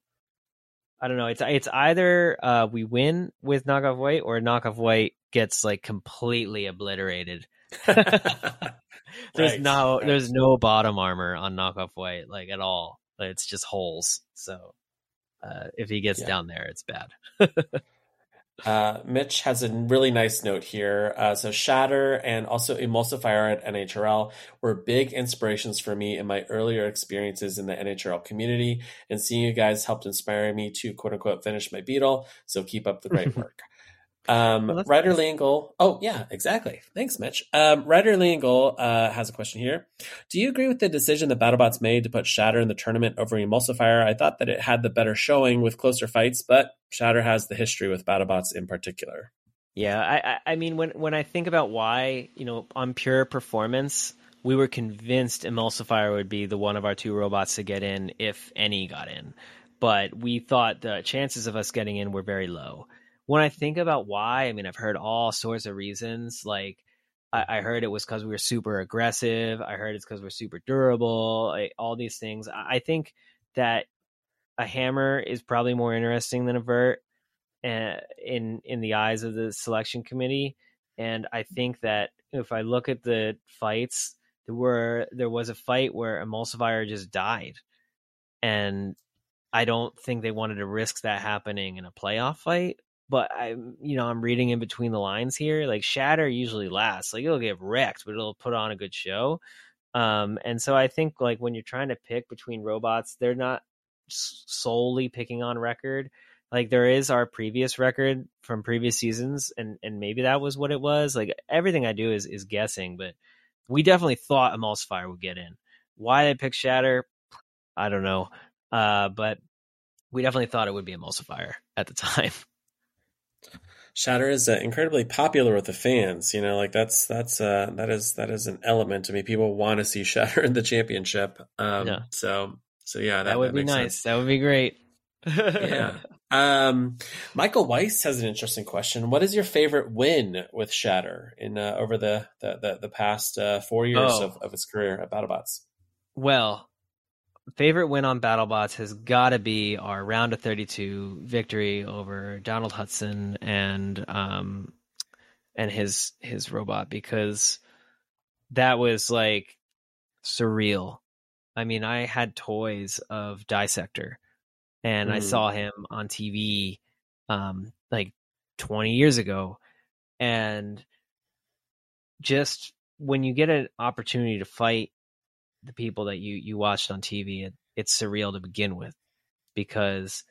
i don't know it's it's either uh, we win with knockoff white or knockoff white gets like completely obliterated there's right, no right. there's no bottom armor on knockoff white like at all it's just holes so uh, if he gets yeah. down there it's bad uh, Mitch has a really nice note here. Uh, so Shatter and also Emulsifier at NHRL were big inspirations for me in my earlier experiences in the NHRL community, and seeing you guys helped inspire me to quote unquote finish my beetle. So keep up the great work. Um, well, Ryder nice. Oh, yeah, exactly. Thanks, Mitch. Um, Ryder Leangle uh, has a question here. Do you agree with the decision that BattleBots made to put Shatter in the tournament over Emulsifier? I thought that it had the better showing with closer fights, but Shatter has the history with BattleBots in particular. Yeah, I, I mean, when when I think about why, you know, on pure performance, we were convinced Emulsifier would be the one of our two robots to get in if any got in, but we thought the chances of us getting in were very low when I think about why, I mean, I've heard all sorts of reasons. Like, I, I heard it was because we were super aggressive. I heard it's because we're super durable. Like, all these things. I, I think that a hammer is probably more interesting than a vert uh, in in the eyes of the selection committee. And I think that if I look at the fights, there were there was a fight where Emulsifier just died, and I don't think they wanted to risk that happening in a playoff fight but I'm you know I'm reading in between the lines here. Like Shatter usually lasts. Like it'll get wrecked, but it'll put on a good show. Um, and so I think like when you're trying to pick between robots, they're not solely picking on record. Like there is our previous record from previous seasons, and and maybe that was what it was. Like everything I do is is guessing, but we definitely thought Emulsifier would get in. Why they picked Shatter, I don't know. Uh, but we definitely thought it would be Emulsifier at the time. Shatter is uh, incredibly popular with the fans. You know, like that's that's uh, that is that is an element. I mean, people want to see Shatter in the championship. Um, yeah. So So yeah, that, that would that be nice. sense. That would be great. yeah. Um, Michael Weiss has an interesting question. What is your favorite win with Shatter in uh, over the the the, the past uh, four years Oh. of, of his career at BattleBots? Well, favorite win on BattleBots has got to be our round of 32 victory over Donald Hutson and um and his his robot because that was like surreal. I mean, I had toys of Dissector and I Mm. saw him on TV um like 20 years ago and just when you get an opportunity to fight the people that you you watched on TV, it, it's surreal to begin with because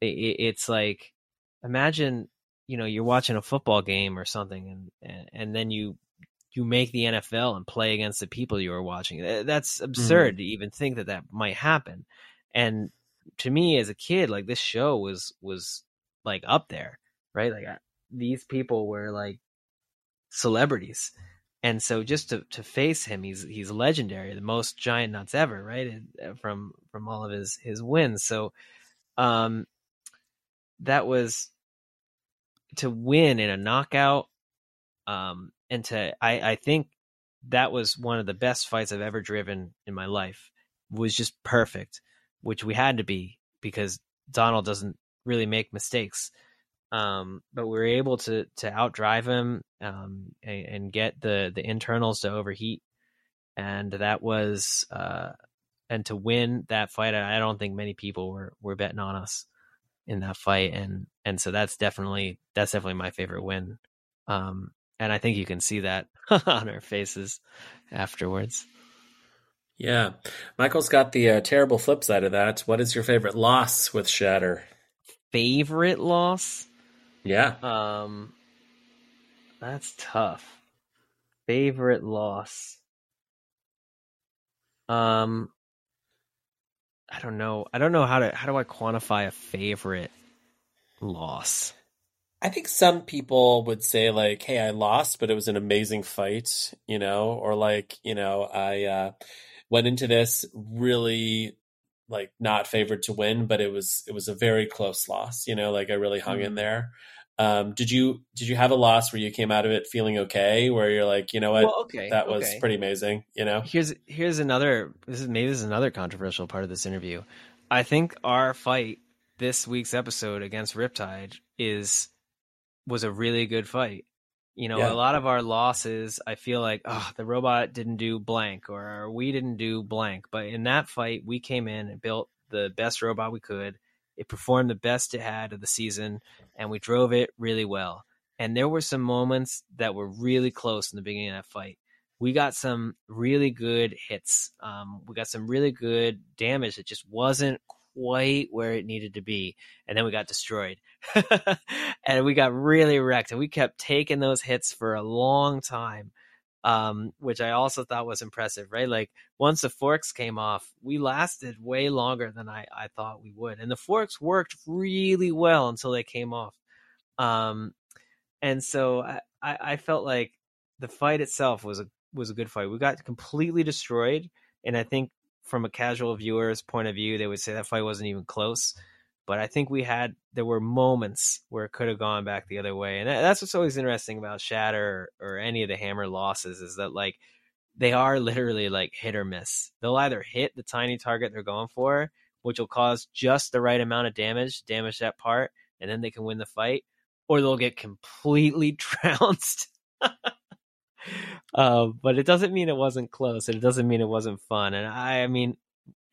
it, it's like imagine you know you're watching a football game or something and and, and then you you make the NFL and play against the people you were watching. That's mm-hmm. absurd to even think that that might happen. And to me as a kid, like this show was was like up there, right? Like I, these people were like celebrities. And so just to, to face him, he's he's legendary, the most giant nuts ever, right? Uh, From from all of his his wins. So um that was to win in a knockout um and to I I think that was one of the best fights I've ever driven in my life. Was just perfect, which we had to be because Donald doesn't really make mistakes. Um, but we were able to to outdrive him um, and, and get the the internals to overheat, and that was uh, and to win that fight. I don't think many people were were betting on us in that fight, and and so that's definitely that's definitely my favorite win. Um, and I think you can see that on our faces afterwards. Yeah, Michael's got the uh, terrible flip side of that. What is your favorite loss with Shatter? Favorite loss? Yeah, Um, that's tough. Favorite loss. Um, I don't know. I don't know how to how do I quantify a favorite loss. I think some people would say like, "Hey, I lost, but it was an amazing fight," you know, or like, you know, I uh, went into this really like not favored to win, but it was it was a very close loss, you know, like I really hung in Mhm. there. Um, did you did you have a loss where you came out of it feeling okay, where you're like, you know what, okay, that was okay. pretty amazing, you know? Here's here's another. This is maybe this is another controversial part of this interview. I think our fight this week's episode against Riptide is was a really good fight. You know, Yeah. a lot of our losses, I feel like, oh, the robot didn't do blank or we didn't do blank. But in that fight, we came in and built the best robot we could. It performed the best it had of the season, and we drove it really well. And there were some moments that were really close in the beginning of that fight we got some really good hits. Um, we got some really good damage that just wasn't quite where it needed to be, and then we got destroyed, and we got really wrecked. And we kept taking those hits for a long time, um, which I also thought was impressive. Right, like once the forks came off, we lasted way longer than I I thought we would, and the forks worked really well until they came off. Um, and so I, I felt like the fight itself was a was a good fight. We got completely destroyed, and I think from a casual viewer's point of view, they would say that fight wasn't even close. But I think we had there were moments where it could have gone back the other way, and that's what's always interesting about Shatter or, or any of the Hammer losses is that like they are literally like hit or miss. They'll either hit the tiny target they're going for, which will cause just the right amount of damage, damage that part, and then they can win the fight, or they'll get completely trounced. uh, but it doesn't mean it wasn't close, and it doesn't mean it wasn't fun. And I, I mean,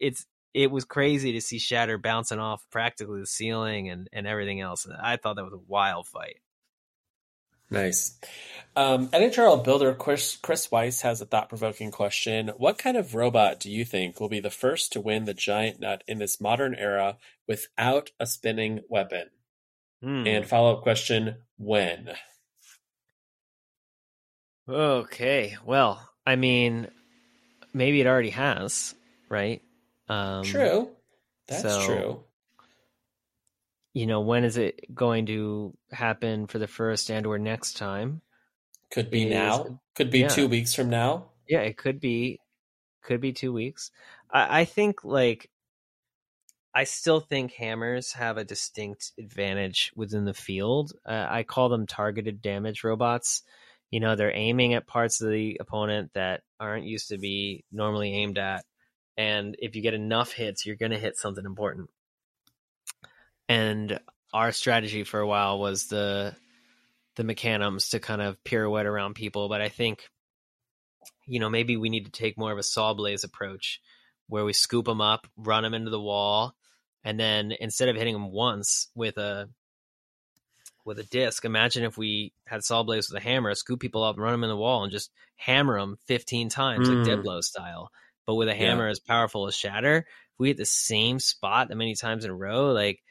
it's it was crazy to see Shatter bouncing off practically the ceiling and and everything else. I thought that was a wild fight. Nice. Um, NHRL builder Chris, Chris Weiss has a thought provoking question. What kind of robot do you think will be the first to win the giant nut in this modern era without a spinning weapon? Hmm. And follow up question when? Okay, well, I mean, maybe it already has, right? Um, True. That's so- true. You know, when is it going to happen for the first and or next time? Could be is- now. Could be yeah. two weeks from now. Yeah, it could be, could be two weeks. I, I think like I still think hammers have a distinct advantage within the field. Uh, I call them targeted damage robots. You know, they're aiming at parts of the opponent that aren't used to be normally aimed at. And if you get enough hits, you're going to hit something important. And our strategy for a while was the the mecanums to kind of pirouette around people, but I think you know maybe we need to take more of a SawBlaze approach where we scoop them up, run them into the wall, and then instead of hitting them once with a with a disc, imagine if we had SawBlaze with a hammer, scoop people up, run them in the wall, and just hammer them 15 times, mm. like dead blow style. But with a hammer yeah. as powerful as shatter, if we hit the same spot that many times in a row, like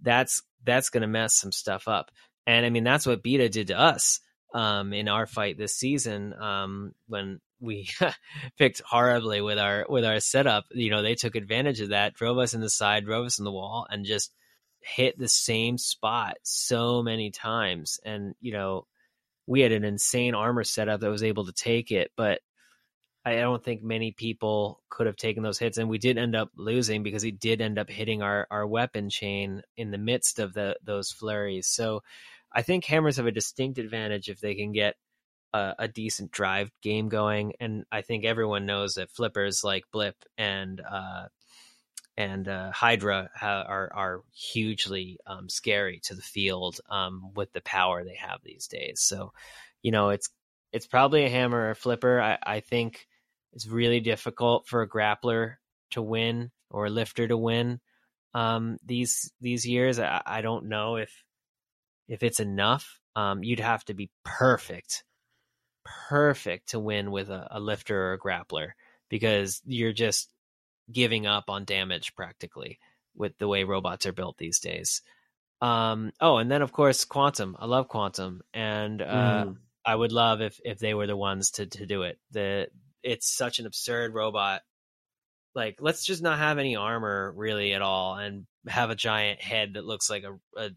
that's that's going to mess some stuff up. And I mean, that's what Beta did to us um, in our fight this season um, when we picked horribly with our with our setup. You know, they took advantage of that, drove us in the side, drove us in the wall, and just hit the same spot so many times. And you know, we had an insane armor setup that was able to take it, but I don't think many people could have taken those hits, and we did end up losing because he did end up hitting our our weapon chain in the midst of the those flurries. So, I think hammers have a distinct advantage if they can get a, a decent drive game going, and I think everyone knows that flippers like Blip and uh, and uh, Hydra ha- are are hugely um, scary to the field um, with the power they have these days. So, you know, it's it's probably a hammer or flipper. I, I think it's really difficult for a grappler to win or a lifter to win um, these these years. I, I, don't know if if it's enough. Um, you'd have to be perfect, perfect to win with a, a lifter or a grappler because you're just giving up on damage practically with the way robots are built these days. Um, oh, and then of course Quantum. I love Quantum, and uh, mm. I would love if if they were the ones to to do it. The it's such an absurd robot. Like, let's just not have any armor really at all, and have a giant head that looks like a a,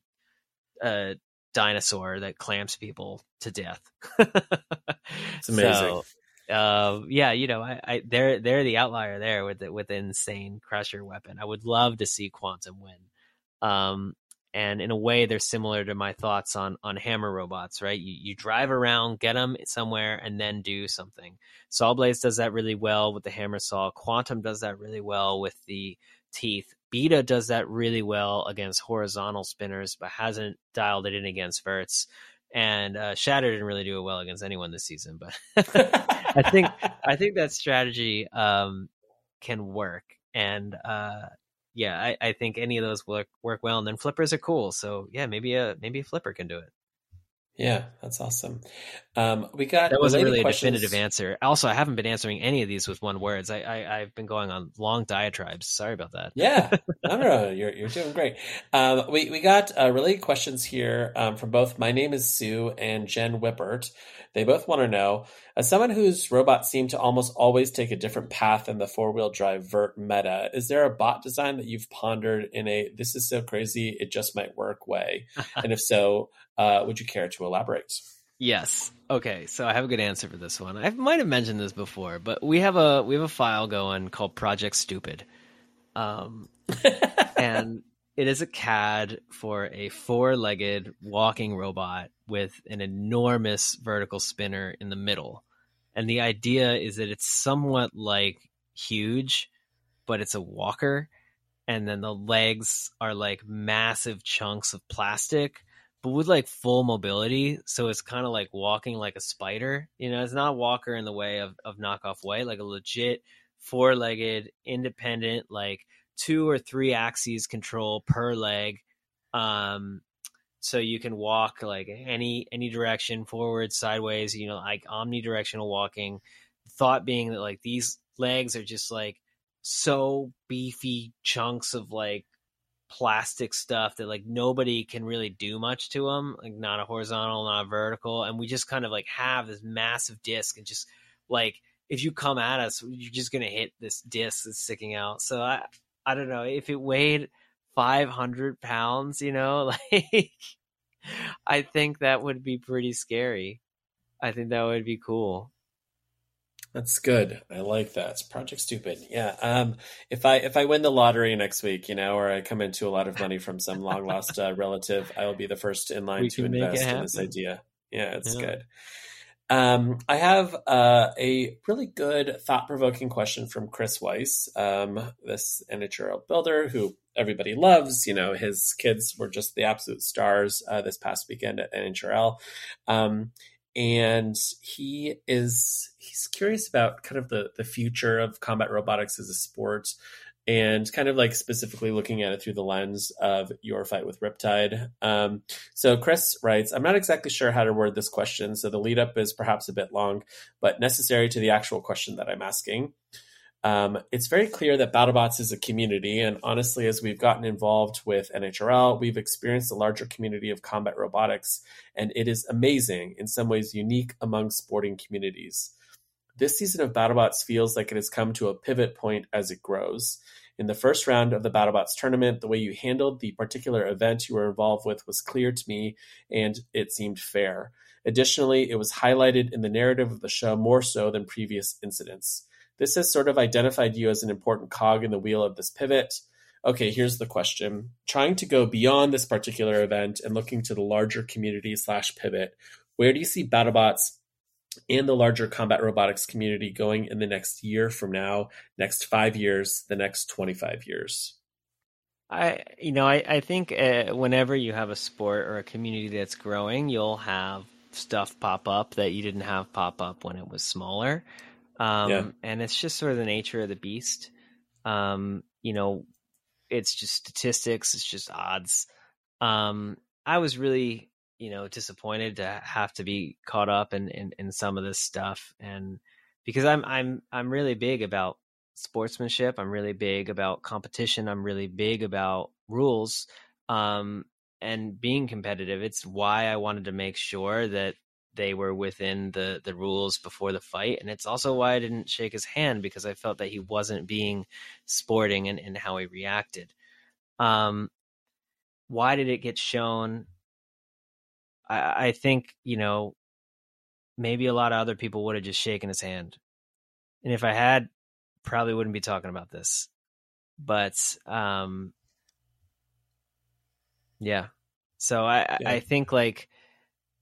a dinosaur that clamps people to death. it's amazing. So, uh, yeah, you know, I, I, they're they're the outlier there with the, with the insane crusher weapon. I would love to see Quantum win. Um, and in a way they're similar to my thoughts on on hammer robots right? You, you drive around get them somewhere and then do something. Saw does that really well with the hammer saw. Quantum does that really well with the teeth. Beta does that really well against horizontal spinners but hasn't dialed it in against verts. And uh, shatter didn't really do it well against anyone this season but i think i think that strategy um, can work. And uh, yeah, I, I think any of those work work well. And then flippers are cool. So yeah, maybe a maybe a flipper can do it. Yeah, that's awesome. Um, we got that wasn't really questions. a definitive answer. Also, I haven't been answering any of these with one words. I, I have been going on long diatribes. Sorry about that. Yeah, no, no, you're you're doing great. Um, we we got uh, related questions here um, from both. My name is Sue and Jen Whippert. They both want to know, as someone whose robots seem to almost always take a different path than the four wheel drive vert meta, is there a bot design that you've pondered in a "this is so crazy it just might work" way? and if so, uh, would you care to elaborate? Yes. Okay. So I have a good answer for this one. I might have mentioned this before, but we have a we have a file going called Project Stupid, um, and it is a CAD for a four-legged walking robot with an enormous vertical spinner in the middle. And the idea is that it's somewhat like huge, but it's a walker, and then the legs are like massive chunks of plastic but with like full mobility. So it's kind of like walking like a spider. You know, it's not a walker in the way of, of knockoff white, like a legit four legged, independent, like two or three axes control per leg. Um, so you can walk like any any direction, forward, sideways, you know, like omnidirectional walking. Thought being that like these legs are just like so beefy chunks of like plastic stuff that like nobody can really do much to them like not a horizontal not a vertical and we just kind of like have this massive disc and just like if you come at us you're just gonna hit this disc that's sticking out so i i don't know if it weighed 500 pounds you know like i think that would be pretty scary i think that would be cool That's good. I like that. It's Project Stupid. Yeah. Um, if I if I win the lottery next week, you know, or I come into a lot of money from some long lost uh, relative, I will be the first in line We to can make it invest in this idea. Yeah, it's Yeah. good. Um, I have uh, a really good, thought provoking question from Chris Weiss, um, this NHRL builder who everybody loves. You know, his kids were just the absolute stars uh, this past weekend at NHRL. Um, and he is he's curious about kind of the the future of combat robotics as a sport and kind of like specifically looking at it through the lens of your fight with Riptide. Um, so Chris writes, I'm not exactly sure how to word this question, so the lead up is perhaps a bit long, but necessary to the actual question that I'm asking. Um, it's very clear that BattleBots is a community, and honestly, as we've gotten involved with NHRL, we've experienced a larger community of combat robotics, and it is amazing, in some ways unique among sporting communities. This season of BattleBots feels like it has come to a pivot point as it grows. In the first round of the BattleBots tournament, the way you handled the particular event you were involved with was clear to me, and it seemed fair. Additionally, it was highlighted in the narrative of the show more so than previous incidents. This has sort of identified you as an important cog in the wheel of this pivot. Okay, here's the question. Trying to go beyond this particular event and looking to the larger community slash pivot, where do you see BattleBots and the larger combat robotics community going in the next year from now, next five years, the next 25 years? I, you know, I, I think uh, whenever you have a sport or a community that's growing, you'll have stuff pop up that you didn't have pop up when it was smaller. Um, Yeah. And it's just sort of the nature of the beast. Um, you know, it's just statistics, it's just odds. Um, I was really, you know, disappointed to have to be caught up in, in, in some of this stuff. And because I'm, I'm, I'm really big about sportsmanship. I'm really big about competition. I'm really big about rules um, and being competitive. It's why I wanted to make sure that they were within the the rules before the fight, and it's also why I didn't shake his hand because I felt that he wasn't being sporting in, in how he reacted. Um, why did it get shown? I, I think you know maybe a lot of other people would have just shaken his hand, and if I had, probably wouldn't be talking about this. But um, yeah. So I I- Yeah. I think like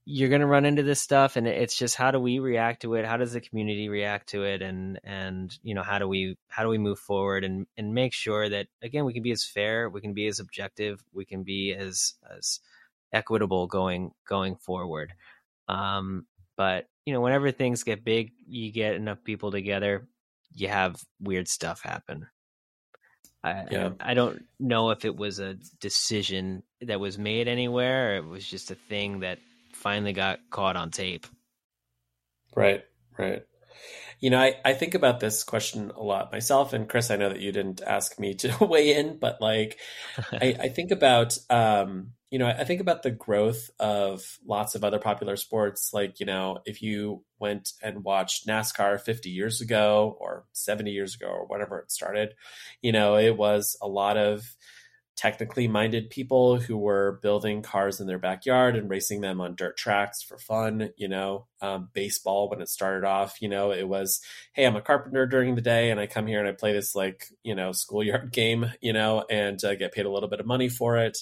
you're gonna run into this stuff, and it's just how do we react to it? How does the community react to it? And and you know how do we how do we move forward and and make sure that again we can be as fair, we can be as objective, we can be as as equitable going going forward. Um, but you know whenever things get big, you get enough people together, you have weird stuff happen. I, Yeah. I I don't know if it was a decision that was made anywhere, or it was just a thing that finally got caught on tape. Right, right. You know, I, I think about this question a lot myself. And Chris, I know that you didn't ask me to weigh in, but like, I, I think about, um, you know, I think about the growth of lots of other popular sports. Like, you know, if you went and watched NASCAR 50 years ago or 70 years ago or whatever it started, you know, it was a lot of technically minded people who were building cars in their backyard and racing them on dirt tracks for fun. You know, um, baseball when it started off, you know, it was, hey, I'm a carpenter during the day and I come here and I play this like, you know, schoolyard game, you know, and uh, get paid a little bit of money for it.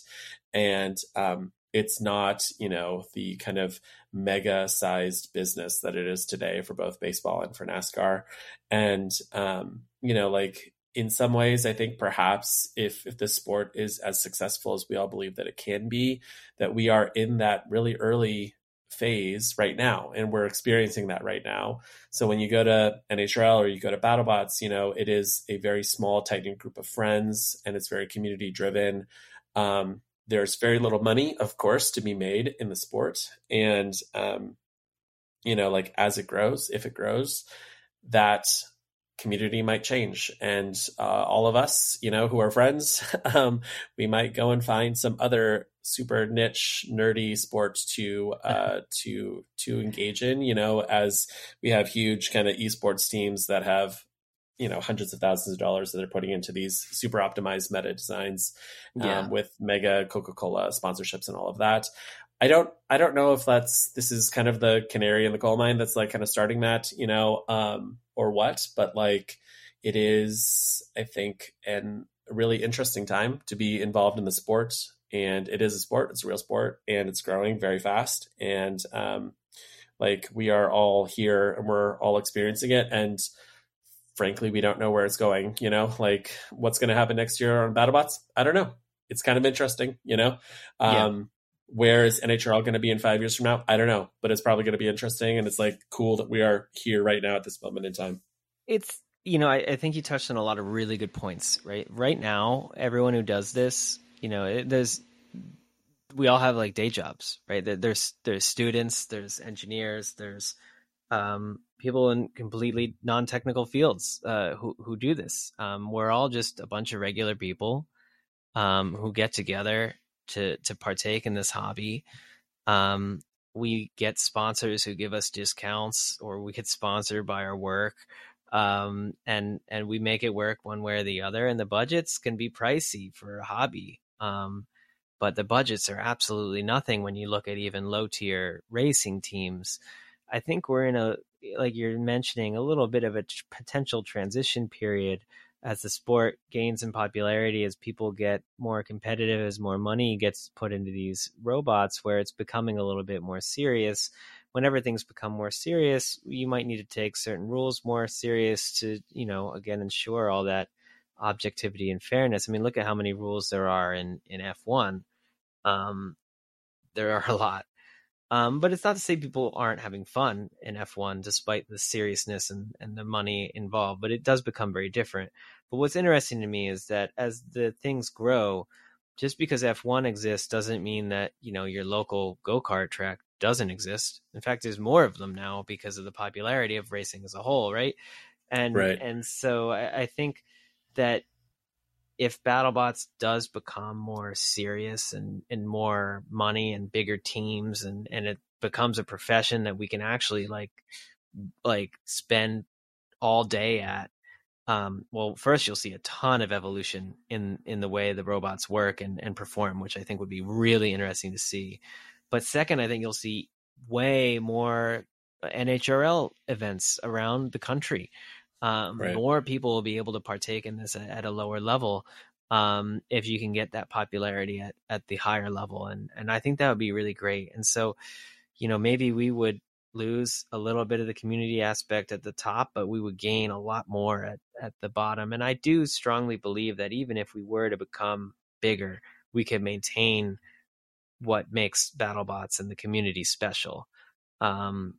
And um, it's not, you know, the kind of mega sized business that it is today for both baseball and for NASCAR. And, um, you know, like, in some ways, I think perhaps if if this sport is as successful as we all believe that it can be, that we are in that really early phase right now, and we're experiencing that right now. So when you go to NHRL or you go to BattleBots, you know it is a very small, tight knit group of friends, and it's very community driven. Um, there's very little money, of course, to be made in the sport, and um, you know, like as it grows, if it grows, that community might change and uh, all of us you know who are friends um, we might go and find some other super niche nerdy sports to uh, to to engage in you know as we have huge kind of esports teams that have you know hundreds of thousands of dollars that they're putting into these super optimized meta designs um, Yeah. with mega coca-cola sponsorships and all of that I don't I don't know if that's this is kind of the canary in the coal mine that's like kind of starting that, you know. Um or what, but like it is, I think, an a really interesting time to be involved in the sport. And it is a sport; it's a real sport, and it's growing very fast. And um, like we are all here, and we're all experiencing it. And frankly, we don't know where it's going. You know, like what's going to happen next year on BattleBots? I don't know. It's kind of interesting. You know, um, yeah. Where is NHRL going to be in five years from now? I don't know, but it's probably going to be interesting, and it's like cool that we are here right now at this moment in time. It's you know, I, I, think you touched on a lot of really good points. Right, right now, everyone who does this, you know, it, there's we all have like day jobs, right? There's there's students, there's engineers, there's um, people in completely non-technical fields uh, who who do this. Um, we're all just a bunch of regular people um, who get together to to partake in this hobby. Um, we get sponsors who give us discounts, or we get sponsored by our work um, and and we make it work one way or the other. And the budgets can be pricey for a hobby, um, but the budgets are absolutely nothing when you look at even low tier racing teams. I think we're in a like you're mentioning a little bit of a t- potential transition period as the sport gains in popularity, as people get more competitive, as more money gets put into these robots, where it's becoming a little bit more serious whenever things become more serious, you might need to take certain rules more serious to, you know, again, ensure all that objectivity and fairness. I mean, look at how many rules there are in, in F1. Um, there are a lot. Um, but it's not to say people aren't having fun in F1 despite the seriousness and, and the money involved, but it does become very different. But what's interesting to me is that as the things grow, just because F1 exists doesn't mean that, you know, your local go-kart track doesn't exist. In fact, there's more of them now because of the popularity of racing as a whole, right? And right. and so I, I think that if BattleBots does become more serious and, and more money and bigger teams and, and it becomes a profession that we can actually like like spend all day at um, well first you'll see a ton of evolution in in the way the robots work and, and perform which i think would be really interesting to see but second, I think you'll see way more NHRL events around the country. Um, right. More people will be able to partake in this at, at a lower level um, if you can get that popularity at, at the higher level. And, and I think that would be really great. And so, you know, maybe we would lose a little bit of the community aspect at the top, but we would gain a lot more at, at the bottom. And I do strongly believe that even if we were to become bigger, we could maintain – what makes BattleBots and the community special, um,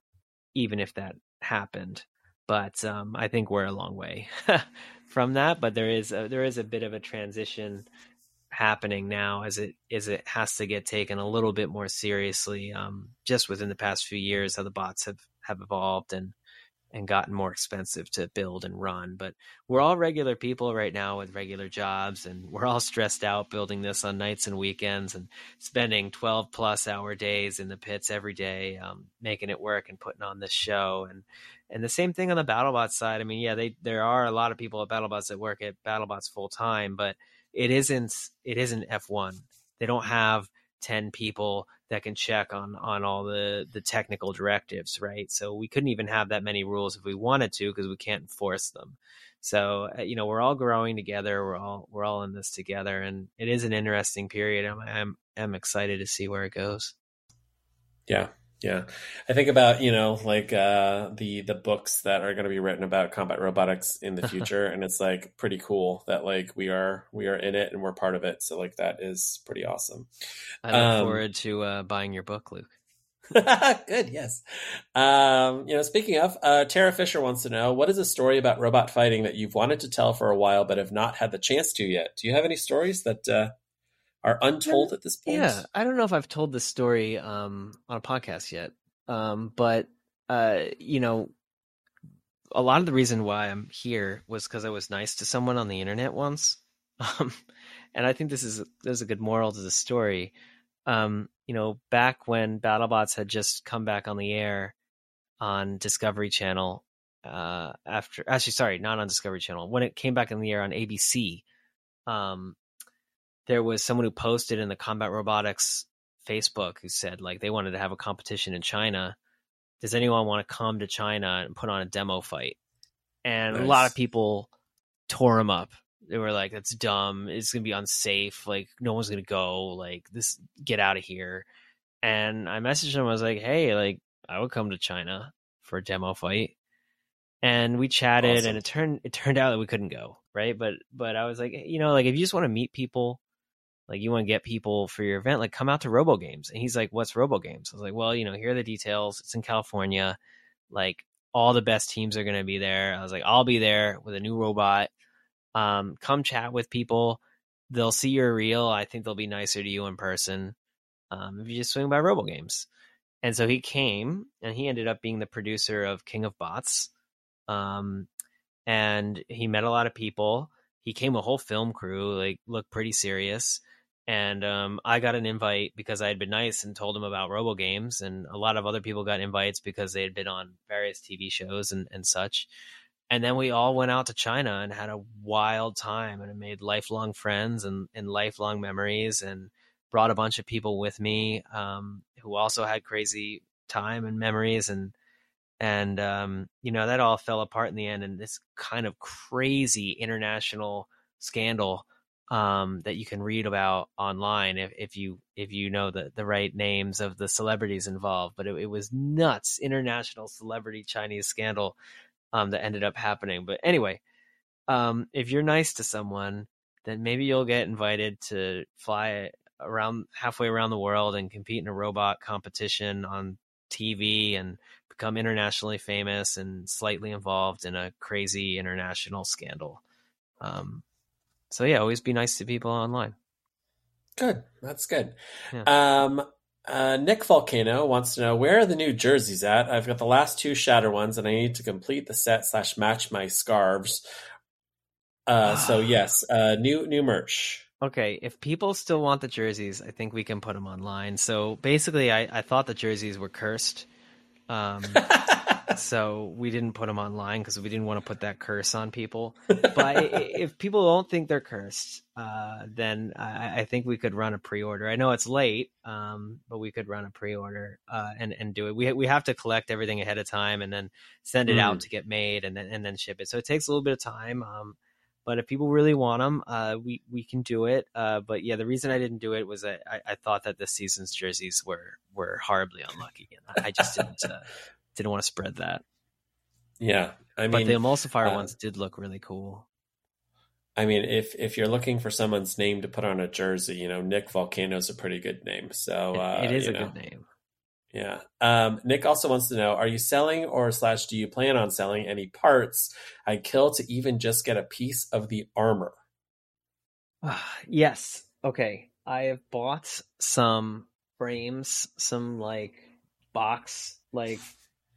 even if that happened. But um, I think we're a long way from that. But there is a, there is a bit of a transition happening now as it as it has to get taken a little bit more seriously. Um, just within the past few years, how the bots have have evolved and and gotten more expensive to build and run. But we're all regular people right now with regular jobs, and we're all stressed out building this on nights and weekends and spending 12 plus hour days in the pits every day, um, making it work and putting on this show. And and the same thing on the battlebot side. I mean, yeah, they there are a lot of people at BattleBots that work at BattleBots full time, but it isn't it isn't F1. They don't have 10 people that can check on on all the the technical directives right? So we couldn't even have that many rules if we wanted to because we can't enforce them. So uh, you know we're all growing together. We're all we're all in this together and it is an interesting period. I'm i'm, I'm excited to see where it goes. Yeah yeah, I think about you know like uh, the the books that are going to be written about combat robotics in the future, and it's like pretty cool that like we are we are in it and we're part of it. So like that is pretty awesome. I look um, forward to uh, buying your book, Luke. Good, yes. Um, you know, speaking of, uh, Tara Fisher wants to know what is a story about robot fighting that you've wanted to tell for a while but have not had the chance to yet. Do you have any stories that uh, are untold at this point. Yeah, I don't know if I've told this story um, on a podcast yet, um, but uh, you know, a lot of the reason why I'm here was because I was nice to someone on the internet once, um, and I think this is there's a good moral to the story. Um, you know, back when BattleBots had just come back on the air on Discovery Channel, uh, after actually, sorry, not on Discovery Channel, when it came back in the air on ABC. Um, there was someone who posted in the combat robotics Facebook who said like they wanted to have a competition in China. Does anyone want to come to China and put on a demo fight? and a lot of people tore him up. They were like, "That's dumb. It's gonna be unsafe. Like, no one's gonna go. Like, this, get out of here." And I messaged him. I was like, "Hey, like, I would come to China for a demo fight." And we chatted, Awesome. and it turned it turned out that we couldn't go, right? But but I was like, you know, like if you just want to meet people, like you want to get people for your event, like come out to RoboGames. And he's like, "What's RoboGames?" I was like, "Well, you know, here are the details. It's in California. Like all the best teams are going to be there." I was like, "I'll be there with a new robot. Um, come chat with people. They'll see you're real. I think they'll be nicer to you in person um, if you just swing by RoboGames." And so he came, and he ended up being the producer of King of Bots. Um, and he met a lot of people. He came a whole film crew, like looked pretty serious. And um, I got an invite because I had been nice and told him about RoboGames, and a lot of other people got invites because they had been on various TV shows and, and such. And then we all went out to China and had a wild time and made lifelong friends and, and lifelong memories and brought a bunch of people with me um, who also had crazy time and memories and and um, you know that all fell apart in the end and this kind of crazy international scandal um, that you can read about online if, if you if you know the, the right names of the celebrities involved but it, it was nuts international celebrity chinese scandal um, that ended up happening but anyway um, if you're nice to someone then maybe you'll get invited to fly around halfway around the world and compete in a robot competition on TV and become internationally famous and slightly involved in a crazy international scandal. Um, so yeah, always be nice to people online. Good. That's good. Yeah. Um, uh, Nick Volcano wants to know where are the new jerseys at? I've got the last two shatter ones, and I need to complete the set slash match my scarves. Uh, so yes, uh, new new merch. Okay, if people still want the jerseys, I think we can put them online. So basically, I, I thought the jerseys were cursed. Um, so we didn't put them online because we didn't want to put that curse on people. But if people don't think they're cursed, uh, then I, I think we could run a pre-order. I know it's late, um, but we could run a pre-order uh, and and do it. We we have to collect everything ahead of time and then send it out to get made and then and then ship it. So it takes a little bit of time. Um, but if people really want them, uh, we we can do it. Uh, but yeah, the reason I didn't do it was that I, I thought that this season's jerseys were were horribly unlucky, and I, I just didn't uh, didn't want to spread that. yeah, I but the emulsifier uh, ones did look really cool. I mean, if if you're looking for someone's name to put on a jersey, you know, Nick Volcano's a pretty good name. So It- uh, it is a know. good name. Yeah. Um, Nick also wants to know: Are you selling, or slash, do you plan on selling any parts? I'd kill to even just get a piece of the armor. yes. Okay. I have bought some frames, some like box, like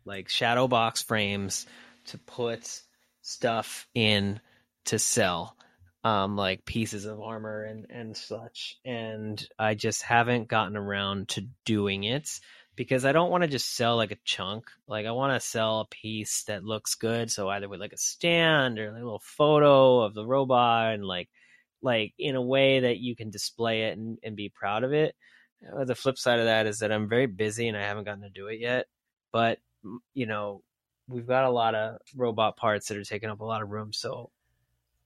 like shadow box frames to put stuff in to sell, um, like pieces of armor and and such. And I just haven't gotten around to doing it because I don't want to just sell like a chunk. Like I want to sell a piece that looks good. So either with like a stand or a little photo of the robot and like like in a way that you can display it and, and be proud of it. Uh, the flip side of that is that I'm very busy and I haven't gotten to do it yet. But you know, we've got a lot of robot parts that are taking up a lot of room, so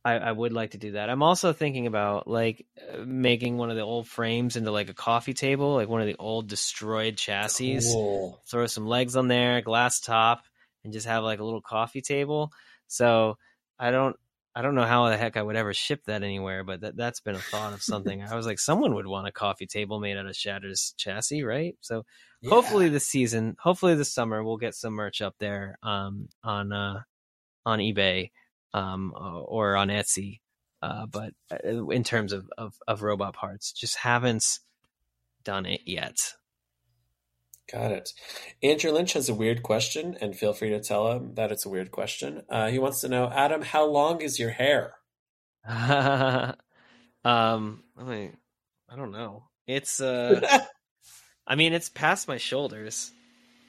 I, I would like to do that. I'm also thinking about like uh, making one of the old frames into like a coffee table, like one of the old destroyed chassis Cool. throw some legs on there, glass top, and just have like a little coffee table. So I don't I don't know how the heck I would ever ship that anywhere, but that that's been a thought of something. I was like, someone would want a coffee table made out of Shatter's chassis, right? So hopefully this season, hopefully this summer, we'll get some merch up there um, on uh, on eBay um, or on Etsy. Uh, but uh, in terms of, of of robot parts, just haven't done it yet. Got it. Andrew Lynch has a weird question, and feel free to tell him that it's a weird question. Uh, he wants to know, Adam, how long is your hair? um, I don't know. It's uh, I mean, it's past my shoulders,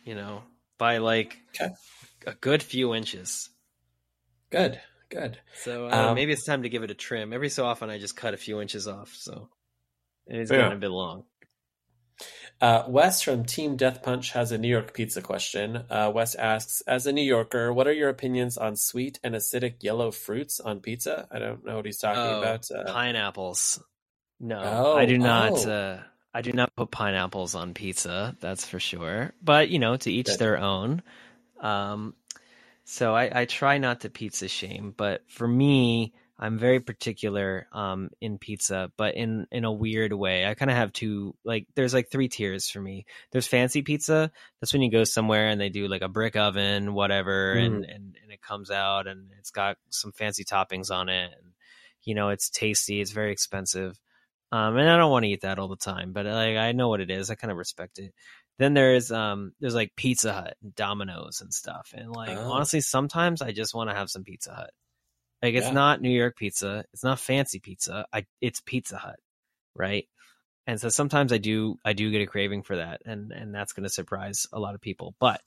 you know, by like Okay. a good few inches. good, good. So uh, Um, maybe it's time to give it a trim. Every so often, I just cut a few inches off. So it is Yeah. getting a bit long. Uh, Wes from Team Death Punch has a New York pizza question. Uh, Wes asks, as a New Yorker, what are your opinions on sweet and acidic yellow fruits on pizza? I don't know what he's talking Oh, about. Uh, pineapples. No, Oh, I do not. oh. Uh, I do not put pineapples on pizza. That's for sure. But you know, to each Good. their own. Um, so I, I try not to pizza shame, but for me, I'm very particular um, in pizza, but in in a weird way. I kind of have two like there's like three tiers for me. There's fancy pizza. That's when you go somewhere and they do like a brick oven, whatever, and, and and it comes out and it's got some fancy toppings on it, and you know it's tasty. It's very expensive, um, and I don't want to eat that all the time, but like I know what it is. I kind of respect it. Then there's um there's like Pizza Hut, and Domino's, and stuff, and like Oh. honestly, sometimes I just want to have some Pizza Hut. Like it's Yeah. not New York pizza, it's not fancy pizza. I it's Pizza Hut, right? And so sometimes I do I do get a craving for that, and and that's going to surprise a lot of people. But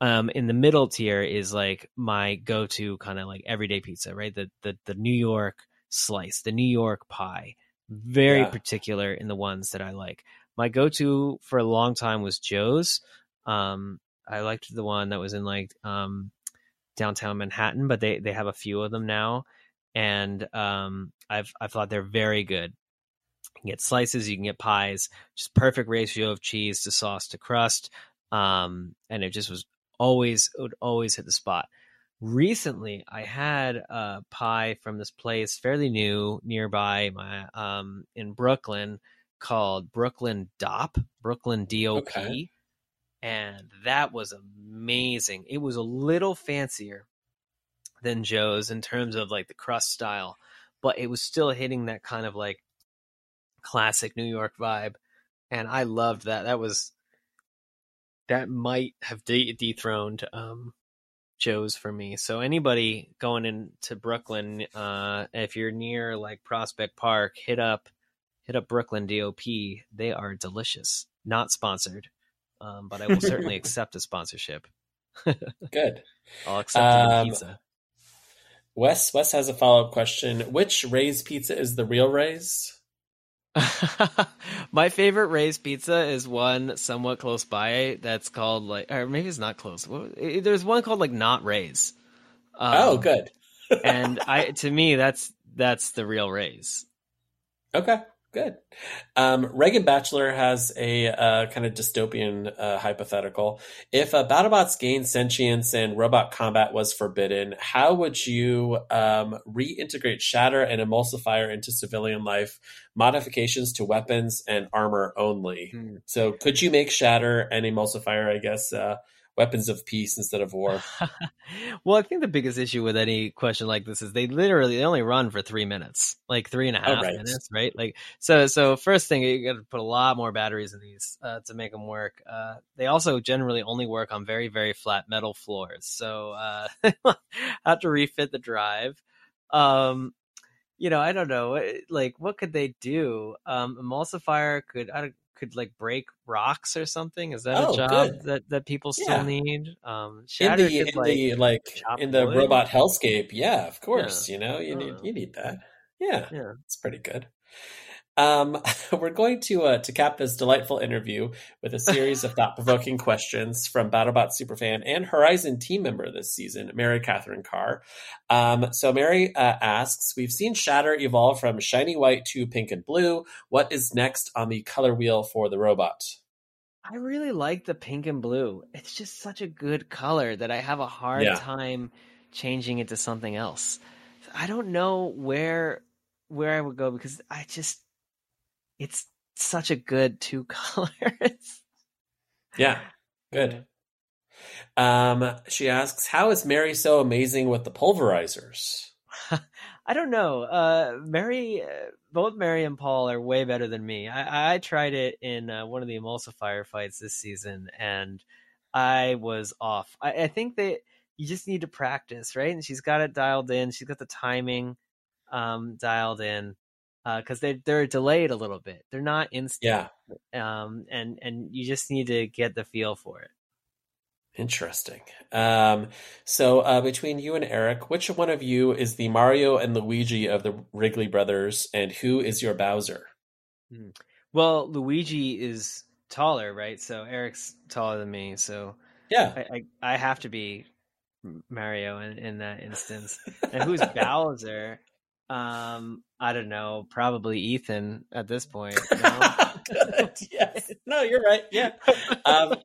um, in the middle tier is like my go to kind of like everyday pizza, right? The the the New York slice, the New York pie. Very Yeah. particular in the ones that I like. My go to for a long time was Joe's. Um, I liked the one that was in like um, downtown Manhattan, but they they have a few of them now, and um, I've I've thought they're very good. You can get slices, you can get pies, just perfect ratio of cheese to sauce to crust, um, and it just was always it would always hit the spot. Recently, I had a pie from this place, fairly new, nearby my um, in Brooklyn, called Brooklyn DOP, Brooklyn DOP Okay. And that was amazing. It was a little fancier than Joe's in terms of like the crust style, but it was still hitting that kind of like classic New York vibe, and I loved that. That was that might have de- dethroned um, Joe's for me. So anybody going into Brooklyn, uh, if you're near like Prospect Park, hit up hit up Brooklyn DOP. They are delicious. Not sponsored, um, but I will certainly accept a sponsorship. Good. I'll accept Um, pizza. Wes Wes has a follow up question. Which Ray's pizza is the real Ray's? My favorite Ray's pizza is one somewhat close by that's called like, or maybe it's not close. There's one called like Not Ray's. oh, Um, good. and I, to me, that's that's the real Ray's. Okay, good. Um, Reagan Bachelor has a uh, kind of dystopian uh, hypothetical. If uh, BattleBots gained sentience and robot combat was forbidden, how would you um, reintegrate Shatter and Emulsifier into civilian life? Modifications to weapons and armor only. Hmm. So, could you make Shatter and Emulsifier, I guess, uh, weapons of peace instead of war? well, I think the biggest issue with any question like this is they literally they only run for three minutes, like three and a half Oh, right. minutes, right? Like so. So first thing you got to put a lot more batteries in these uh, to make them work. Uh, they also generally only work on very very flat metal floors, so uh, have to refit the drive. Um, you know, I don't know, eh, like what could they do? Um, emulsifier could I don't, could like break rocks or something. Is that Oh, a job good. that that people still Yeah. need? Um, in Shatter the could, in like, the like in the wood? robot hellscape yeah of course you know you need you need that yeah Yeah. it's pretty good um we're going to uh to cap this delightful interview with a series of thought-provoking questions from battlebot superfan and horizon team member this season mary catherine carr um so mary uh, asks we've seen shatter evolve from shiny white to pink and blue what is next on the color wheel for the robot I really like the pink and blue. It's just such a good color that I have a hard Yeah. time changing it to something else. I don't know where where I would go because I just it's such a good two colors. yeah good Um, she asks, "How is Mary so amazing with the pulverizers?" I don't know. Uh, Mary, uh, both Mary and Paul are way better than me. I, I tried it in uh, one of the emulsifier fights this season, and I was off. I, I think that you just need to practice, right? And she's got it dialed in. She's got the timing um, dialed in because they they're delayed a little bit. They're not instant. Yeah, Um, and and you just need to get the feel for it. interesting. Um, so uh, between you and Eric, which one of you is the Mario and Luigi of the Wrigley brothers, and who is your Bowser? Well, Luigi is taller, right? So Eric's taller than me, so Yeah. I I, I have to be Mario in, in that instance. And who's Bowser? Um, I don't know. Probably Ethan at this point. No? Good. Yes. No, you're right. Yeah. Um,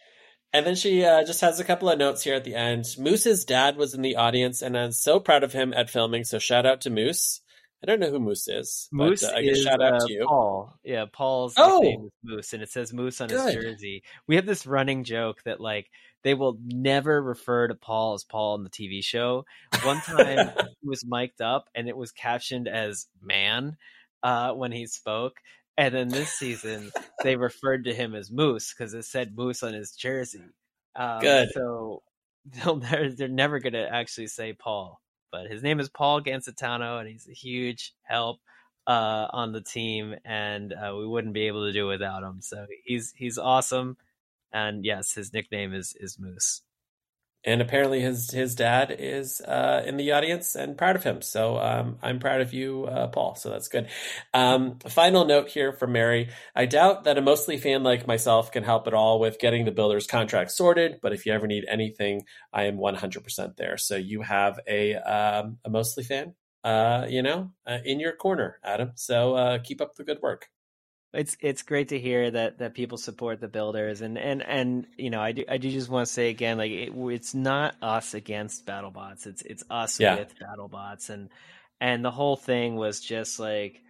and then she uh, just has a couple of notes here at the end. Moose's dad was in the audience, and I'm so proud of him at filming. So shout out to Moose. I don't know who Moose is. Moose but, uh, I guess is shout out uh, to you. Paul. Yeah, Paul's Oh! nickname is Moose, and it says Moose on Good. his jersey. We have this running joke that like they will never refer to Paul as Paul in the TV show. One time he was mic'd up, and it was captioned as "man" uh, when he spoke. And then this season, they referred to him as Moose because it said Moose on his jersey. Um, Good. So they'll never, they're never going to actually say Paul, but his name is Paul Gansitano, and he's a huge help uh, on the team, and uh, we wouldn't be able to do it without him. So he's he's awesome, and yes, his nickname is is Moose. and apparently his his dad is uh, in the audience and proud of him. So um, I'm proud of you, uh, Paul. So that's good. Um, final note here from Mary: I doubt that a mostly fan like myself can help at all with getting the builder's contract sorted. But if you ever need anything, I am 100% there. So you have a um, a mostly fan, uh, you know, uh, in your corner, Adam. So uh, keep up the good work. It's it's great to hear that that people support the builders, and and and you know I do I do just want to say again like it, it's not us against BattleBots, it's it's us Yeah. with BattleBots, and and the whole thing was just like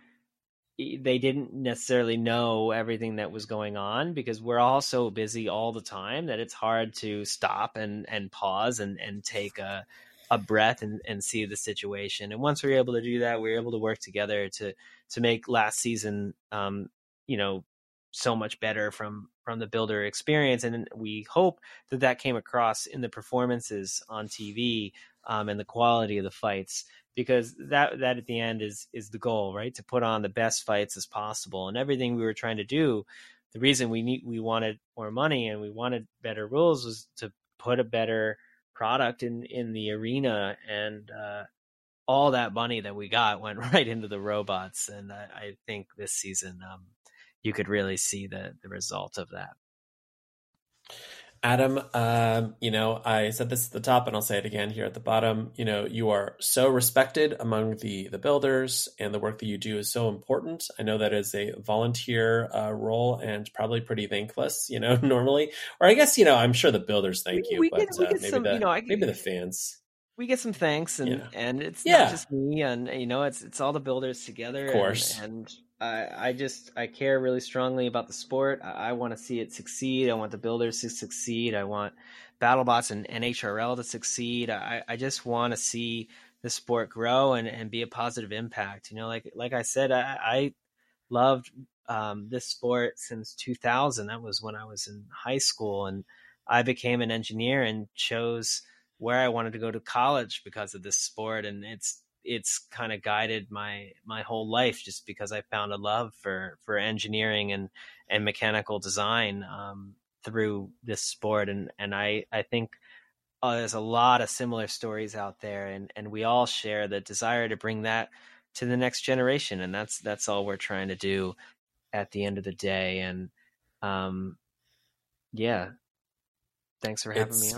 they didn't necessarily know everything that was going on because we're all so busy all the time that it's hard to stop and and pause and and take a a breath and, and see the situation. And once we were able to do that, we were able to work together to to make last season um, you know so much better from from the builder experience and we hope that that came across in the performances on tv um, and the quality of the fights because that that at the end is is the goal right? To put on the best fights as possible and everything we were trying to do the reason we need we wanted more money and we wanted better rules was to put a better product in in the arena and uh all that money that we got went right into the robots and i, I think this season um you could really see the the result of that. Adam, um, you know, I said this at the top and I'll say it again here at the bottom. You know, you are so respected among the the builders and the work that you do is so important. I know that is a volunteer uh, role and probably pretty thankless, you know, normally. Or I guess, you know, I'm sure the builders thank We- you, we but get- uh, get maybe some, the you know, I- maybe the fans. We get some thanks and Yeah. and it's Yeah. not just me and you know it's it's all the builders together. Of course. and, and I I just I care really strongly about the sport. I, I want to see it succeed. I want the builders to succeed. I want BattleBots and NHRL to succeed. I I just want to see the sport grow and and be a positive impact. You know, like like I said, I, I loved um, this sport since 2000. That was when I was in high school, and I became an engineer and chose where I wanted to go to college because of this sport. And it's it's kind of guided my my whole life just because I found a love for for engineering and and mechanical design um, through this sport. And and I I think. Uh, there's a lot of similar stories out there, and, and we all share the desire to bring that to the next generation, and that's that's all we're trying to do at the end of the day. And um, yeah, thanks for having me. It's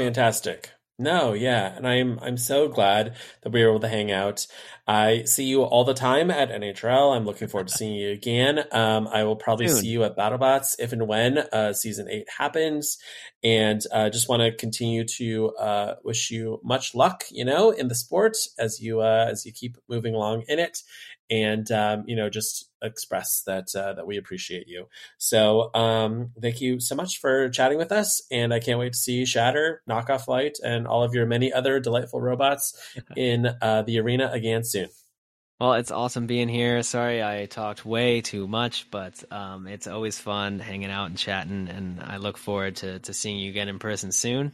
on. No, yeah, and I'm I'm so glad that we were able to hang out. I see you all the time at NHRL. I'm looking forward to seeing you again. Um, I will probably Soon. see you at BattleBots if and when uh, season eight happens, and uh, just want to continue to uh, wish you much luck. You know, in the sport as you uh, as you keep moving along in it, and um, you know, just express that uh, that we appreciate you. So um, thank you so much for chatting with us, and I can't wait to see Shatter, Knockoff Light, and all of your many other delightful robots in uh, the arena again soon. Well, it's awesome being here. Sorry I talked way too much, but um, it's always fun hanging out and chatting, and I look forward to, to seeing you again in person soon.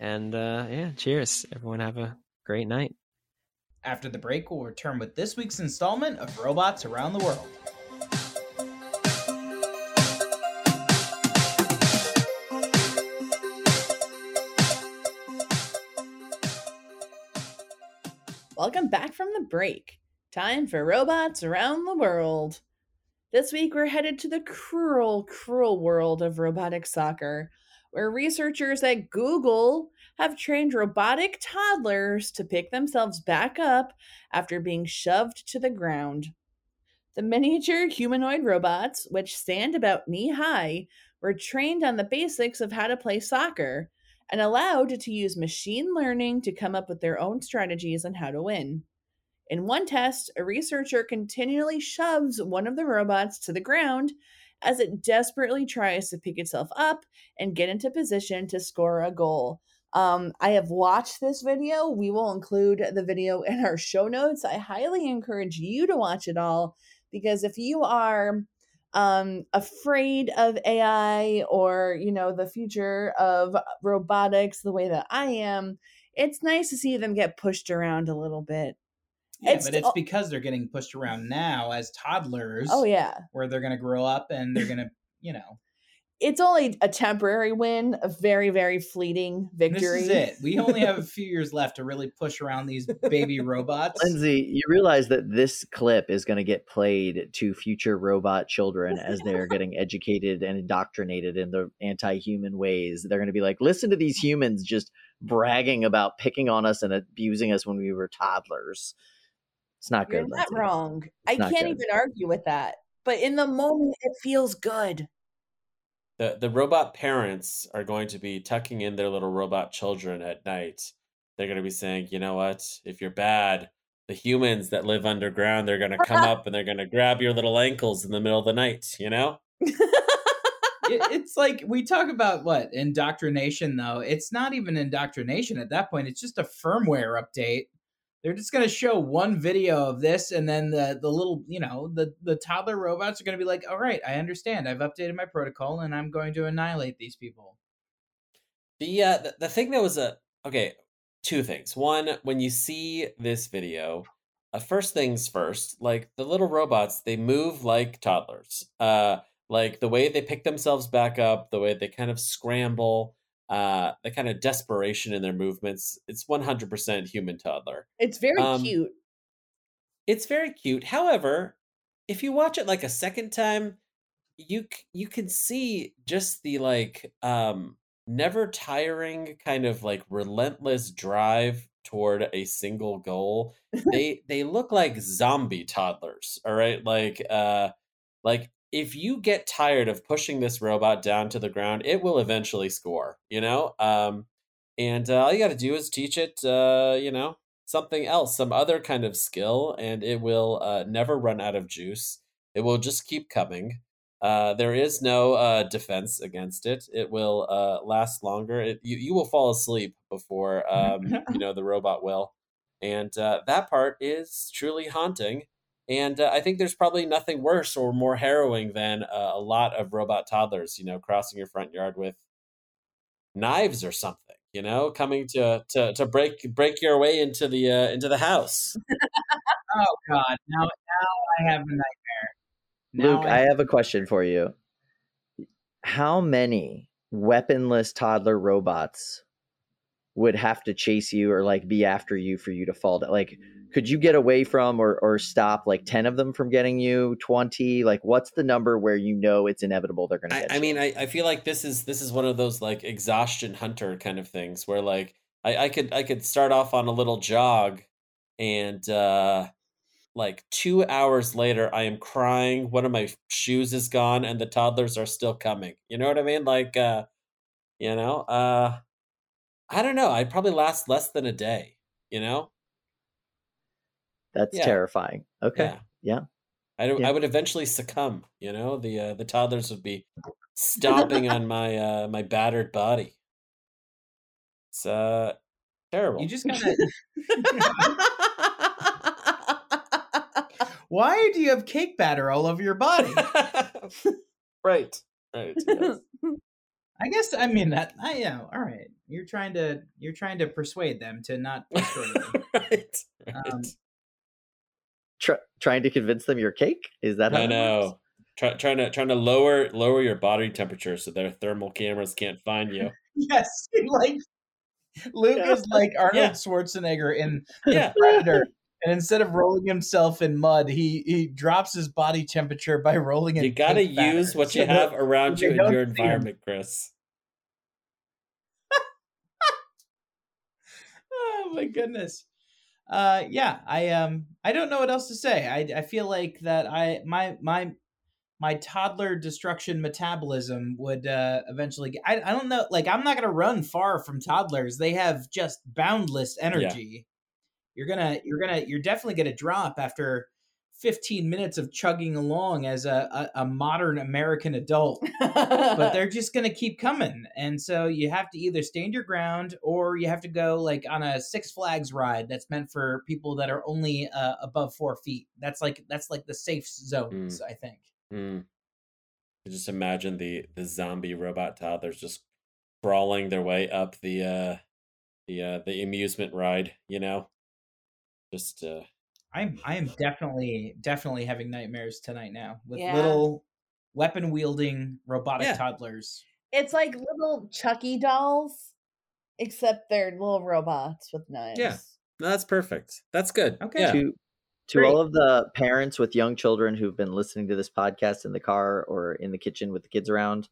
And uh, yeah, cheers. Everyone have a great night. After the break, we'll return with this week's installment of Robots Around the World. Welcome back from the break. Time for robots around the world. This week, we're headed to the cruel, cruel world of robotic soccer, where researchers at Google have trained robotic toddlers to pick themselves back up after being shoved to the ground. The miniature humanoid robots, which stand about knee high, were trained on the basics of how to play soccer and allowed to use machine learning to come up with their own strategies on how to win. In one test, a researcher continually shoves one of the robots to the ground as it desperately tries to pick itself up and get into position to score a goal. Um, I have watched this video. We will include the video in our show notes. I highly encourage you to watch it all because if you are um, afraid of AI or, you know, the future of robotics the way that I am, it's nice to see them get pushed around a little bit. Yeah, It's but it's because they're getting pushed around now as toddlers. Oh, yeah. where they're gonna grow up and they're gonna, you know, It's only a temporary win, a very, very fleeting victory. this is it. We only have a few years left to really push around these baby robots. Lindsay, you realize that this clip is going to get played to future robot children as they are getting educated and indoctrinated in the anti-human ways. They're going to be like, "Listen to these humans just bragging about picking on us and abusing us when we were toddlers." It's not You're good. not Lindsay. wrong. I not can't good. even argue with that. But in the moment, it feels good. The the robot parents are going to be tucking in their little robot children at night. They're going to be saying, "You know what? If you're bad, the humans that live underground, they're going to come up and they're going to grab your little ankles in the middle of the night, you know?" it's like we talk about what indoctrination though it's not even indoctrination at that point it's just a firmware update they're just going to show one video of this and then the the little you know the the toddler robots are going to be like all right i understand i've updated my protocol and i'm going to annihilate these people The uh the, the thing that was a okay, two things. One, when you see this video, uh, first things first, like the little robots, they move like toddlers. Uh like the way they pick themselves back up, the way they kind of scramble, uh the kind of desperation in their movements, it's 100% human toddler. It's very Um, cute. It's very cute. However, if you watch it like a second time, you you can see just the like um never tiring kind of like relentless drive toward a single goal. they they look like zombie toddlers, all right? Like uh like if you get tired of pushing this robot down to the ground, it will eventually score, you know? Um and uh, all you got to do is teach it uh you know, something else, some other kind of skill, and it will uh, never run out of juice. It will just keep coming. Uh, there is no uh, defense against it. It will uh, last longer. It, you you will fall asleep before um, you know the robot will, and uh, that part is truly haunting. And uh, I think there's probably nothing worse or more harrowing than uh, a lot of robot toddlers, you know, crossing your front yard with knives or something, you know, coming to to to break break your way into the uh, into the house. oh god now now i have a nightmare now Luke, I have a question for you. How many weaponless toddler robots would have to chase you or like be after you for you to fall down? Like, could you get away from or or stop like ten of them from getting you? Twenty? Like, what's the number where you know it's inevitable they're going to I, I mean, I, I feel like this is this is one of those like exhaustion hunter kind of things where like I, I could I could start off on a little jog and uh like two hours later I am crying, one of my shoes is gone and the toddlers are still coming. You know what I mean? Like uh you know, uh I don't know. I'd probably last less than a day, you know? That's yeah. terrifying. Okay. Yeah. Yeah. I don't, Yeah. I would eventually succumb, you know? The uh, the toddlers would be stomping on my uh my battered body. It's uh terrible. you just gotta why do you have cake batter all over your body right. Right. yes. I guess i mean that i yeah all right you're trying to you're trying to persuade them to not destroy you right. right. Um, Try, trying to convince them you're cake? Is that how I know. Try, trying to trying to lower lower your body temperature so their thermal cameras can't find you. yes like luke Yeah. is like arnold Yeah. schwarzenegger in Yeah. predator And instead of rolling himself in mud, he he drops his body temperature by rolling in. You got to use what so you that- have around you in your him. environment, Chris. oh my goodness uh yeah i um i don't know what else to say i i feel like that i my my my toddler destruction metabolism would uh eventually get, I, I don't know like i'm not gonna run far from toddlers they have just boundless energy you're gonna you're gonna you're definitely gonna drop after 15 minutes of chugging along as a, a, a modern american adult but they're just going to keep coming. And so you have to either stand your ground or you have to go like on a Six Flags ride that's meant for people that are only uh, above four feet. That's like that's like the safe zones, I think. You Just imagine the the zombie robot toddlers just crawling their way up the uh the uh the amusement ride, you know? Just uh I'm I am definitely definitely having nightmares tonight now with Yeah. little weapon wielding robotic Yeah. toddlers. it's like little Chucky dolls, except they're little robots with knives. no, that's perfect. That's good. Okay. Yeah. To to Great. all of the parents with young children who've been listening to this podcast in the car or in the kitchen with the kids around,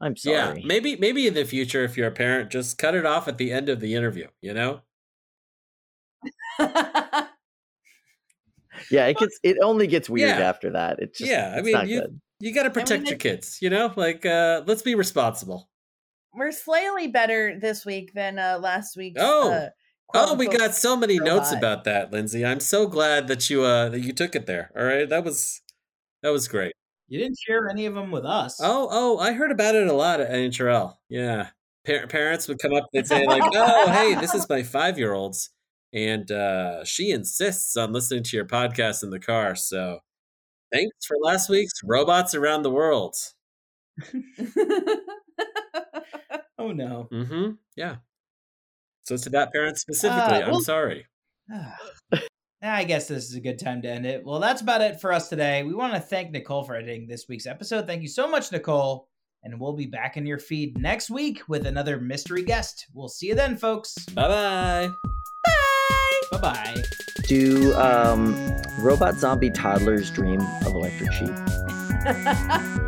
I'm sorry. Yeah. sorry. Maybe maybe in the future if you're a parent, just cut it off at the end of the interview, you know? Yeah, it gets it only gets weird Yeah. after that. It's just Yeah, I mean, not you- good. You got to protect your kids, you know? Like uh let's be responsible. We're slightly better this week than uh, last week. Oh. uh, Oh, we got so many notes about that, Lindsay. I'm so glad that you uh that you took it there. All right, that was that was great. You didn't share any of them with us. Oh, oh, I heard about it a lot at NHRL. Yeah, Par- parents would come up and say like, "Oh, hey, this is my five year old's, and uh, she insists on listening to your podcast in the car." So, thanks for last week's robots around the world. Oh no. Mm-hmm. Yeah. So to that parent specifically, Uh, I'm well- sorry. I guess this is a good time to end it. Well, that's about it for us today. We want to thank Nicole for editing this week's episode. Thank you so much, Nicole. And we'll be back in your feed next week with another mystery guest. We'll see you then, folks. Bye bye. Bye. Do um, robot zombie toddlers dream of electric sheep?